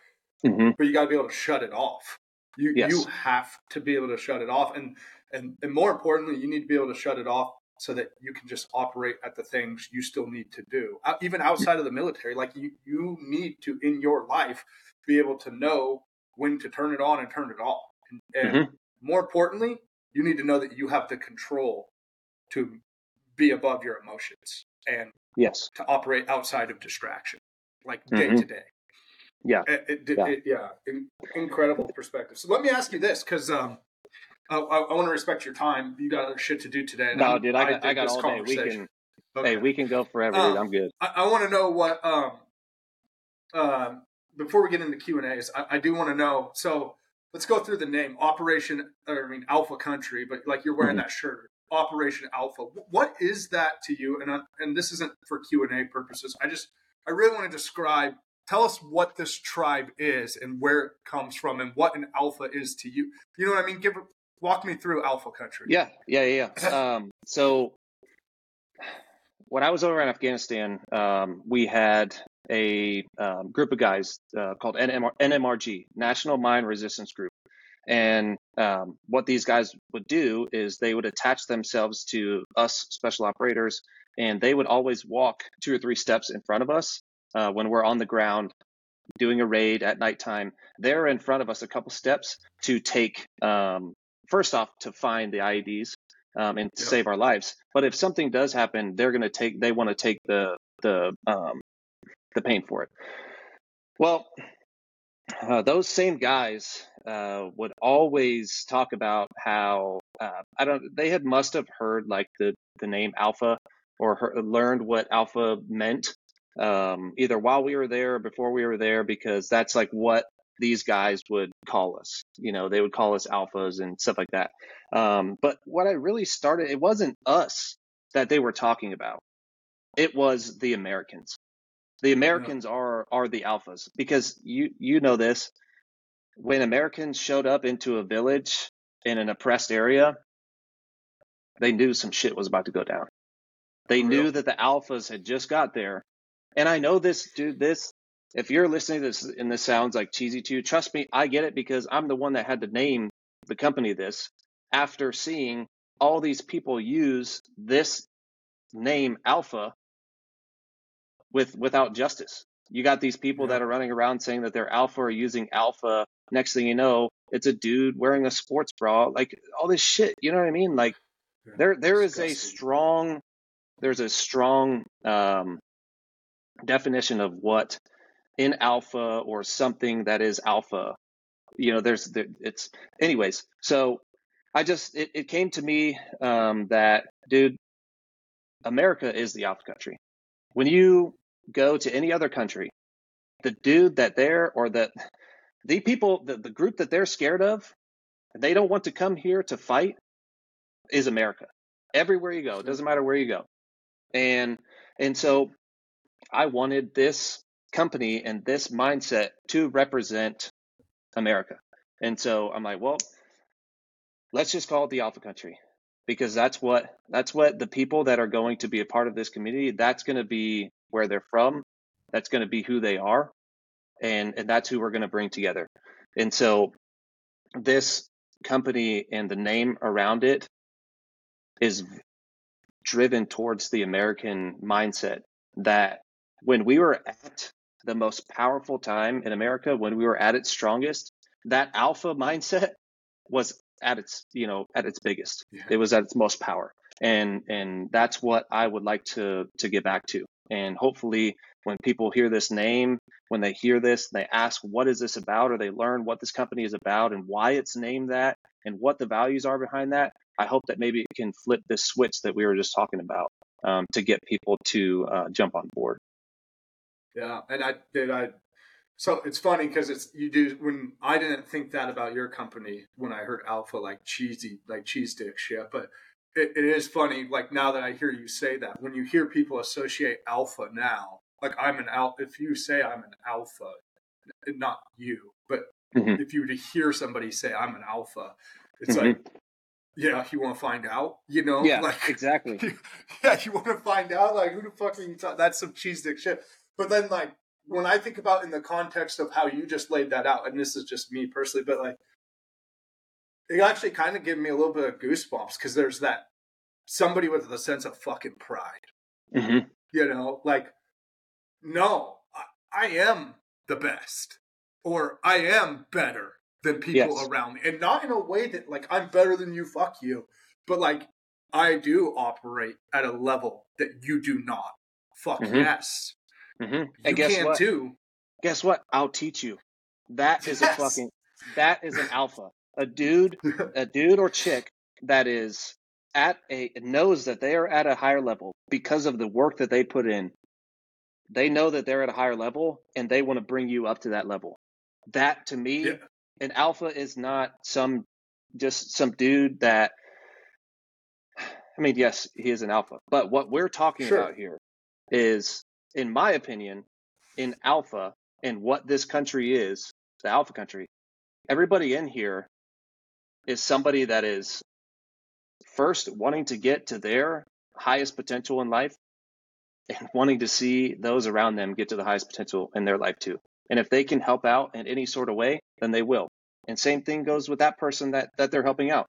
A: mm-hmm. but you got to be able to shut it off. You yes. you have to be able to shut it off, and and and more importantly, you need to be able to shut it off so that you can just operate at the things you still need to do, even outside of the military. Like you you need to in your life be able to know when to turn it on and turn it off, and, and mm-hmm. more importantly, you need to know that you have the control to be above your emotions and
B: yes.
A: to operate outside of distraction like day mm-hmm. to day.
B: Yeah.
A: It, it, yeah, it, yeah. In, incredible perspective. So let me ask you this because um I, I, want to respect your time. You got other shit to do today
B: no dude i got, I, I got all day. We can okay. hey we can go forever um, i'm good.
A: I, I want to know what um uh, before we get into q and a's I, I do want to know so let's go through the name operation i mean alpha country but like you're wearing mm-hmm. that shirt Operation Alpha. What is that to you? And I, and this isn't for Q and A purposes. I just I really want to describe. Tell us what this tribe is and where it comes from and what an alpha is to you. You know what I mean? Give walk me through Alpha Country.
B: Yeah, yeah, yeah. yeah. um, so when I was over in Afghanistan, um, we had a um, group of guys uh, called NMR, NMRG, National Mine Resistance Group. And um, what these guys would do is they would attach themselves to us special operators, and they would always walk two or three steps in front of us uh, when we're on the ground doing a raid at nighttime. They're in front of us a couple steps to take, um, first off, to find the IEDs um, and yep. save our lives. But if something does happen, they're going to take. They want to take the the um, the pain for it. Well, uh, those same guys uh, would always talk about how uh, I don't. They had must have heard like the the name Alpha or learned what Alpha meant um, either while we were there or before we were there because that's like what these guys would call us. You know, they would call us alphas and stuff like that. Um, but what I really started, it wasn't us that they were talking about. It was the Americans. The Americans yeah. are are the alphas because you you know this when Americans showed up into a village in an oppressed area, they knew some shit was about to go down. They knew that the alphas had just got there. And I know this, dude, this, if you're listening to this and this sounds like cheesy to you, trust me, I get it because I'm the one that had to name the company this after seeing all these people use this name alpha with without justice. You got these people yeah. that are running around saying that they're alpha or using alpha Next thing you know, it's a dude wearing a sports bra, like all this shit. You know what I mean? Like yeah, there there is a strong there's a strong um, definition of what in alpha or something that is alpha. You know, there's there, it's anyways. So I just it, it came to me um, that dude, America is the alpha country. When you go to any other country, the dude that they're or that the people, the, the group that they're scared of, they don't want to come here to fight, is America. Everywhere you go, it doesn't matter where you go. And and so I wanted this company and this mindset to represent America. And so I'm like, well, let's just call it the Alpha Country because that's what that's what the people that are going to be a part of this community, that's going to be where they're from, that's going to be who they are and and that's who we're going to bring together. And so this company and the name around it is driven towards the American mindset that when we were at the most powerful time in America, when we were at its strongest, that alpha mindset was at its, you know, at its biggest. Yeah. It was at its most power. And and that's what I would like to to get back to. And hopefully when people hear this name, when they hear this, they ask, what is this about? Or they learn what this company is about and why it's named that and what the values are behind that. I hope that maybe it can flip this switch that we were just talking about um, to get people to uh, jump on board.
A: Yeah. And I did, I, So it's funny because it's you do when I didn't think that about your company when I heard alpha like cheesy like cheese stick shit, but it, it is funny like now that I hear you say that when you hear people associate alpha now like I'm an alpha if you say I'm an alpha not you but mm-hmm. if you were to hear somebody say I'm an alpha it's mm-hmm. like yeah, you want to find out, you know?
B: Yeah, like exactly.
A: yeah, you want to find out, like who the fuck are you talking? That's some cheese dick shit. But then, like when I think about in the context of how you just laid that out, and this is just me personally, but like it actually kind of gave me a little bit of goosebumps because there's that somebody with a sense of fucking pride. Mm-hmm. You know, like no, I, I, am the best, or I am better than people yes. around me, and not in a way that like I'm better than you, fuck you, but like I do operate at a level that you do not. Fuck mm-hmm. yes.
B: Mm-hmm. You and guess can what? too. Guess what? I'll teach you. That is yes. a fucking. That is an alpha. A dude, a dude or chick that is at a knows that they are at a higher level because of the work that they put in. They know that they're at a higher level and they want to bring you up to that level. That to me, yeah. an alpha is not some just some dude that I mean, yes, he is an alpha, but what we're talking sure. about here is in my opinion, in alpha and what this country is, the alpha country, everybody in here is somebody that is first wanting to get to their highest potential in life and wanting to see those around them get to the highest potential in their life too. And if they can help out in any sort of way, then they will. And same thing goes with that person that that they're helping out.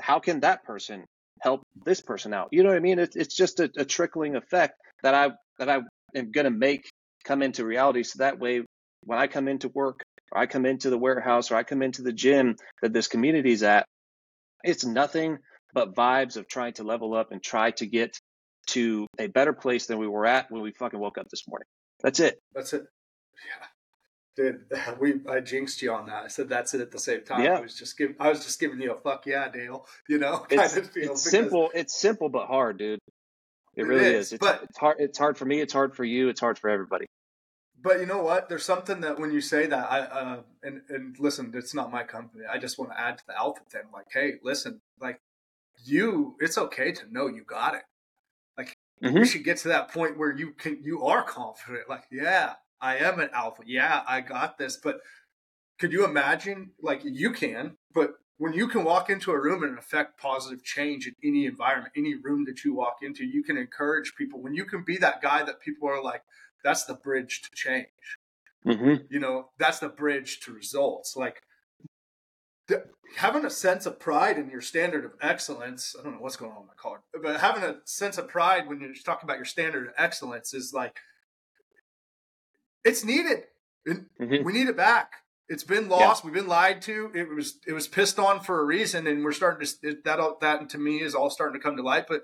B: How can that person help this person out? You know what I mean? It's it's just a, a trickling effect that I that I am going to make come into reality. So that way, when I come into work, or I come into the warehouse, or I come into the gym that this community is at, it's nothing but vibes of trying to level up and try to get to a better place than we were at when we fucking woke up this morning. That's it.
A: That's it. Yeah. Dude, we I jinxed you on that. I said that's it at the same time. Yeah. I was just giving I was just giving you a fuck yeah, Dale. You know,
B: kind it's, of feel. It's because... simple. It's simple but hard, dude. It, really is. is. It's, but it's hard. It's hard for me. It's hard for you. It's hard for everybody.
A: But you know what? There's something that when you say that, I uh, and and listen, it's not my company. I just want to add to the alpha thing. Like, hey, listen, like you, it's okay to know you got it. Like mm-hmm. you should get to that point where you can, you are confident. Like, yeah, I am an alpha. Yeah, I got this. But could you imagine? Like you can, but when you can walk into a room and affect positive change in any environment, any room that you walk into, you can encourage people. When you can be that guy that people are like, that's the bridge to change. Mm-hmm. You know, that's the bridge to results. Like the, having a sense of pride in your standard of excellence. I don't know what's going on in my car, but having a sense of pride when you're talking about your standard of excellence is like, it's needed. Mm-hmm. We need it back. It's been lost. Yeah. We've been lied to. It was it was pissed on for a reason, and we're starting to that that to me is all starting to come to light. But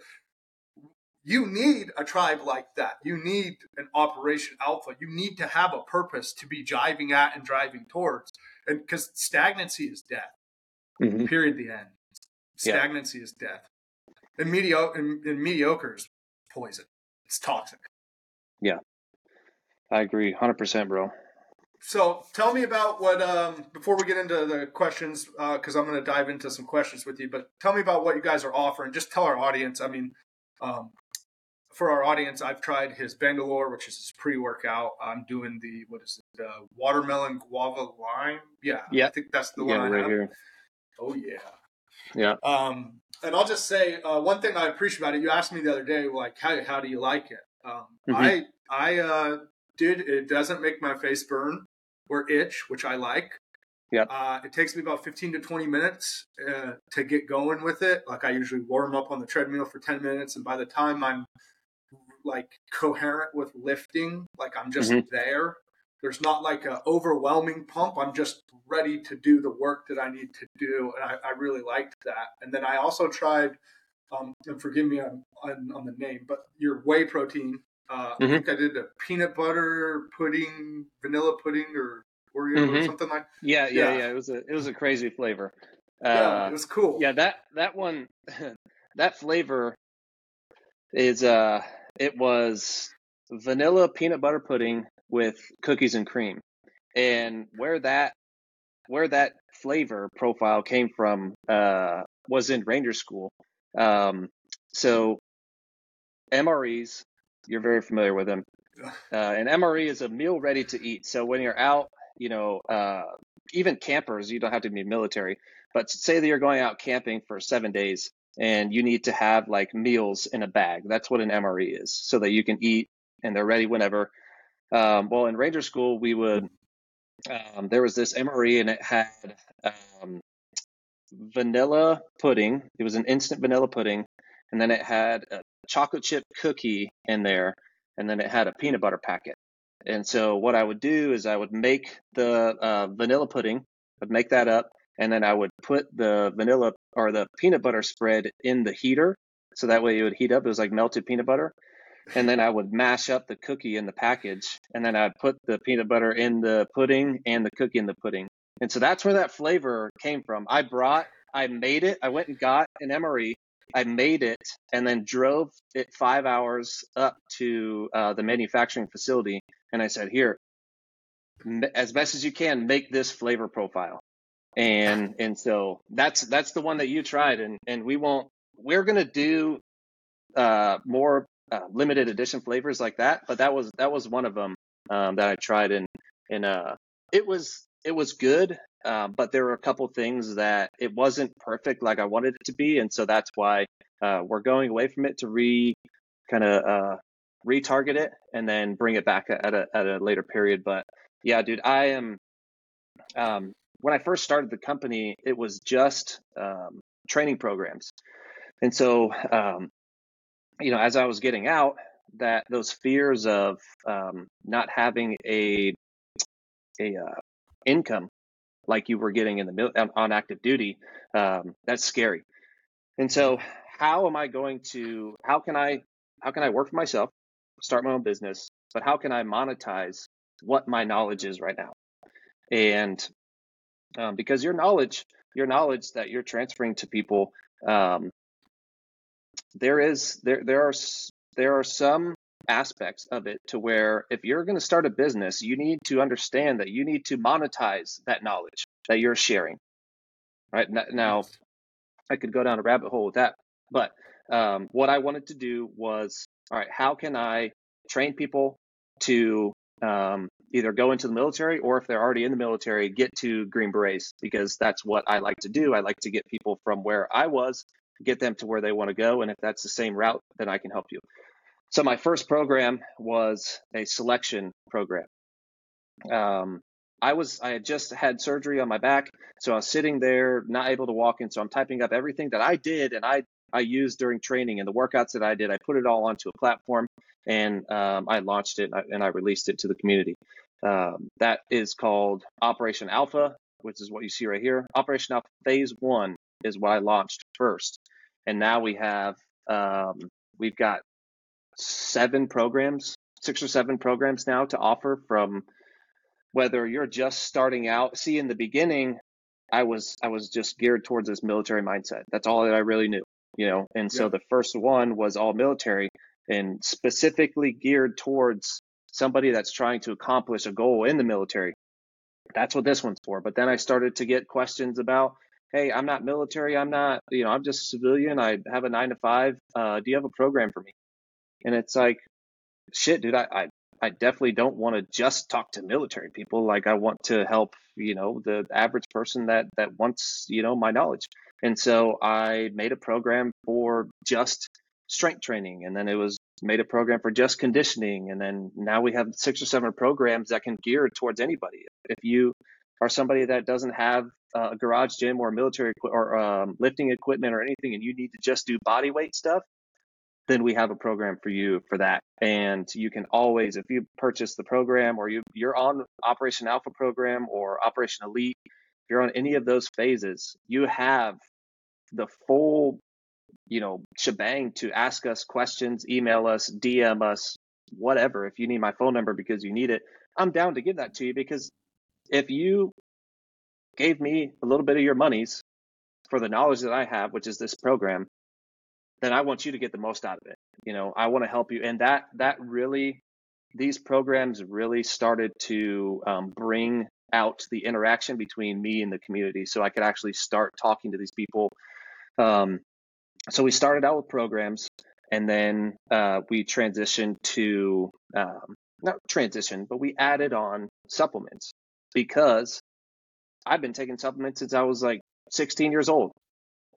A: you need a tribe like that. You need an Operation Alpha. You need to have a purpose to be jiving at and driving towards, and because stagnancy is death. Mm-hmm. Period. The end. Stagnancy yeah. is death, and mediocre and, and mediocre is poison. It's toxic.
B: Yeah, I agree, hundred percent, bro.
A: So tell me about what um, before we get into the questions because uh, I'm going to dive into some questions with you. But tell me about what you guys are offering. Just tell our audience. I mean, um, for our audience, I've tried his Bangalore, which is his pre-workout. I'm doing the what is it? Uh, watermelon guava lime. Yeah, yeah. I think that's the one. Yeah, right here. Oh yeah.
B: Yeah.
A: Um, and I'll just say uh, one thing I appreciate about it. You asked me the other day, like, how how do you like it? Um, mm-hmm. I I uh, did. It doesn't make my face burn or itch, which I like.
B: Yeah.
A: Uh, it takes me about 15 to 20 minutes uh, to get going with it. Like I usually warm up on the treadmill for 10 minutes, and by the time I'm like coherent with lifting, like I'm just mm-hmm. there. There's not like an overwhelming pump. I'm just ready to do the work that I need to do, and I, I really liked that. And then I also tried, um, and forgive me on, on, on the name, but your whey protein uh, mm-hmm. I think I did a peanut butter pudding, vanilla pudding, or Oreo mm-hmm. or something like.
B: Yeah, yeah, yeah, yeah, It was a it was a crazy flavor.
A: Yeah, uh, it was cool.
B: Yeah, that that one, that flavor is uh, it was vanilla peanut butter pudding with cookies and cream, and where that where that flavor profile came from uh, was in Ranger School. Um, so MREs, you're very familiar with them. Uh, an MRE is a meal ready to eat. So when you're out, you know, uh, even campers, you don't have to be military, but say that you're going out camping for seven days and you need to have like meals in a bag. That's what an MRE is, so that you can eat and they're ready whenever. Um, well, in Ranger School, we would um, there was this MRE and it had um, vanilla pudding. It was an instant vanilla pudding, and then it had a chocolate chip cookie in there, and then it had a peanut butter packet. And so what I would do is I would make the uh, vanilla pudding, I'd make that up, and then I would put the vanilla or the peanut butter spread in the heater, so that way it would heat up. It was like melted peanut butter, and then I would mash up the cookie in the package, and then I'd put the peanut butter in the pudding and the cookie in the pudding. And so that's where that flavor came from. I brought, I made it, I went and got an MRE, I made it, and then drove it five hours up to uh, the manufacturing facility, and I said, "Here, as best as you can, make this flavor profile." And and so that's that's the one that you tried, and and we won't. We're gonna do uh, more uh, limited edition flavors like that, but that was that was one of them um, that I tried, and and uh, it was it was good, uh, but there were a couple things that it wasn't perfect like I wanted it to be, and so that's why uh, we're going away from it to re kind of uh, retarget it and then bring it back at a at a later period. But yeah, dude, I am. Um, when I first started the company, it was just um, training programs, and so um, you know, as I was getting out, that those fears of um, not having a a uh, income like you were getting in the on active duty, um, that's scary. And so, how am I going to? How can I? How can I work for myself, start my own business? But how can I monetize what my knowledge is right now? And um, because your knowledge, your knowledge that you're transferring to people, um, there is there there are there are some aspects of it to where if you're going to start a business, you need to understand that you need to monetize that knowledge that you're sharing. Right now, I could go down a rabbit hole with that, but um, what I wanted to do was, all right, how can I train people to um, either go into the military or if they're already in the military, get to Green Berets because that's what I like to do. I like to get people from where I was get them to where they want to go. And if that's the same route, then I can help you. So my first program was a selection program. Um, I was I had just had surgery on my back, so I was sitting there not able to walk in. So I'm typing up everything that I did and I I used during training and the workouts that I did. I put it all onto a platform and um, I launched it and I released it to the community. Um, that is called Operation Alpha, which is what you see right here. Operation Alpha Phase One is what I launched first, and now we have um, we've got seven programs, six or seven programs now to offer from whether you're just starting out. See, in the beginning, I was I was just geared towards this military mindset. That's all that I really knew, you know. And so yeah. the first one was all military and specifically geared towards somebody that's trying to accomplish a goal in the military. That's what this one's for. But then I started to get questions about hey, I'm not military. I'm not, you know, I'm just a civilian. I have a nine to five. Uh, do you have a program for me? And it's like, shit, dude, I, I, I definitely don't want to just talk to military people. Like I want to help, you know, the average person that, that wants, you know, my knowledge. And so I made a program for just strength training. And then it was made a program for just conditioning. And then now we have six or seven programs that can gear towards anybody. If you are somebody that doesn't have a garage gym or military or um, lifting equipment or anything, and you need to just do body weight stuff, then we have a program for you for that. And you can always, if you purchase the program or you you're on Operation Alpha program or Operation Elite, if you're on any of those phases, you have the full, you know, shebang to ask us questions, email us, DM us, whatever. If you need my phone number because you need it, I'm down to give that to you because if you gave me a little bit of your monies for the knowledge that I have, which is this program, then I want you to get the most out of it. You know, I want to help you. And that, that really, these programs really started to um, bring out the interaction between me and the community so I could actually start talking to these people. Um, so we started out with programs and then uh, we transitioned to um, not transition, but we added on supplements because I've been taking supplements since I was like 16 years old.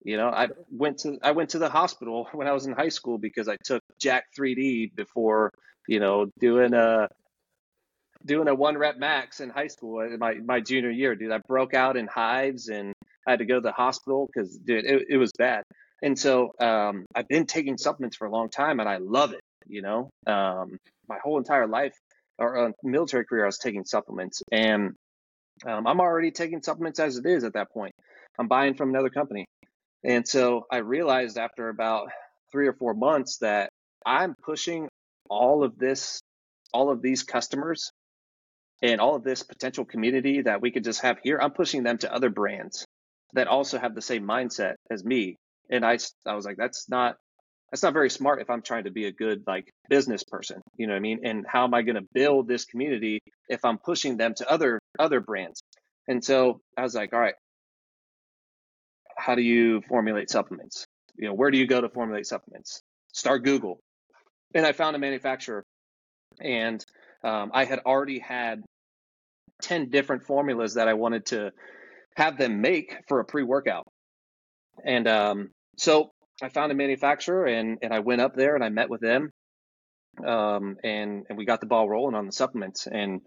B: You know, I went to I went to the hospital when I was in high school because I took Jack 3D before, you know, doing a doing a one rep max in high school in my my junior year, dude. I broke out in hives and I had to go to the hospital because dude, it, it was bad. And so um, I've been taking supplements for a long time and I love it. You know, um, my whole entire life or uh, military career, I was taking supplements and um, I'm already taking supplements as it is at that point. I'm buying from another company. And so I realized after about three or four months that I'm pushing all of this, all of these customers and all of this potential community that we could just have here. I'm pushing them to other brands that also have the same mindset as me. And I, I was like, that's not, that's not very smart if I'm trying to be a good like business person. You know what I mean? And how am I going to build this community if I'm pushing them to other, other brands? And so I was like, all right, how do you formulate supplements? You know, where do you go to formulate supplements? Start Google. And I found a manufacturer, and um, I had already had 10 different formulas that I wanted to have them make for a pre workout. And um, so I found a manufacturer and, and I went up there and I met with them. Um, and, and we got the ball rolling on the supplements. And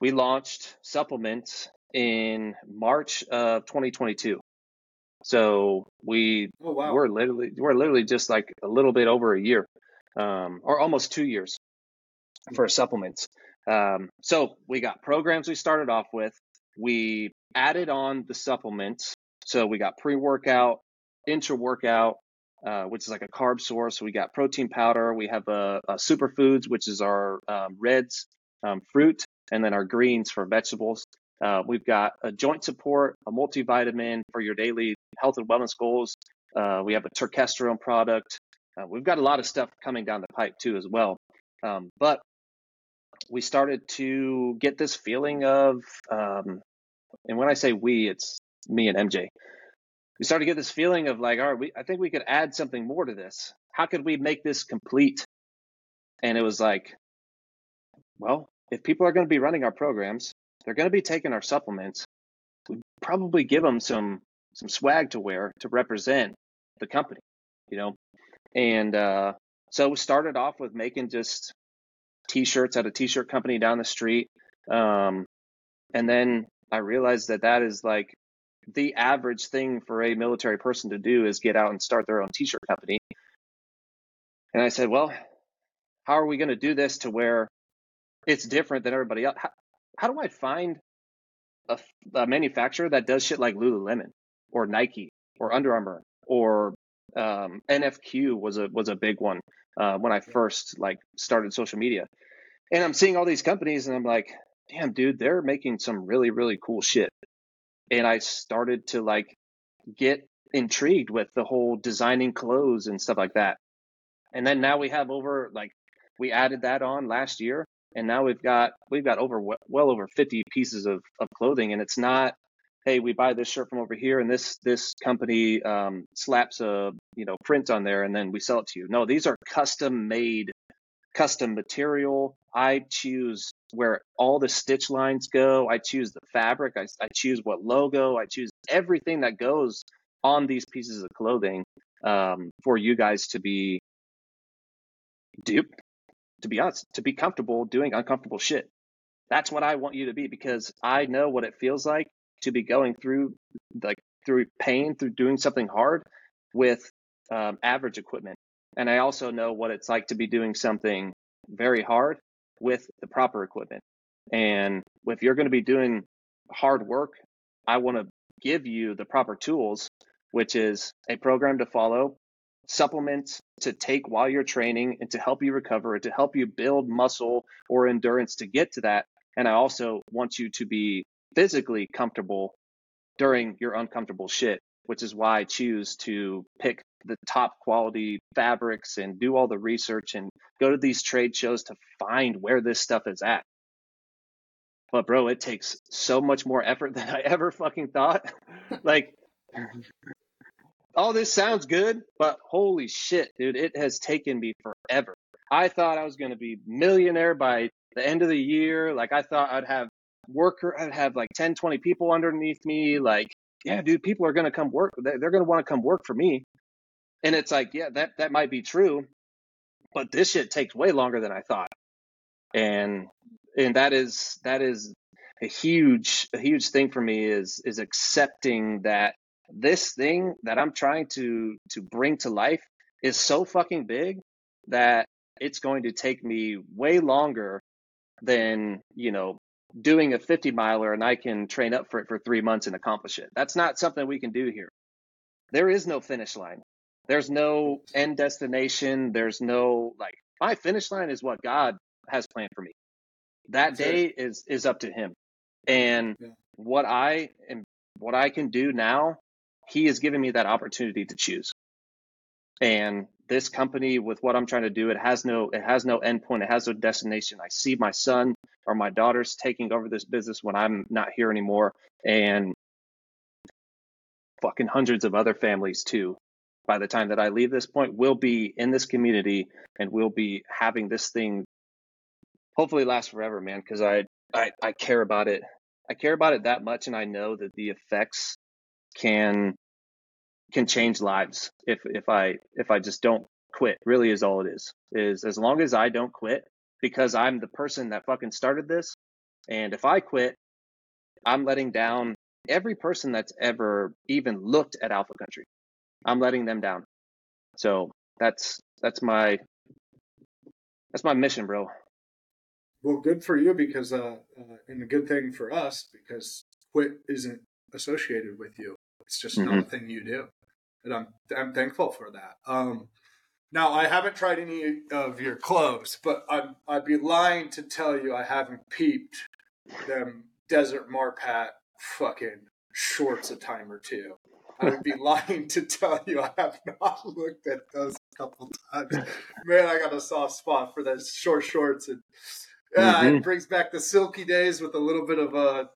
B: we launched supplements in March of 2022. So we oh, wow. we're literally we're literally just like a little bit over a year, um, or almost two years for supplements. Um, so we got programs we started off with. We added on the supplements. So we got pre workout, intra workout, uh, which is like a carb source. We got protein powder. We have a, a superfoods, which is our um, reds, um, fruit, and then our greens for vegetables. Uh, we've got a joint support, a multivitamin for your daily health and wellness goals. Uh, we have a turkesterone product. Uh, we've got a lot of stuff coming down the pipe too as well. Um, but we started to get this feeling of, um, and when I say we, it's me and MJ. We started to get this feeling of like, all right, we, I think we could add something more to this. How could we make this complete? And it was like, well, if people are going to be running our programs, they're going to be taking our supplements. We probably give them some some swag to wear to represent the company, you know. And uh, so we started off with making just t-shirts at a t-shirt company down the street, um, and then I realized that that is like the average thing for a military person to do is get out and start their own t-shirt company. And I said, well, how are we going to do this to where it's different than everybody else? How, how do I find a, a, manufacturer that does shit like Lululemon or Nike or Under Armour or um, NFQ was a was a big one uh, when I first like started social media, and I'm seeing all these companies and I'm like, damn, dude, they're making some really really cool shit, and I started to like get intrigued with the whole designing clothes and stuff like that, and then now we have over like we added that on last year and now we've got we've got over well over 50 pieces of, of clothing and it's not hey we buy this shirt from over here and this this company um, slaps a you know print on there and then we sell it to you. No these are custom made custom material. I choose where all the stitch lines go i choose the fabric i, I choose what logo i choose everything that goes on these pieces of clothing um, for you guys to be duped to be honest, to be comfortable doing uncomfortable shit. That's what I want you to be because I know what it feels like to be going through like through pain through doing something hard with um, average equipment, and I also know what it's like to be doing something very hard with the proper equipment. And if you're going to be doing hard work, I want to give you the proper tools, which is a program to follow, supplements to take while you're training and to help you recover to help you build muscle or endurance to get to that. And I also want you to be physically comfortable during your uncomfortable shit, which is why I choose to pick the top quality fabrics and do all the research and go to these trade shows to find where this stuff is at. But bro, it takes so much more effort than I ever fucking thought. like all this sounds good, but holy shit, dude, it has taken me forever. I thought I was going to be millionaire by the end of the year. Like I thought I'd have worker, I'd have like 10, 20 people underneath me. Like, yeah, dude, people are going to come work. They're going to want to come work for me. And it's like, yeah, that, that might be true, but this shit takes way longer than I thought. And, and that is, that is a huge, a huge thing for me is, is accepting that this thing that I'm trying to, to bring to life is so fucking big that it's going to take me way longer than, you know, doing a 50 miler and I can train up for it for three months and accomplish it. That's not something we can do here. There is no finish line. There's no end destination. There's no like my finish line is what God has planned for me. That That's day it. is is up to him. And yeah. what I am what I can do now, he has given me that opportunity to choose. And this company with what I'm trying to do, it has no it has no endpoint, it has no destination. I see my son or my daughters taking over this business when I'm not here anymore and fucking hundreds of other families too. By the time that I leave this point, we'll be in this community and we'll be having this thing hopefully last forever, man, because I, I I care about it. I care about it that much and I know that the effects can can change lives if if I if I just don't quit. Really is all it is. Is as long as I don't quit because I'm the person that fucking started this and if I quit, I'm letting down every person that's ever even looked at Alpha Country. I'm letting them down. So that's that's my that's my mission, bro.
A: Well, good for you because uh, uh and a good thing for us because quit isn't associated with you. It's just mm-hmm. not a thing you do and I'm I'm thankful for that. Um, now I haven't tried any of your clothes, but I'm I'd be lying to tell you I haven't peeped them Desert Marpat fucking shorts a time or two. I would be lying to tell you I have not looked at those a couple times. Man, I got a soft spot for those short shorts and yeah, mm-hmm. it brings back the silky days with a little bit of a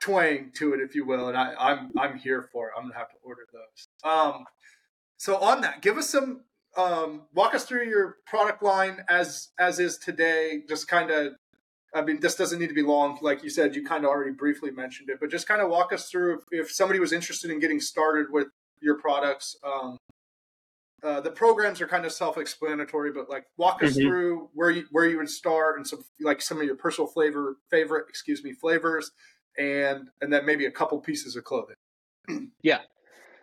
A: twang to it, if you will, and I, I'm I'm here for it. I'm gonna have to order those. Um, so on that, give us some um, walk us through your product line as as is today. Just kind of, I mean, this doesn't need to be long. Like you said, you kind of already briefly mentioned it, but just kind of walk us through if, if, somebody was interested in getting started with your products. Um, uh, the programs are kind of self-explanatory, but like walk us mm-hmm. through where you where you would start and some like some of your personal flavor favorite, excuse me, flavors, and and then maybe a couple pieces of clothing.
B: yeah,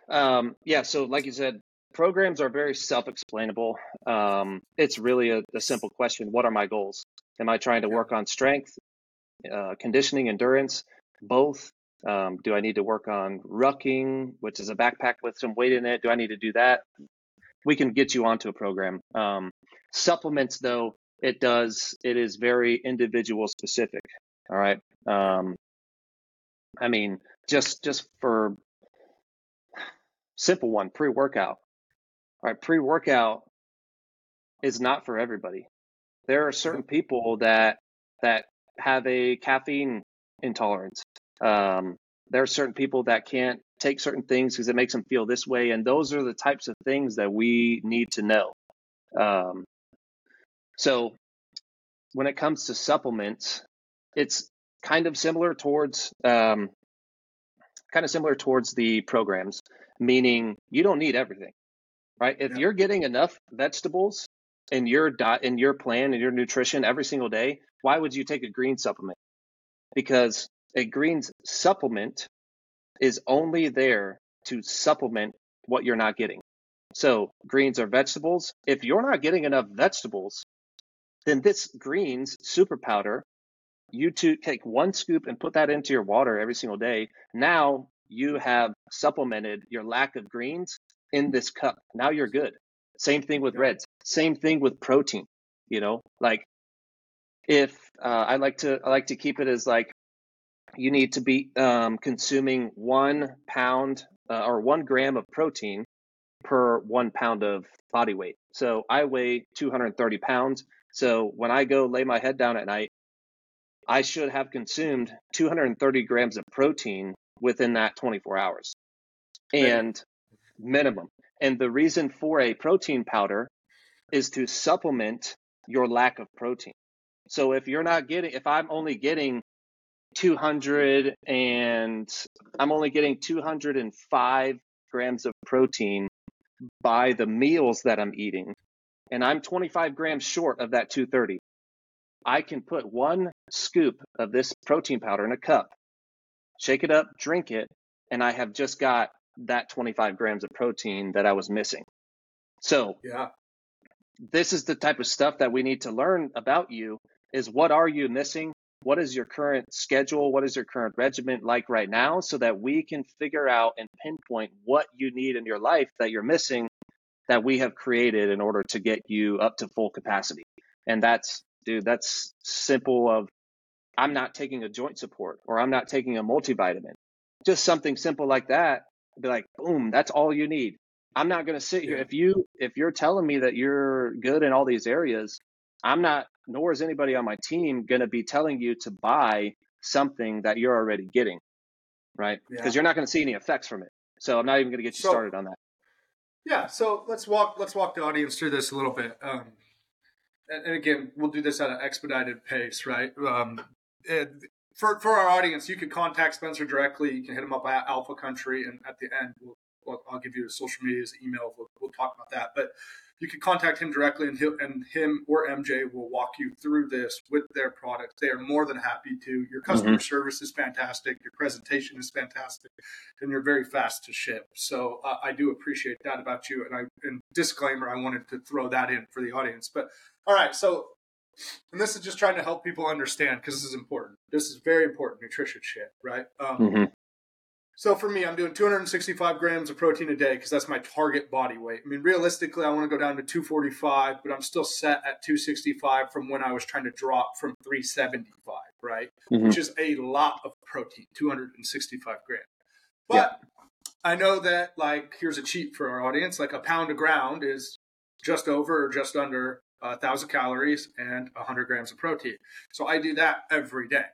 B: um, yeah. So like you said, programs are very self-explainable. Um, it's really a, a, simple question: What are my goals? Am I trying to work on strength, uh, conditioning, endurance, both? Um, do I need to work on rucking, which is a backpack with some weight in it? Do I need to do that? We can get you onto a program. Um, supplements, though, it does. It is very individual specific. All right. Um, I mean, just just for simple one, pre-workout. All right, pre-workout is not for everybody. There are certain people that that have a caffeine intolerance. Um, there are certain people that can't take certain things because it makes them feel this way, and those are the types of things that we need to know. Um, so, when it comes to supplements, it's kind of similar towards um, kind of similar towards the programs, meaning you don't need everything, right? If yeah. you're getting enough vegetables in your diet, in your plan, in your nutrition every single day, why would you take a green supplement? Because a green supplement is only there to supplement what you're not getting. So greens are vegetables. If you're not getting enough vegetables, then this greens super powder you take one scoop and put that into your water every single day. Now you have supplemented your lack of greens in this cup. Now you're good. Same thing with reds. Same thing with protein. You know, like if uh, I like to, I like to keep it as like you need to be um, consuming one pound uh, or one gram of protein per one pound of body weight. So I weigh 230 pounds. So when I go lay my head down at night, I should have consumed 230 grams of protein within that 24 hours and minimum. And the reason for a protein powder is to supplement your lack of protein. So if you're not getting, if I'm only getting 200 and I'm only getting 205 grams of protein by the meals that I'm eating, and I'm 25 grams short of that 230, I can put one scoop of this protein powder in a cup, shake it up, drink it, and I have just got that 25 grams of protein that I was missing. So,
A: yeah.
B: This is the type of stuff that we need to learn about you is what are you missing? What is your current schedule? What is your current regimen like right now so that we can figure out and pinpoint what you need in your life that you're missing that we have created in order to get you up to full capacity. And that's dude, that's simple of I'm not taking a joint support or I'm not taking a multivitamin. Just something simple like that. Be like, boom, that's all you need. I'm not going to sit here if you if you're telling me that you're good in all these areas, I'm not nor is anybody on my team going to be telling you to buy something that you're already getting, right? Because yeah. you're not going to see any effects from it. So I'm not even going to get you so, started on that.
A: Yeah, so let's walk let's walk the audience through this a little bit. Um, and, and, again, we'll do this at an expedited pace, right? Um, it, for for our audience, you can contact Spencer directly. You can hit him up at Alpha Country, and at the end, we'll, we'll, I'll give you his social medias, email. We'll, we'll talk about that. But you can contact him directly, and, and him or MJ will walk you through this with their products. They are more than happy to. Your customer mm-hmm. service is fantastic. Your presentation is fantastic, and you're very fast to ship. So uh, I do appreciate that about you. And I, and disclaimer, I wanted to throw that in for the audience. But all right, so and this is just trying to help people understand because this is important. This is very important nutrition shit, right? Um, mm-hmm. So for me, I'm doing 265 grams of protein a day because that's my target body weight. I mean, realistically, I want to go down to 245, but I'm still set at 265 from when I was trying to drop from 375, right? Mm-hmm. Which is a lot of protein, 265 grams. But yeah. I know that, like, here's a cheat for our audience like a pound of ground is just over or just under a thousand calories and a 100 grams of protein. So I do that every day.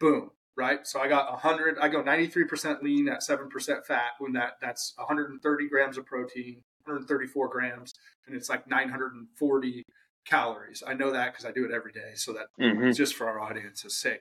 A: Boom right? So I got a 100, I go 93% lean at 7% fat when that that's 130 grams of protein, 134 grams, and it's like 940 calories. I know that because I do it every day. So that mm-hmm. just for our audience's sake.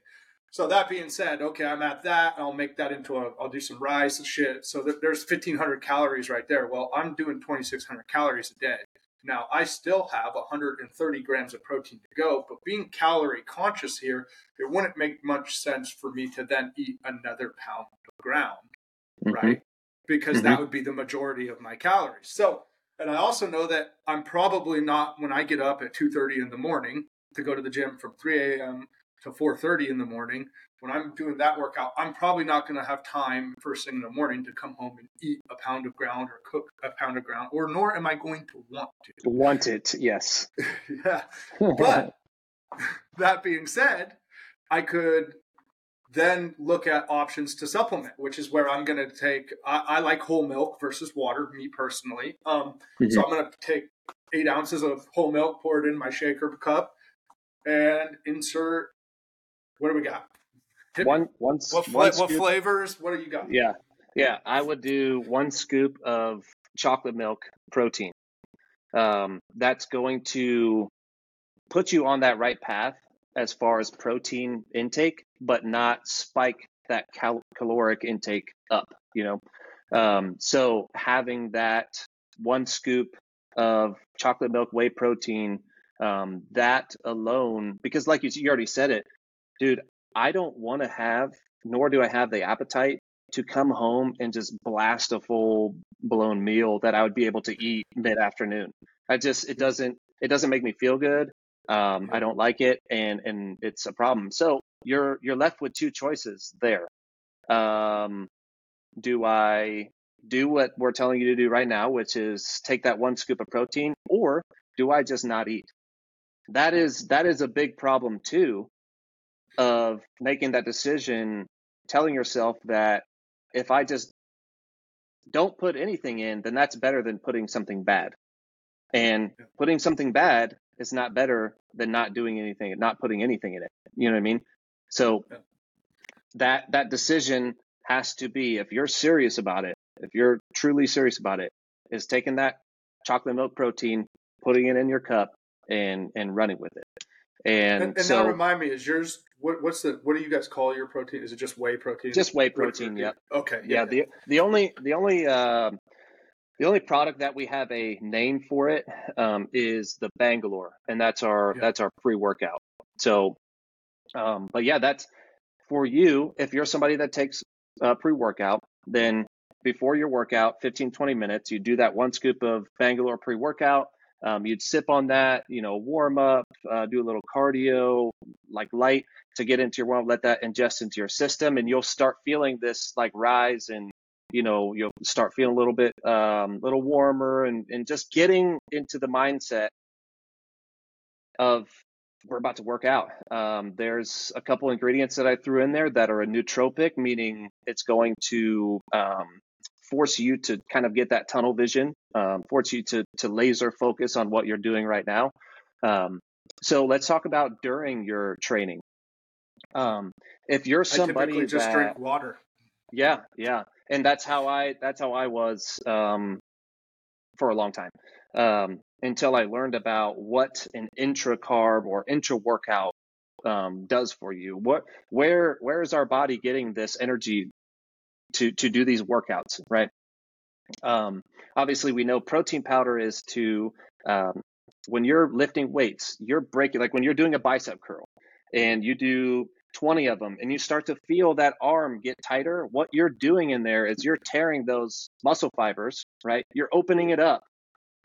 A: So that being said, okay, I'm at that. I'll make that into a. I'll do some rice and shit. So there's 1,500 calories right there. Well, I'm doing 2,600 calories a day. Now, I still have 130 grams of protein to go, but being calorie conscious here, it wouldn't make much sense for me to then eat another pound of ground, mm-hmm. right? Because mm-hmm. that would be the majority of my calories. So, and I also know that I'm probably not when I get up at 2:30 in the morning to go to the gym from 3 a.m. to 4:30 in the morning when I'm doing that workout, I'm probably not going to have time first thing in the morning to come home and eat a pound of ground or cook a pound of ground, or nor am I going to want to.
B: Want it, yes.
A: yeah. But that being said, I could then look at options to supplement, which is where I'm going to take. I, I, like whole milk versus water, me personally. Um, mm-hmm. So I'm going to take eight ounces of whole milk, pour it in my shaker cup, and insert. What do we got?
B: one one,
A: what,
B: one
A: what flavors? What do you got?
B: Yeah, yeah. I would do one scoop of chocolate milk protein. Um, that's going to put you on that right path as far as protein intake, but not spike that cal- caloric intake up. You know, um, so having that one scoop of chocolate milk whey protein, um, that alone, because like you, you already said it, dude, I don't want to have, nor do I have the appetite to come home and just blast a full blown meal that I would be able to eat mid afternoon. I just it doesn't it doesn't make me feel good. Um, I don't like it, and and it's a problem. So you're you're left with two choices there. Um, do I do what we're telling you to do right now, which is take that one scoop of protein, or do I just not eat? That is that is a big problem too of making that decision, telling yourself that if I just don't put anything in, then that's better than putting something bad. And putting something bad is not better than not doing anything, and not putting anything in it. You know what I mean? So that that decision has to be if you're serious about it, if you're truly serious about it, is taking that chocolate milk protein, putting it in your cup, and and running with it. And,
A: and, and
B: so,
A: now remind me, is yours what, what's the what do you guys call your protein? Is it just whey protein?
B: Just whey protein. Yeah.
A: Okay.
B: Yeah. yeah. The the only the only uh, the only product that we have a name for it um, is the Bangalore, and that's our yeah. that's our pre workout. So, um, but yeah, that's for you. If you're somebody that takes uh, pre workout, then before your workout, 15 20 minutes, you do that one scoop of Bangalore pre workout um, you'd sip on that, you know, warm up, uh, do a little cardio, like light to get into your warm, let that ingest into your system, and you'll start feeling this like rise and you know you'll start feeling a little bit um, little warmer and, and just getting into the mindset of we're about to work out. Um, there's a couple ingredients that I threw in there that are a nootropic, meaning it's going to um, force you to kind of get that tunnel vision, um, force you to to laser focus on what you're doing right now. Um, so let's talk about during your training. Um, if you're somebody
A: I just
B: that,
A: drink water.
B: Yeah, yeah, and that's how I that's how I was um, for a long time um, until I learned about what an intra carb or intra workout um, does for you. What where where is our body getting this energy to to do these workouts, right? Um, obviously, we know protein powder is to um, when you're lifting weights, you're breaking like when you're doing a bicep curl and you do 20 of them and you start to feel that arm get tighter. What you're doing in there is you're tearing those muscle fibers, right? You're opening it up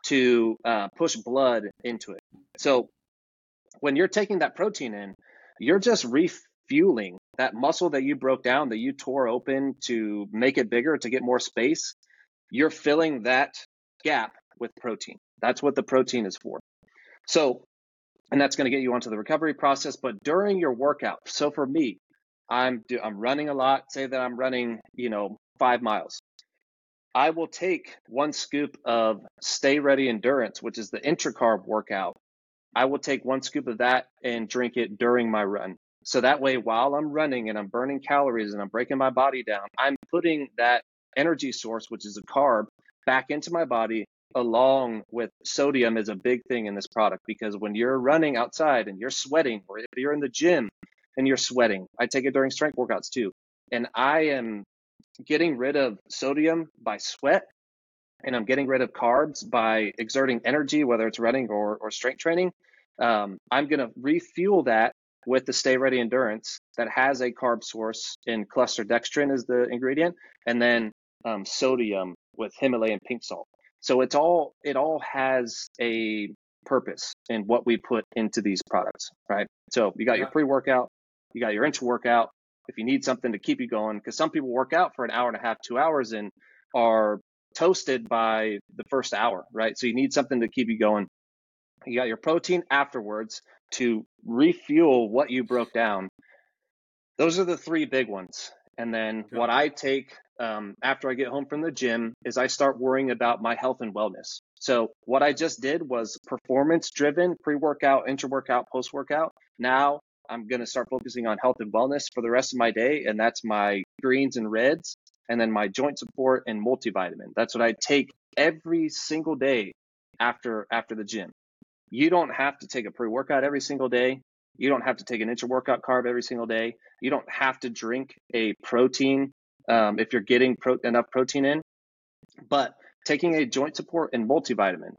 B: to uh, push blood into it. So when you're taking that protein in, you're just refueling that muscle that you broke down, that you tore open to make it bigger, to get more space, you're filling that gap with protein. That's what the protein is for. So, and that's going to get you onto the recovery process. But during your workout, so for me, I'm I'm running a lot. Say that I'm running, you know, five miles. I will take one scoop of Stay Ready Endurance, which is the intracarb workout. I will take one scoop of that and drink it during my run. So that way, while I'm running and I'm burning calories and I'm breaking my body down, I'm putting that energy source, which is a carb, back into my body along with sodium is a big thing in this product because when you're running outside and you're sweating or if you're in the gym and you're sweating, I take it during strength workouts too. And I am getting rid of sodium by sweat and I'm getting rid of carbs by exerting energy, whether it's running or, or strength training. Um, I'm going to refuel that with the Stay Ready Endurance that has a carb source in cluster dextrin is the ingredient, and then um, sodium with Himalayan pink salt. So it's all it all has a purpose in what we put into these products, right? So you got your pre-workout, you got your intra-workout. If you need something to keep you going, because some people work out for an hour and a half, two hours, and are toasted by the first hour, right? So you need something to keep you going. You got your protein afterwards to refuel what you broke down. Those are the three big ones. And then what I take um, after I get home from the gym is I start worrying about my health and wellness. So what I just did was performance driven, pre workout, intra workout, post workout. Now I'm going to start focusing on health and wellness for the rest of my day. And that's my greens and reds, and then my joint support and multivitamin. That's what I take every single day after after the gym. You don't have to take a pre workout every single day. You don't have to take an intra workout carb every single day. You don't have to drink a protein um, if you're getting pro- enough protein in. But taking a joint support and multivitamin,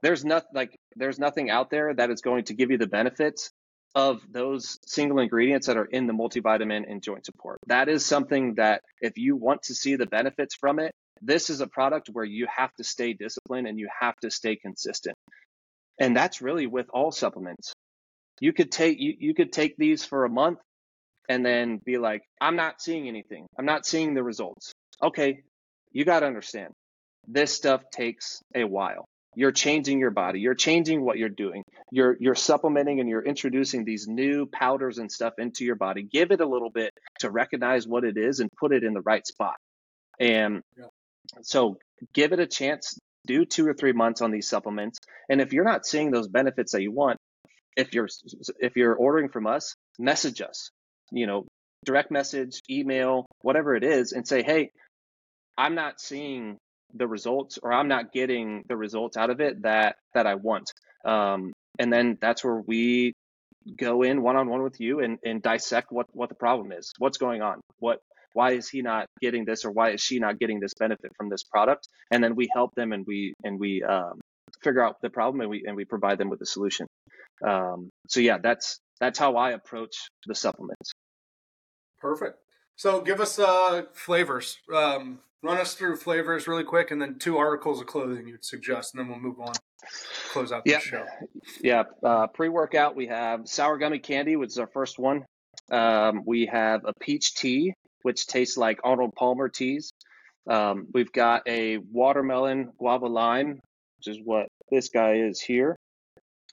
B: there's not like there's nothing out there that is going to give you the benefits of those single ingredients that are in the multivitamin and joint support. That is something that if you want to see the benefits from it, this is a product where you have to stay disciplined and you have to stay consistent. And that's really with all supplements. You could take you, you could take these for a month and then be like, I'm not seeing anything. I'm not seeing the results. Okay, you got to understand. This stuff takes a while. You're changing your body. You're changing what you're doing. You're you're supplementing and you're introducing these new powders and stuff into your body. Give it a little bit to recognize what it is and put it in the right spot. And So give it a chance. Do two or three months on these supplements, and if you're not seeing those benefits that you want, if you're if you're ordering from us, message us. You know, direct message, email, whatever it is, and say, hey, I'm not seeing the results or I'm not getting the results out of it that that I want. Um, and then that's where we go in one on one with you and, and dissect what what the problem is, what's going on, what why is he not getting this or why is she not getting this benefit from this product, and then we help them and we and we um, figure out the problem and we and we provide them with a solution. Um, so yeah, that's that's how I approach the supplements.
A: Perfect. So give us uh, flavors. Um, run us through flavors really quick, and then two articles of clothing you'd suggest, and then we'll move on. Close out the
B: yeah.
A: show.
B: Yeah. Uh, Pre workout, we have sour gummy candy, which is our first one. Um, we have a peach tea, which tastes like Arnold Palmer teas. Um, we've got a watermelon guava lime, which is what this guy is here.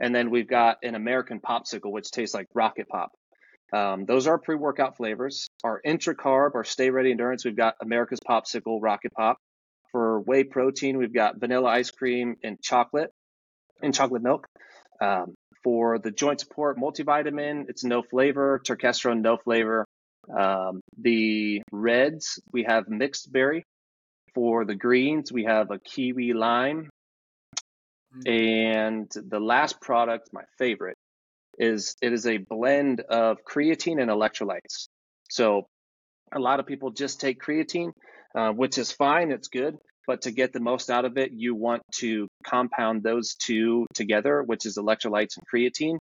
B: And then we've got an American popsicle, which tastes like rocket pop. Um, those are pre workout flavors. Our intra carb, our stay ready endurance, we've got America's popsicle, rocket pop. For whey protein, we've got vanilla ice cream and chocolate and chocolate milk. Um, for the joint support multivitamin, it's no flavor. Turkesterone, no flavor. Um, the reds, we have mixed berry. For the greens, we have a kiwi lime. Mm-hmm. And the last product, my favorite, is it is a blend of creatine and electrolytes. So a lot of people just take creatine, uh, which is fine, it's good. But to get the most out of it, you want to compound those two together, which is electrolytes and creatine.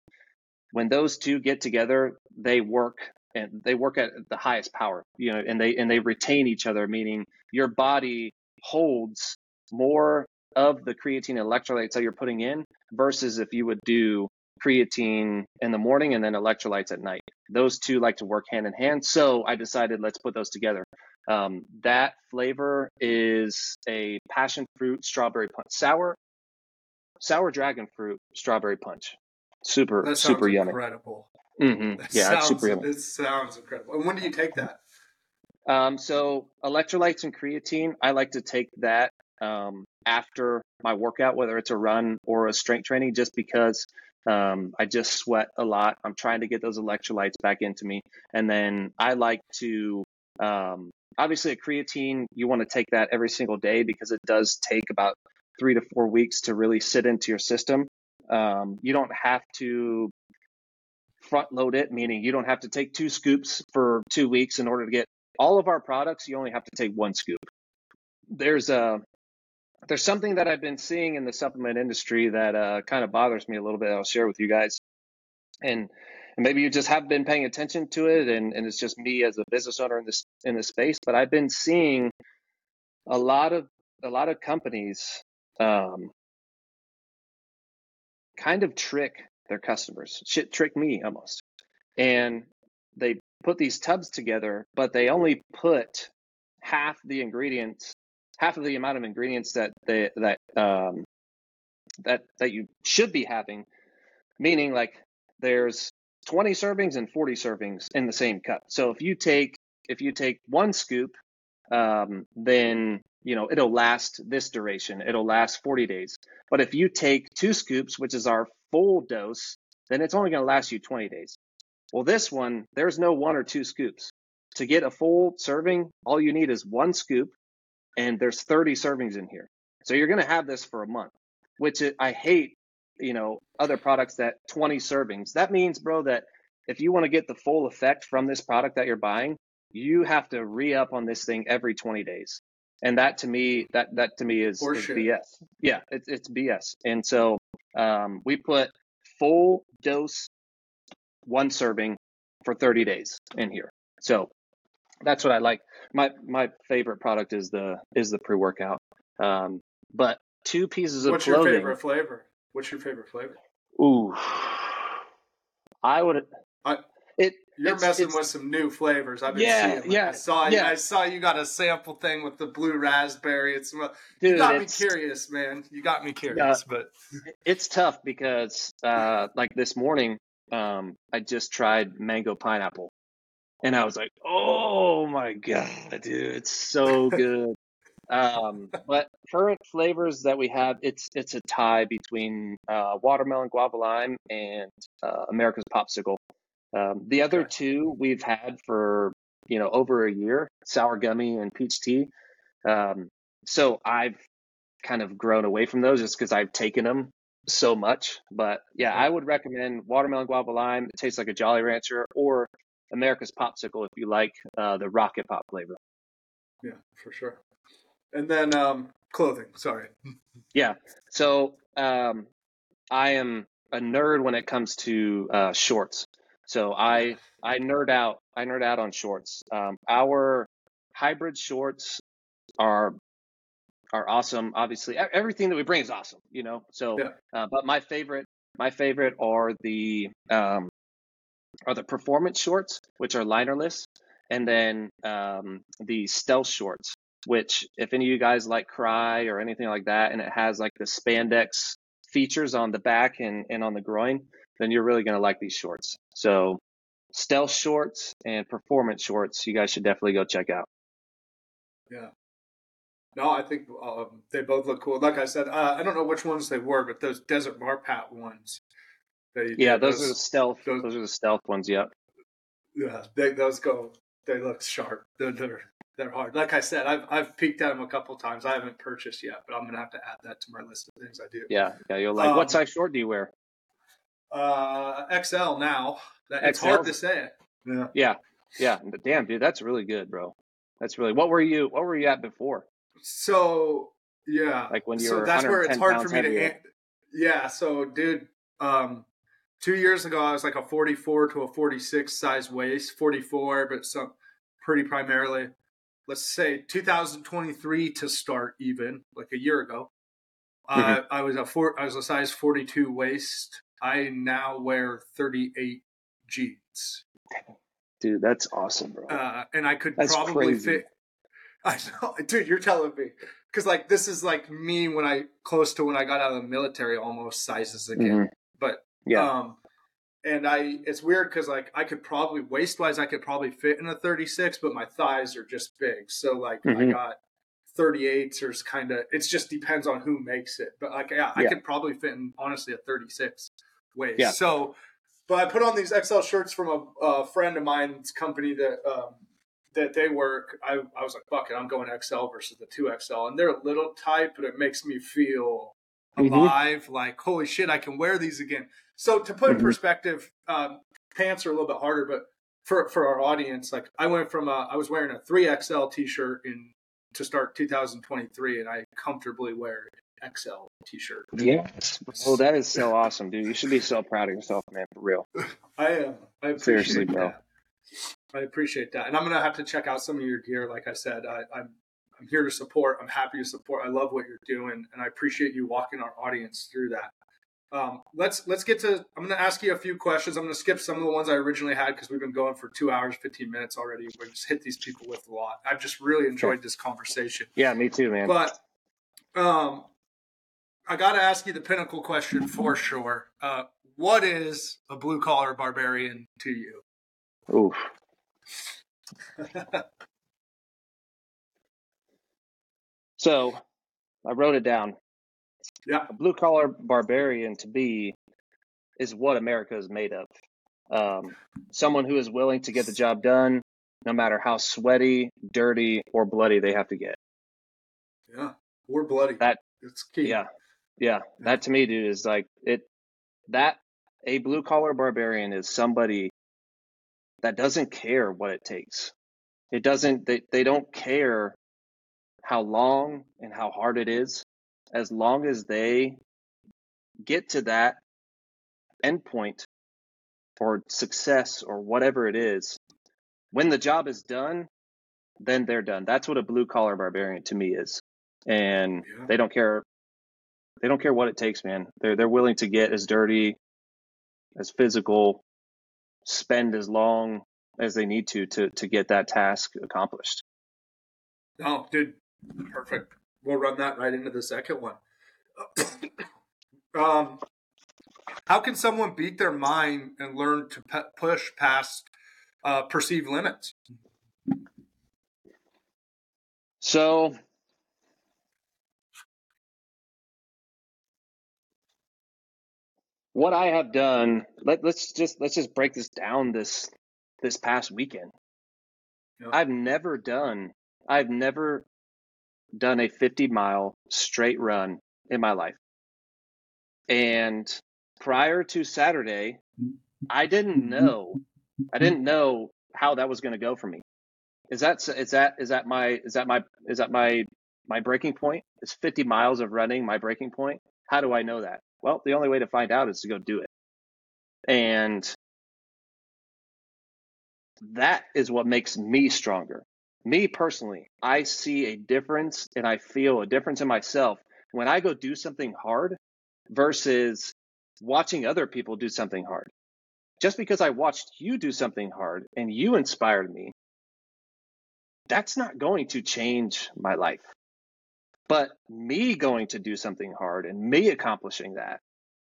B: When those two get together, they work and they work at the highest power, you know, and they and they retain each other, meaning your body holds more of the creatine electrolytes that you're putting in versus if you would do creatine in the morning and then electrolytes at night. Those two like to work hand in hand. So I decided let's put those together. Um, that flavor is a passion fruit strawberry punch, sour, sour dragon fruit strawberry punch. Super, super yummy.
A: Incredible.
B: Mm-hmm. Yeah,
A: sounds,
B: super yummy.
A: It sounds incredible. And when do you take that?
B: Um, so electrolytes and creatine, I like to take that um, after my workout, whether it's a run or a strength training, just because um, I just sweat a lot. I'm trying to get those electrolytes back into me. And then I like to, um, obviously, a creatine, you want to take that every single day because it does take about three to four weeks to really sit into your system. Um, you don't have to front load it, meaning you don't have to take two scoops for two weeks in order to get all of our products. You only have to take one scoop. There's a there's something that I've been seeing in the supplement industry that uh, kind of bothers me a little bit. I'll share with you guys, and, and maybe you just have been paying attention to it, and, and it's just me as a business owner in this in this space. But I've been seeing a lot of a lot of companies um, kind of trick their customers, shit, trick me almost, and they put these tubs together, but they only put half the ingredients half of the amount of ingredients that they that um, that that you should be having. Meaning, like there's 20 servings and 40 servings in the same cup. So if you take if you take one scoop, um, then you know it'll last this duration. It'll last 40 days. But if you take two scoops, which is our full dose, then it's only going to last you 20 days. Well, this one, there's no one or two scoops. To get a full serving, all you need is one scoop and there's 30 servings in here. So you're going to have this for a month, which I hate, you know, other products that 20 servings. That means, bro, that if you want to get the full effect from this product that you're buying, you have to re up on this thing every 20 days. And that to me, that that to me is, is BS. Yeah, it's it's BS. And so um, we put full dose, one serving for 30 days in here. So that's what I like. My my favorite product is the is the pre workout. Um, but two pieces of
A: What's
B: clothing.
A: your favorite flavor? What's your favorite flavor?
B: Ooh, I would.
A: I,
B: it.
A: You're it's, messing it's, with some new flavors. I've been
B: yeah,
A: seeing.
B: yeah,
A: I saw.
B: Yeah.
A: I saw you got a sample thing with the blue raspberry. It's Dude, you got me curious, man. You got me curious, uh, but
B: it's tough because, uh, like this morning, um, I just tried mango pineapple, and I was like, oh my God, dude, it's so good. Um, but current flavors that we have, it's it's a tie between uh, watermelon guava lime and uh, America's popsicle. Um, the other two we've had for you know over a year, sour gummy and peach tea. Um, so I've kind of grown away from those just because I've taken them so much. But yeah, I would recommend watermelon guava lime. It tastes like a Jolly Rancher or America's popsicle if you like uh, the rocket pop flavor.
A: Yeah, for sure. And then um, clothing. Sorry.
B: Yeah. So um, I am a nerd when it comes to uh, shorts. So I I nerd out. I nerd out on shorts. Um, our hybrid shorts are are awesome. Obviously, everything that we bring is awesome. You know. So,
A: Yeah.
B: uh, but my favorite my favorite are the um, are the performance shorts, which are linerless, and then um, the stealth shorts, which if any of you guys like cry or anything like that, and it has like the spandex features on the back and, and on the groin, then you're really going to like these shorts. So stealth shorts and performance shorts, you guys should definitely go check out.
A: Yeah. No, I think um, they both look cool. Like I said, uh, I don't know which ones they were, but those Desert Marpat ones. You
B: Yeah,
A: did,
B: those, are the stealth.
A: those-
B: Those, are the stealth ones. Yep.
A: Yeah, they, those go. They look sharp. They're, they're they're hard. Like I said, I've I've peeked at them a couple times. I haven't purchased yet, but I'm gonna have to add that to my list of things I do.
B: Yeah. Yeah. You'll like.
A: Um,
B: what size short do you wear?
A: Uh, XL now. That, it's hard to say. Yeah.
B: Yeah. Yeah. Damn, dude, that's really good, bro. That's really. What were you? What were you at before?
A: So yeah,
B: Like when you
A: so
B: were
A: that's where it's hard for me to.
B: heavier.
A: Yeah, so dude, um, two years ago I was like a 44 to a 46 size waist, 44, but some pretty primarily. Let's say 2023 to start even like a year ago. Uh,
B: Mm-hmm.
A: I was a four, I was a size 42 waist. I now wear 38 jeans,
B: Dude, that's awesome, bro.
A: uh, and I could
B: That's
A: probably
B: crazy.
A: fit. I know, dude. You're telling me because like this is like me when I close to when I got out of the military, almost sizes again.
B: Mhm.
A: But
B: Yeah.
A: um, and I it's weird because like I could probably waist wise I could probably fit in a 36, but my thighs are just big. So like I
B: Mhm.
A: got 38s or kind of it just depends on who makes it. But like yeah, I could probably fit in honestly a 36 waist.
B: Yeah.
A: So, but I put on these XL shirts from a, a friend of mine's company that um, that they work. I I was like, fuck it, I'm going XL versus the 2XL, and they're a little tight, but it makes me feel
B: Mhm.
A: alive. Like holy shit, I can wear these again. So to put in
B: Mhm.
A: perspective, um, pants are a little bit harder, but for for our audience, like I went from a, I was wearing a 3XL t-shirt in to start 2023, and I comfortably wear an XL t-shirt.
B: Yes. Oh, that is so awesome, dude. You should be so proud of yourself, man. For real.
A: I am. I appreciate
B: Seriously, bro.
A: that. I appreciate that, and I'm gonna have to check out some of your gear. Like I said, I, I'm I'm here to support. I'm happy to support. I love what you're doing, and I appreciate you walking our audience through that. Um, let's let's get to. I'm gonna ask you a few questions. I'm gonna skip some of the ones I originally had because we've been going for two hours, 15 minutes already. We just hit these people with a lot. I've just really enjoyed this conversation.
B: Yeah, me too, man.
A: But um, I got to ask you the pinnacle question for sure. Uh, what is a blue collar barbarian to you?
B: Oof. So, I wrote it down.
A: Yeah.
B: A blue collar barbarian to be is what America is made of. Um, someone who is willing to get the job done, no matter how sweaty, dirty, or bloody they have to get.
A: Yeah, or bloody.
B: That-
A: it's key.
B: Yeah. Yeah. That to me, dude, is like it that a blue collar barbarian is somebody that doesn't care what it takes. It doesn't they, they don't care how long and how hard it is, as long as they get to that endpoint or success or whatever it is, when the job is done, then they're done. That's what a blue collar barbarian to me is. And
A: Yeah.
B: they don't care they don't care what it takes, man. They're they're willing to get as dirty, as physical, spend as long as they need to to to get that task accomplished.
A: Oh, dude, perfect. We'll run that right into the second one. um, how can someone beat their mind and learn to pe- push past uh, perceived limits?
B: So what I have done, let, let's just let's just break this down this this past weekend. Yep. I've never done I've never done a 50 mile straight run in my life. And prior to Saturday, I didn't know I didn't know how that was going to go for me. Is that is that is that my is that my is that my my breaking point? Is 50 miles of running my breaking point? How do I know that? Well, the only way to find out is to go do it. And that is what makes me stronger. Me personally, I see a difference and I feel a difference in myself when I go do something hard versus watching other people do something hard. Just because I watched you do something hard and you inspired me, that's not going to change my life. But me going to do something hard and me accomplishing that,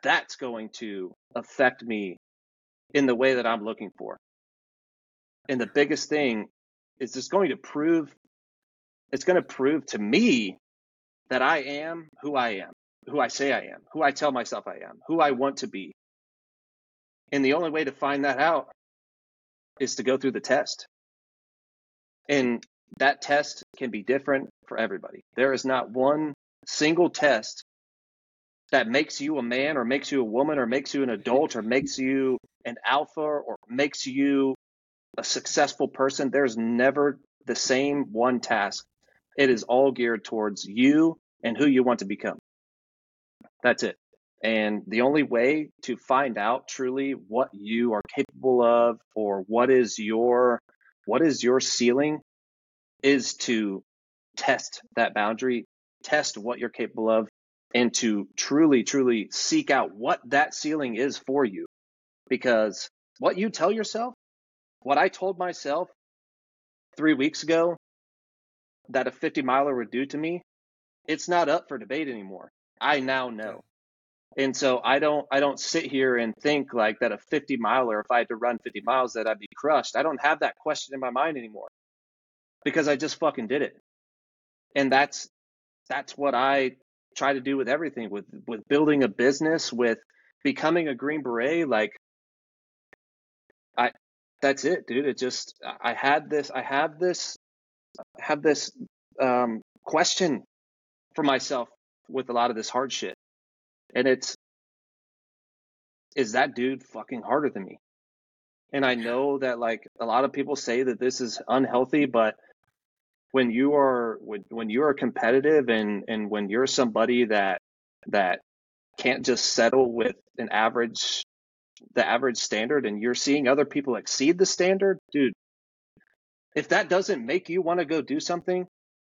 B: that's going to affect me in the way that I'm looking for. And the biggest thing is just going to prove it's going to prove to me that I am who I am, who I say I am, who I tell myself I am, who I want to be. And the only way to find that out is to go through the test. And that test can be different for everybody. There is not one single test that makes you a man or makes you a woman or makes you an adult or makes you an alpha or makes you a successful person. There's never the same one task. It is all geared towards you and who you want to become. That's it. And the only way to find out truly what you are capable of or what is your what is your ceiling is to test that boundary, test what you're capable of, and to truly, truly seek out what that ceiling is for you. Because what you tell yourself, what I told myself three weeks ago that a 50 miler would do to me, it's not up for debate anymore. I now know. And so I don't I don't sit here and think like that a 50 miler, if I had to run 50 miles, that I'd be crushed. I don't have that question in my mind anymore because I just fucking did it. And that's that's what I try to do with everything with with building a business with becoming a green beret like I that's it dude. It just I had this I have this have this um question for myself with a lot of this hard shit. And it's is that dude fucking harder than me? And I know that like a lot of people say that this is unhealthy but when you are when, when you are competitive and and when you're somebody that that can't just settle with an average the average standard and you're seeing other people exceed the standard dude if that doesn't make you want to go do something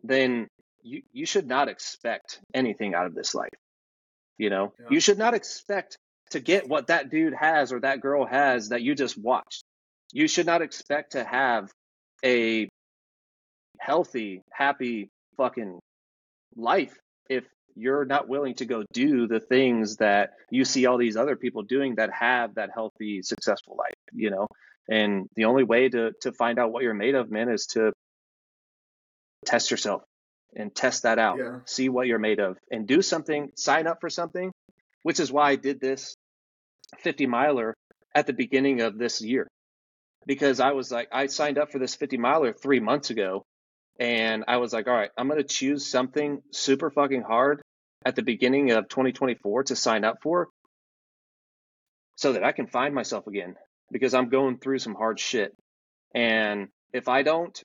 B: then you you should not expect anything out of this life you know yeah. you should not expect to get what that dude has or that girl has that you just watched you should not expect to have a healthy, happy fucking life if you're not willing to go do the things that you see all these other people doing that have that healthy, successful life, you know? And the only way to to find out what you're made of, man, is to test yourself and test that out. Yeah. See what you're made of and do something, sign up for something, which is why I did this 50 miler at the beginning of this year. Because I was like, I signed up for this 50 miler three months ago and I was like, all right, I'm going to choose something super fucking hard at the beginning of 2024 to sign up for so that I can find myself again because I'm going through some hard shit. And if I don't,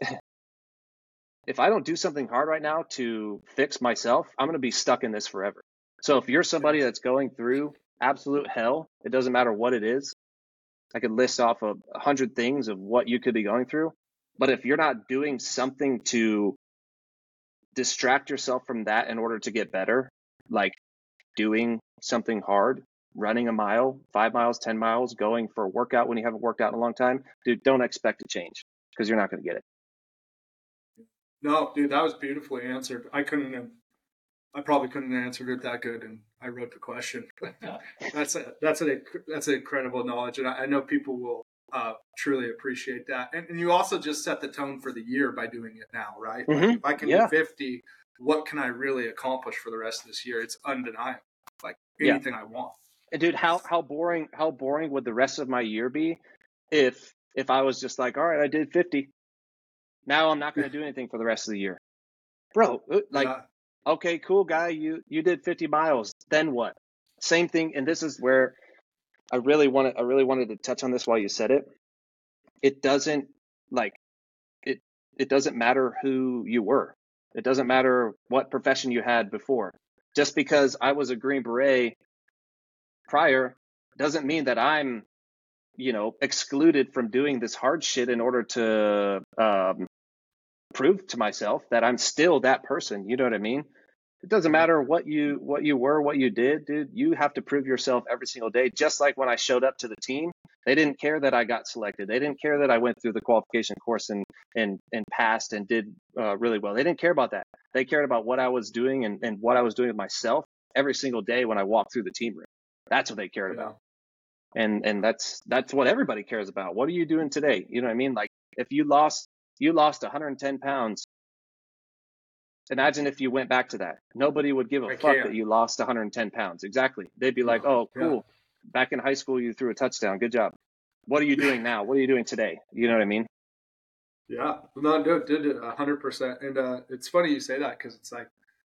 B: if I don't do something hard right now to fix myself, I'm going to be stuck in this forever. So if you're somebody that's going through absolute hell, it doesn't matter what it is. I could list off a hundred things of what you could be going through. But if you're not doing something to distract yourself from that in order to get better, like doing something hard, running a mile, five miles, 10 miles, going for a workout when you haven't worked out in a long time, dude, don't expect to change because you're not going to get it.
A: No, dude, that was beautifully answered. I couldn't have, I probably couldn't have answered it that good, and I wrote the question. that's a, that's a that's an incredible knowledge, and I, I know people will uh, truly appreciate that. And, and, you also just set the tone for the year by doing it now, right? Mm-hmm. Like if I can yeah. do 50, what can I really accomplish for the rest of this year? It's undeniable. Like anything yeah. I want.
B: And dude, how how boring how boring would the rest of my year be if if I was just like, all right, I did 50. Now I'm not going to do anything for the rest of the year. Bro, uh, like okay, cool guy, you you did 50 miles. Then what? Same thing and this is where I really wanted I really wanted to touch on this while you said it. It doesn't like it it doesn't matter who you were. It doesn't matter what profession you had before. Just because I was a Green Beret prior doesn't mean that I'm, you know, excluded from doing this hard shit in order to um, prove to myself that I'm still that person. You know what I mean? It doesn't matter what you what you were, what you did, dude. You have to prove yourself every single day. Just like when I showed up to the team, they didn't care that I got selected. They didn't care that I went through the qualification course and and and passed and did uh, really well. They didn't care about that. They cared about what I was doing and, and what I was doing with myself every single day when I walked through the team room. That's what they cared yeah. about. And and that's that's what everybody cares about. What are you doing today? You know what I mean? Like if you lost you lost 110 pounds imagine if you went back to that. Nobody would give a I fuck that you lost 110 pounds. Exactly. They'd be like, oh, cool. Yeah. Back in high school, you threw a touchdown. Good job. What are you doing now? What are you doing today? You know what I mean?
A: Yeah. No, no, did it 100%. And uh, it's funny you say that because it's like,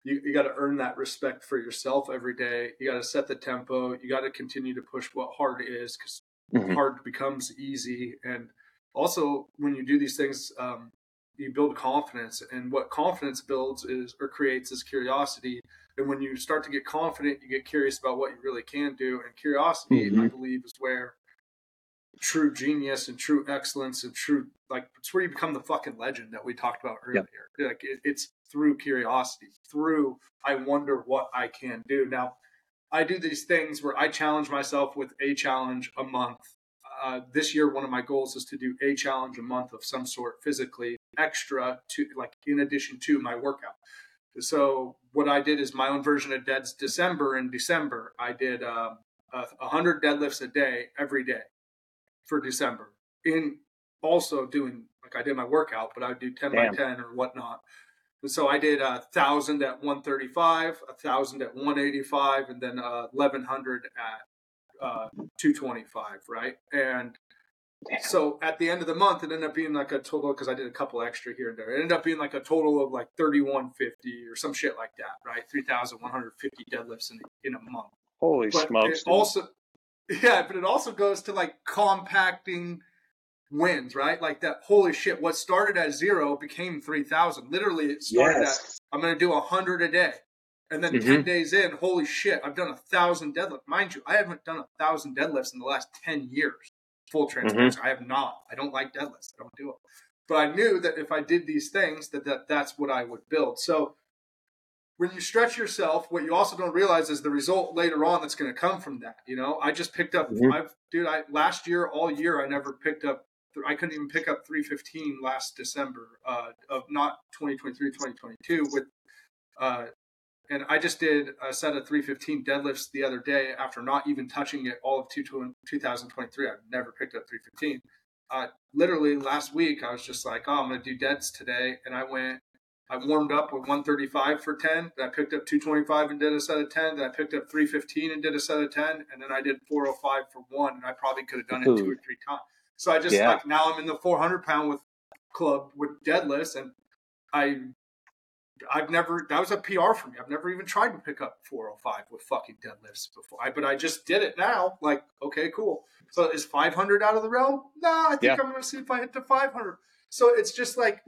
A: you, you got to earn that respect for yourself every day. You got to set the tempo. You got to continue to push what hard is because mm-hmm. hard becomes easy. And also, when you do these things, um, you build confidence and what confidence builds is or creates is curiosity. And when you start to get confident you get curious about what you really can do. And curiosity mm-hmm. i believe is where true genius and true excellence and true like it's where you become the fucking legend that we talked about earlier. Yep. like it, it's through curiosity through i wonder what i can do. Now i do these things where i challenge myself with a challenge a month uh, this year one of my goals is to do a challenge a month of some sort physically extra to like in addition to my workout. So what I did is my own version of Dead's December. In December, I did um, a hundred deadlifts a day every day for December. In also doing like I did my workout, but I would do ten Damn. by ten or whatnot. And so I did a thousand at one thirty five, a thousand at one eighty five, and then uh, eleven hundred at uh, two twenty five. Right, and Damn. So at the end of the month, it ended up being like a total because I did a couple extra here and there. It ended up being like a total of like thirty one fifty or some shit like that, right? Three thousand one hundred fifty deadlifts in in a month.
B: Holy but smokes!
A: also, yeah, but it also goes to like compacting wins, right? Like that. Holy shit! What started at zero became three thousand. Literally, it started yes. at I'm going to do a hundred a day. And then mm-hmm. 10 days in, holy shit, I've done a thousand deadlifts. Mind you, I haven't done a thousand deadlifts in the last 10 years full transparency. Mm-hmm. I have not. I don't like deadlifts. I don't do it. But I knew that if I did these things, that, that that's what I would build. So when you stretch yourself, what you also don't realize is the result later on that's going to come from that. You know, I just picked up, mm-hmm. I've, dude, I last year, all year, I never picked up, I couldn't even pick up 315 last December uh, of not 2023, 2022 with uh, and I just did a set of 315 deadlifts the other day after not even touching it all of 2023. I've never picked up 315. Uh, literally last week, I was just like, oh, I'm going to do deads today. And I went, I warmed up with 135 for 10. Then I picked up 225 and did a set of 10. Then I picked up 315 and did a set of 10. And then I did 405 for one. And I probably could have done it two or three times. So I just yeah. like, now I'm in the 400 pound with club with deadlifts. And I I've never that was a PR for me. I've never even tried to pick up 405 with fucking deadlifts before. I, but I just did it now. Like, okay, cool. So is 500 out of the realm? Nah, I think yeah. I'm going to see if I hit to 500. So it's just like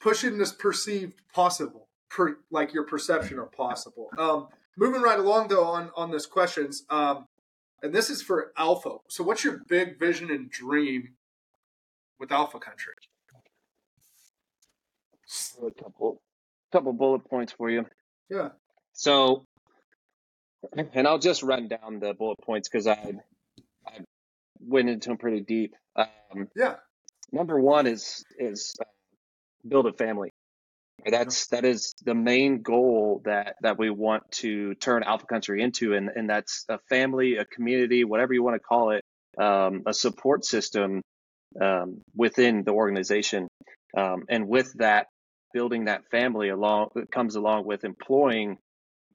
A: pushing this perceived possible, per, like your perception of possible. Um, moving right along though on on this questions, um, and this is for Alpha. So what's your big vision and dream with Alpha Country?
B: A couple couple bullet points for you.
A: Yeah.
B: So, and I'll just run down the bullet points because I, I went into them pretty deep. Um,
A: yeah.
B: Number one is is uh, build a family. That's that is the main goal that that we want to turn Alpha Country into, and and that's a family, a community, whatever you want to call it, um, a support system um, within the organization. Um, and with that building that family along comes along with employing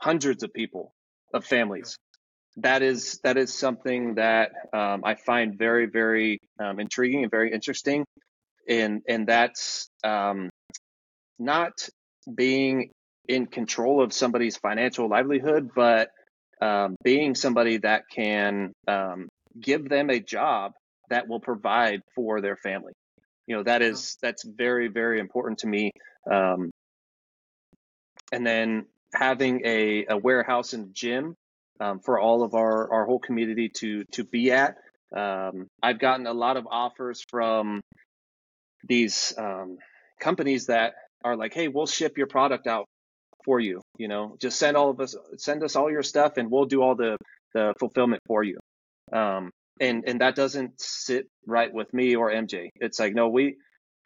B: hundreds of people of families. That is that is something that um, I find very very um, intriguing and very interesting, and and that's um, not being in control of somebody's financial livelihood, but um, being somebody that can um, give them a job that will provide for their family. You know that is that's very very important to me. Um, and then having a, a warehouse and gym um, for all of our, our whole community to to be at. Um, I've gotten a lot of offers from these um, companies that are like, "Hey, we'll ship your product out for you. You know, just send all of us, send us all your stuff, and we'll do all the the fulfillment for you." Um, and and that doesn't sit right with me or MJ. It's like, no, we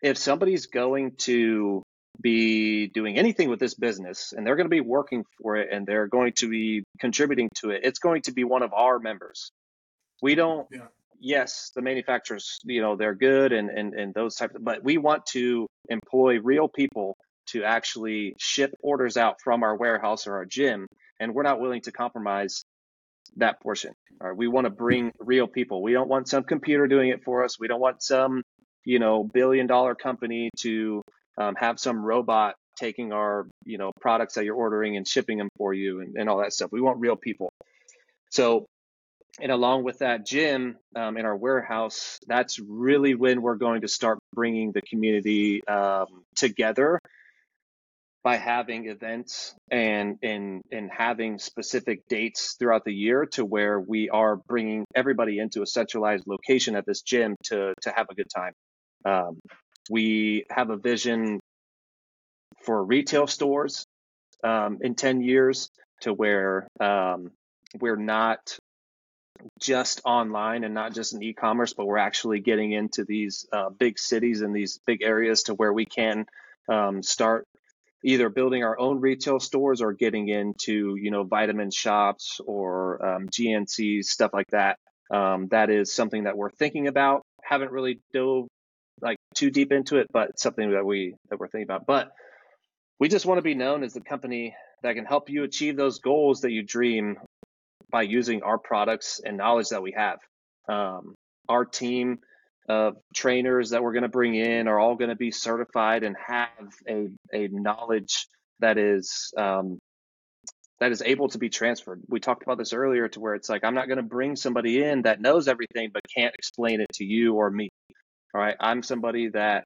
B: if somebody's going to be doing anything with this business and they're going to be working for it and they're going to be contributing to it, it's going to be one of our members. We don't, yeah. yes, the manufacturers, you know, they're good and, and, and those types, of, but we want to employ real people to actually ship orders out from our warehouse or our gym. And we're not willing to compromise that portion. All right. We want to bring real people. We don't want some computer doing it for us. We don't want some, you know, billion dollar company to um, have some robot taking our you know products that you're ordering and shipping them for you and, and all that stuff we want real people so and along with that gym um, in our warehouse that's really when we're going to start bringing the community um, together by having events and and and having specific dates throughout the year to where we are bringing everybody into a centralized location at this gym to to have a good time. Um, we have a vision for retail stores um, in 10 years to where um, we're not just online and not just in e-commerce, but we're actually getting into these uh, big cities and these big areas to where we can um, start either building our own retail stores or getting into you know vitamin shops or um, GNCs stuff like that. Um, that is something that we're thinking about. Haven't really dove like too deep into it, but something that we that we're thinking about. But we just want to be known as the company that can help you achieve those goals that you dream by using our products and knowledge that we have. Um, our team of trainers that we're going to bring in are all going to be certified and have a, a knowledge that is um, that is able to be transferred. We talked about this earlier to where it's like I'm not going to bring somebody in that knows everything but can't explain it to you or me. All right, I'm somebody that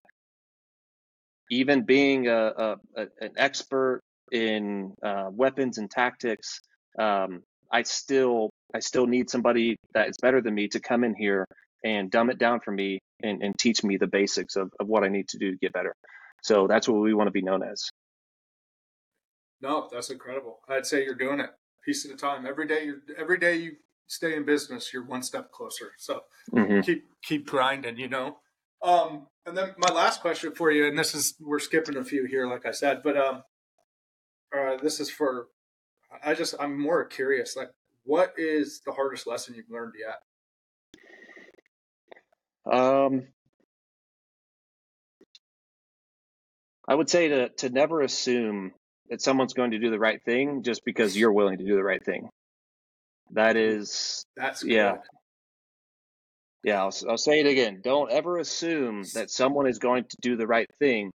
B: even being a, a an expert in uh, weapons and tactics, um, I still I still need somebody that is better than me to come in here and dumb it down for me and, and teach me the basics of, of what I need to do to get better. So that's what we want to be known as.
A: No, that's incredible. I'd say you're doing it piece at a time. Every day, you every day you stay in business, you're one step closer. So mm-hmm. keep keep grinding. You know. Um, and then my last question for you, and this is we're skipping a few here, like I said, but um, uh, this is for I just I'm more curious, like what is the hardest lesson you've learned yet?
B: Um, I would say to to never assume that someone's going to do the right thing just because you're willing to do the right thing. That is
A: that's
B: good. yeah. Yeah, I'll, I'll say it again. Don't ever assume that someone is going to do the right thing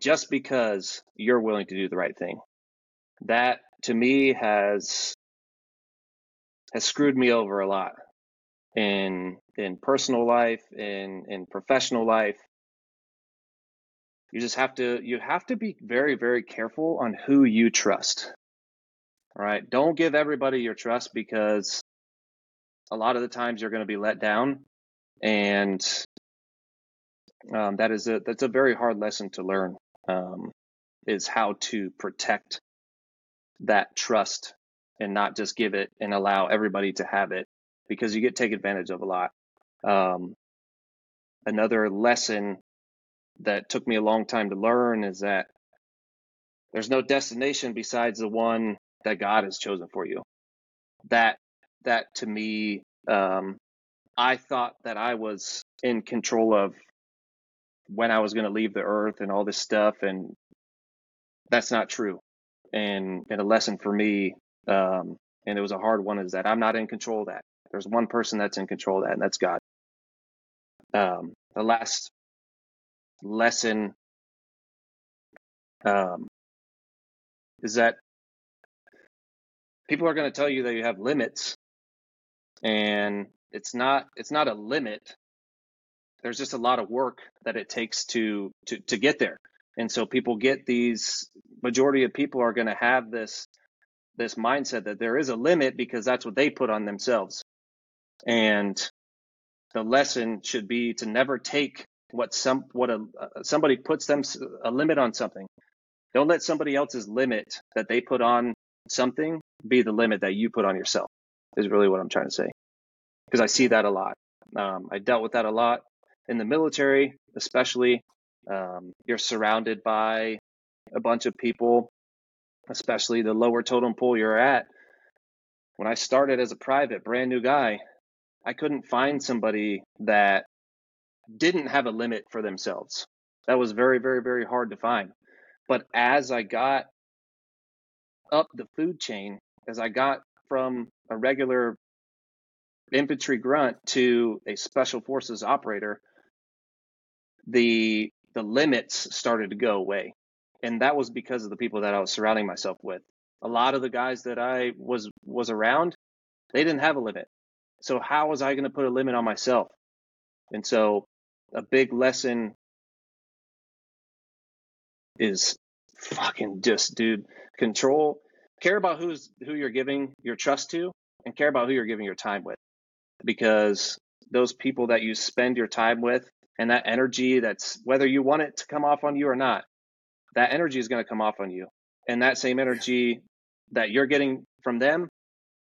B: just because you're willing to do the right thing. That to me has has screwed me over a lot in in personal life, in in professional life. You just have to you have to be very very careful on who you trust. All right, don't give everybody your trust because a lot of the times you're going to be let down and um, that is a that's a very hard lesson to learn um, is how to protect that trust and not just give it and allow everybody to have it because you get taken advantage of a lot um, another lesson that took me a long time to learn is that there's no destination besides the one that god has chosen for you that that to me um, I thought that I was in control of when I was going to leave the earth and all this stuff, and that's not true. And and a lesson for me um, and it was a hard one. Is that I'm not in control of that. There's one person that's in control of that, and that's God. Um, the last lesson um, is that people are going to tell you that you have limits, and it's not it's not a limit. There's just a lot of work that it takes to to to get there, and so people get these. Majority of people are going to have this this mindset that there is a limit because that's what they put on themselves, and the lesson should be to never take what some what a somebody puts them a limit on something. Don't let somebody else's limit that they put on something be the limit that you put on yourself. Is really what I'm trying to say. Because I see that a lot. Um, I dealt with that a lot in the military, especially. Um, you're surrounded by a bunch of people, especially the lower totem pole you're at. When I started as a private, brand new guy, I couldn't find somebody that didn't have a limit for themselves. That was very, very, very hard to find. But as I got up the food chain, as I got from a regular infantry grunt to a special forces operator, the the limits started to go away. And that was because of the people that I was surrounding myself with. A lot of the guys that I was was around, they didn't have a limit. So how was I going to put a limit on myself? And so a big lesson is fucking just dude control care about who's who you're giving your trust to and care about who you're giving your time with because those people that you spend your time with and that energy that's whether you want it to come off on you or not that energy is going to come off on you and that same energy that you're getting from them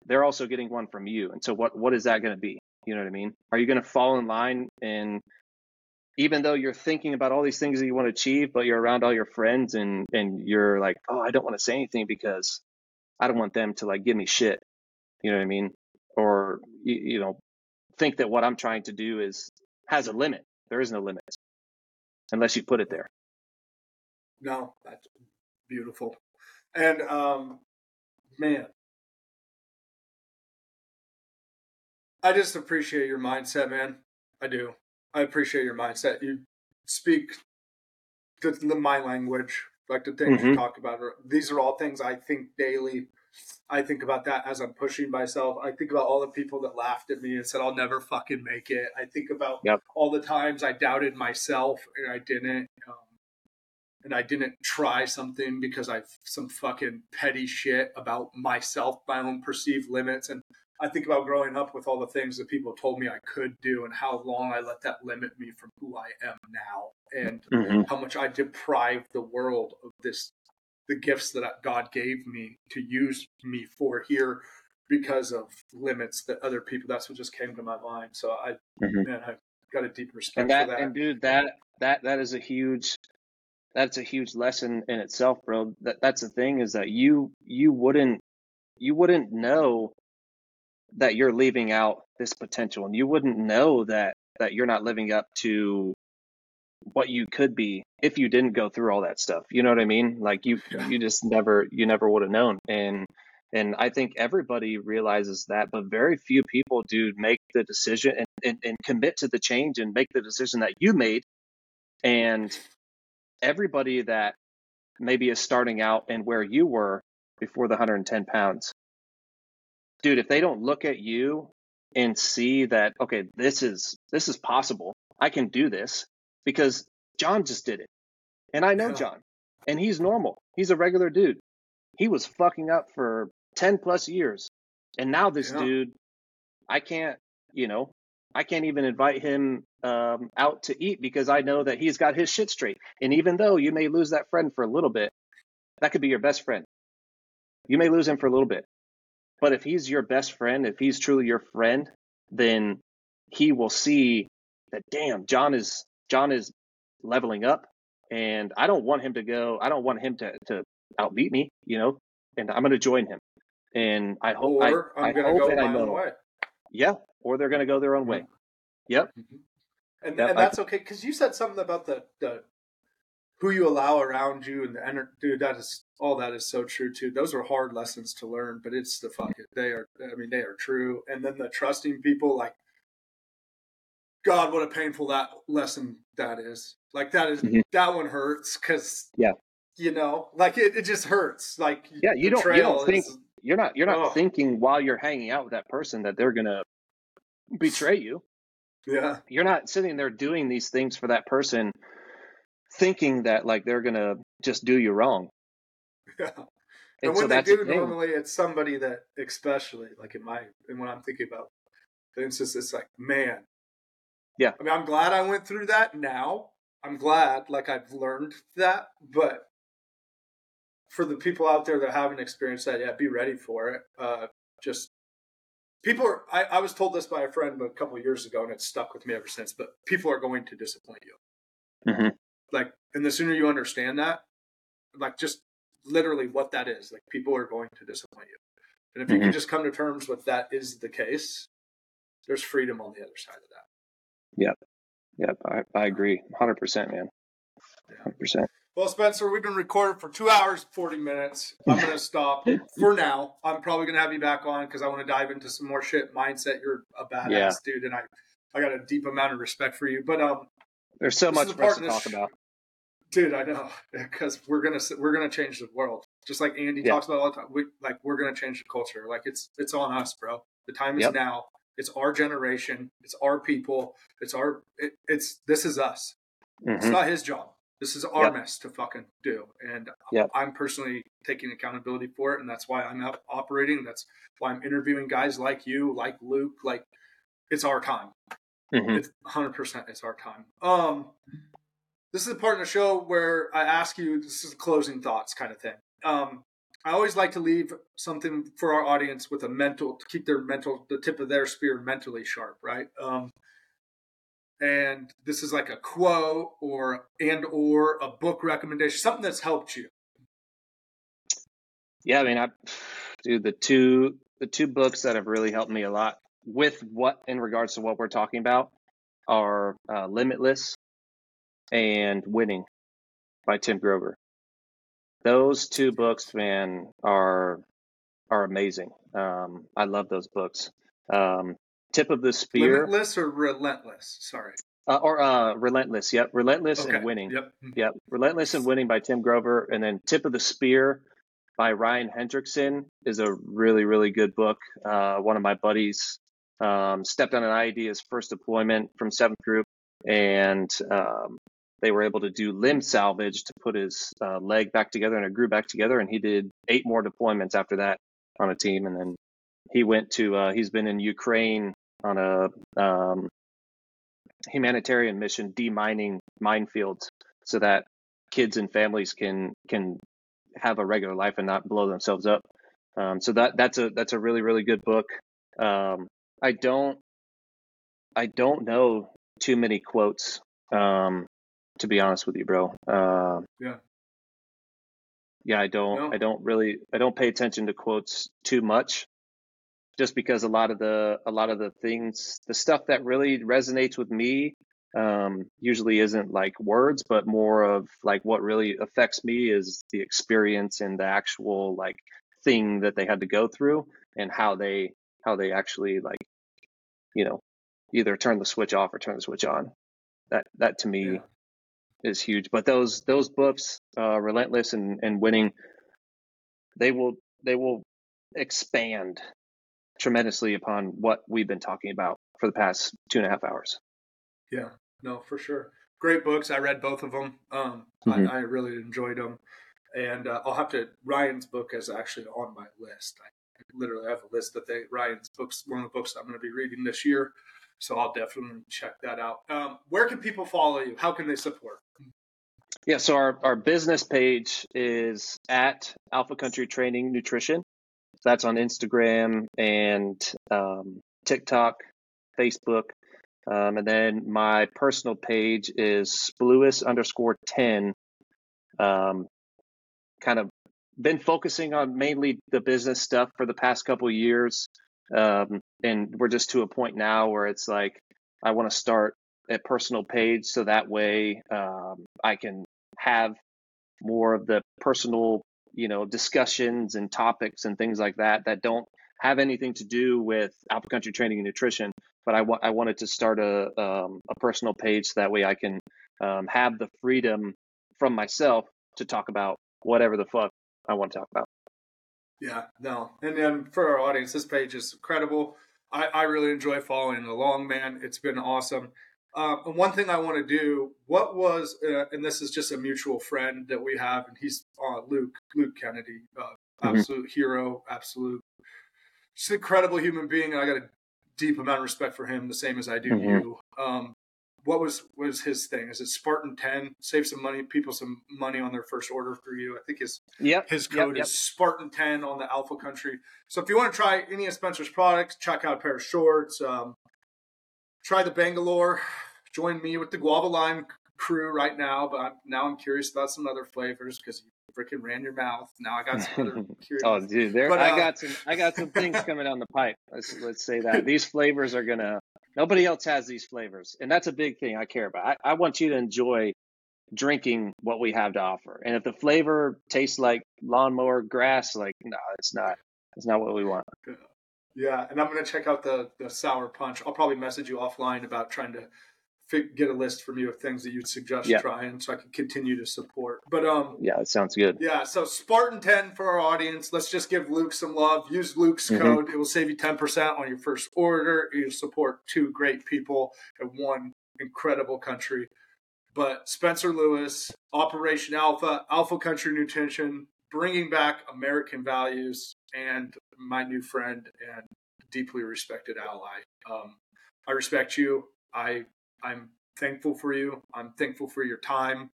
B: they're also getting one from you. And so what what is that going to be? You know what I mean? Are you going to fall in line and even though you're thinking about all these things that you want to achieve, but you're around all your friends and and you're like, "Oh, I don't want to say anything because I don't want them to like give me shit." You know what I mean? Or you, you know, think that what I'm trying to do is has a limit. There is no limit unless you put it there.
A: No, that's beautiful. And um man, I just appreciate your mindset, man. I do. I appreciate your mindset. You speak the, the my language, like the things mm-hmm. you talk about. These are all things I think daily. I think about that as I'm pushing myself. I think about all the people that laughed at me and said I'll never fucking make it. I think about yep. all the times I doubted myself and I didn't. Um, and I didn't try something because I some fucking petty shit about myself, my own perceived limits, and I think about growing up with all the things that people told me I could do and how long I let that limit me from who I am now and mm-hmm. how much I deprived the world of this the gifts that God gave me to use me for here because of limits that other people that's what just came to my mind. So I mm-hmm. man, I got a deep respect
B: and that,
A: for that.
B: And dude, that that that is a huge that's a huge lesson in itself, bro. That that's the thing is that you you wouldn't you wouldn't know that you're leaving out this potential and you wouldn't know that that you're not living up to what you could be if you didn't go through all that stuff you know what i mean like you yeah. you just never you never would have known and and i think everybody realizes that but very few people do make the decision and, and, and commit to the change and make the decision that you made and everybody that maybe is starting out and where you were before the 110 pounds dude, if they don't look at you and see that, okay, this is this is possible. I can do this because John just did it. And I know John. And he's normal. He's a regular dude. He was fucking up for 10 plus years. And now this yeah. dude, I can't, you know, I can't even invite him um, out to eat because I know that he's got his shit straight. And even though you may lose that friend for a little bit, that could be your best friend. You may lose him for a little bit, but if he's your best friend, if he's truly your friend, then he will see that damn, John is John is leveling up and I don't want him to go I don't want him to to outbeat me, you know, and I'm gonna join him. And I hope
A: or I, am gonna go my own way.
B: Yeah, or they're gonna go their own way. Yep.
A: Mm-hmm. And, yep. and that's okay because you said something about the, the who you allow around you and the energy, dude, that is all that is so true too. Those are hard lessons to learn, but it's the fuck it. They are, I mean, they are true. And then the trusting people, like, God, what a painful that lesson that is. Like that is,
B: Mhm.
A: that one hurts because,
B: Yeah.
A: you know, like it, it just hurts. Like,
B: Yeah, you don't, you don't think
A: is,
B: you're not you're not
A: Oh.
B: thinking while you're hanging out with that person that they're gonna betray you.
A: yeah,
B: You're not sitting there doing these things for that person, thinking that like they're gonna just do you wrong.
A: yeah.
B: And,
A: And
B: so
A: they do, normally it's somebody that, especially like in my, and when I'm thinking about the instance, it's like, man.
B: Yeah.
A: I mean, I'm glad I went through that now. I'm glad, like, I've learned that. But for the people out there that haven't experienced that yet, be ready for it. Uh, just people are, I, I was told this by a friend a couple of years ago, and it's stuck with me ever since. But people are going to disappoint you.
B: Mhm.
A: Like, and the sooner you understand that, like, just literally what that is. Like people are going to disappoint you. And if you can
B: Mhm.
A: just come to terms with that is the case, there's freedom on the other side of that.
B: Yep, I, I agree, hundred percent, man, hundred percent.
A: Well, Spencer, we've been recording for two hours, 40 minutes. I'm going to stop for now. I'm probably going to have you back on because I want to dive into some more shit mindset. You're a badass
B: Yeah.
A: dude, and I, I got a deep amount of respect for you. But, um,
B: There's so
A: This
B: much for us to talk about.
A: dude, I know because we're gonna we're gonna change the world, just like Andy
B: Yeah.
A: talks about all the time. We, like we're gonna change the culture. Like it's it's on us, bro. The time is
B: Yep.
A: now. It's our generation. It's our people. It's our. It, it's this is us. It's
B: Mhm.
A: not his job. This is our
B: Yep.
A: mess to fucking do. And
B: Yep.
A: I'm personally taking accountability for it, and that's why I'm out operating. That's why I'm interviewing guys like you, like Luke. Like it's our time.
B: Mhm.
A: It's 100% it's our time. Um, this is a part of the show where I ask you, this is closing thoughts kind of thing. Um, I always like to leave something for our audience with a mental, to keep their mental, the tip of their spear mentally sharp, right? Um, and this is like a quote or, and, or a book recommendation, something that's helped you.
B: Yeah, I mean, I, dude, the two the two books that have really helped me a lot with what in regards to what we're talking about are uh, Limitless and Winning by Tim Grover. Those two books, man, are are amazing. Um, I love those books. Um, Tip of the Spear
A: Limitless or relentless? Sorry.
B: uh, or uh, Relentless. Yep, Relentless
A: Okay.
B: and Winning.
A: Yep.
B: Yep, Relentless and Winning by Tim Grover, and then Tip of the Spear by Ryan Hendrickson is a really, really good book. Uh, one of my buddies um, stepped on an IED his first deployment from Seventh Group, and um, they were able to do limb salvage to put his uh, leg back together, and it grew back together. And he did eight more deployments after that on a team, and then he went to. Uh, he's been in Ukraine on a um, humanitarian mission, demining minefields, so that kids and families can can have a regular life and not blow themselves up. Um, so that that's a that's a really really good book. Um, I don't I don't know too many quotes um, to be honest with you, bro. Uh,
A: Yeah.
B: Yeah, I don't
A: No.
B: I don't really I don't pay attention to quotes too much just because a lot of the a lot of the things the stuff that really resonates with me um, usually isn't like words but more of like what really affects me is the experience and the actual like thing that they had to go through and how they how they actually like you know either turn the switch off or turn the switch on that that to me
A: Yeah.
B: is huge but those those books uh, relentless and, and winning they will they will expand tremendously upon what we've been talking about for the past two and a half hours
A: Yeah, no, for sure. Great books. I read both of them. Um,
B: Mhm.
A: I, I really enjoyed them, and uh, I'll have to. Ryan's book is actually on my list. I literally I have a list that they Ryan's books. One of the books I'm going to be reading this year, so I'll definitely check that out. Um, where can people follow you? How can they support?
B: yeah so our, our business page is at alpha country training nutrition that's on instagram and um, tiktok facebook um, and then my personal page is spluis underscore 10 um, kind of been focusing on mainly the business stuff for the past couple years um, and we're just to a point now where it's like i want to start a personal page so that way um, i can have more of the personal, you know, discussions and topics and things like that that don't have anything to do with Alpha Country training and nutrition. But I, wa- I wanted to start a, um, a personal page so that way I can um, have the freedom from myself to talk about whatever the fuck I want to talk about.
A: Yeah, no. And then for our audience, this page is incredible. I, I really enjoy following along, man. It's been awesome. Um, and one thing I want to do, what was, uh, and this is just a mutual friend that we have, and he's uh, Luke, Luke Kennedy, uh, mm-hmm. absolute mm-hmm. hero, absolute, just incredible human being. And I got a deep amount of respect for him, the same as I do mm-hmm. you. Um, what was was his thing? Is it Spartan ten? Save some money, people some money on their first order for you. I think his
B: yep,
A: his code yep, yep. is Spartan ten on the Alpha Country. So if you want to try any of Spencer's products, check out a pair of shorts. Um, try the Bangalore. Join me with the Guava Lime crew right now, but I'm, now I'm curious about some other flavors because you freaking ran your mouth. Now I got some other.
B: oh, dude, there but, uh, I got some. I got some things coming down the pipe. Let's let's say that these flavors are gonna Nobody else has these flavors. And that's a big thing I care about. I, I want you to enjoy drinking what we have to offer. And if the flavor tastes like lawnmower grass, like no, it's not. It's not what we want.
A: Yeah, and I'm gonna check out the the sour punch. I'll probably message you offline about trying to get a list from you of things that you'd suggest yeah. trying so I can continue to support. But um
B: Yeah, it sounds good.
A: Yeah, so Spartan 10 for our audience. Let's just give Luke some love. Use Luke's mm-hmm. code. It will save you 10% on your first order. You support two great people and one incredible country. But Spencer Lewis, Operation Alpha, Alpha Country Nutrition, bringing back American values, and my new friend and deeply respected ally. Um, I respect you. I I'm thankful for you. I'm thankful for your time.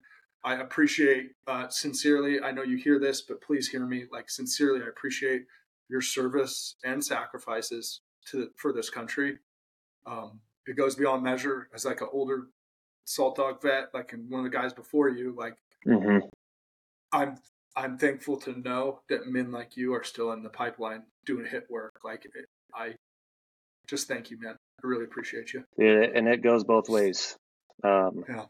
A: I appreciate uh, sincerely. I know you hear this, but please hear me. Like sincerely, I appreciate your service and sacrifices to for this country. Um, it goes beyond measure. As like an older salt dog vet, like and one of the guys before you, like mm-hmm. I'm I'm thankful to know that men like you are still in the pipeline doing hit work. Like it, I just thank you, man. I really appreciate you.
B: Yeah, and it goes both ways. Um, yeah.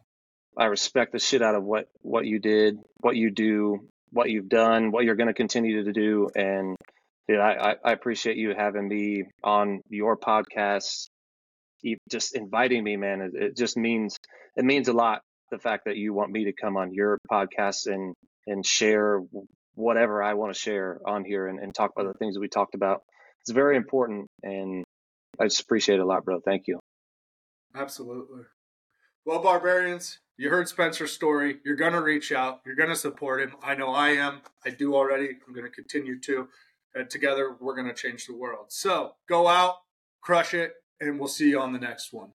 B: I respect the shit out of what what you did, what you do, what you've done, what you're going to continue to do, and yeah, I, I appreciate you having me on your podcast. Just inviting me, man. It, it just means it means a lot. The fact that you want me to come on your podcast and and share whatever I want to share on here and, and talk about the things that we talked about. It's very important, and I just appreciate it a lot, bro. Thank you.
A: Absolutely. Well, barbarians, you heard Spencer's story. You're going to reach out. You're going to support him. I know I am. I do already. I'm going to continue to. And together, we're going to change the world. So go out, crush it, and we'll see you on the next one.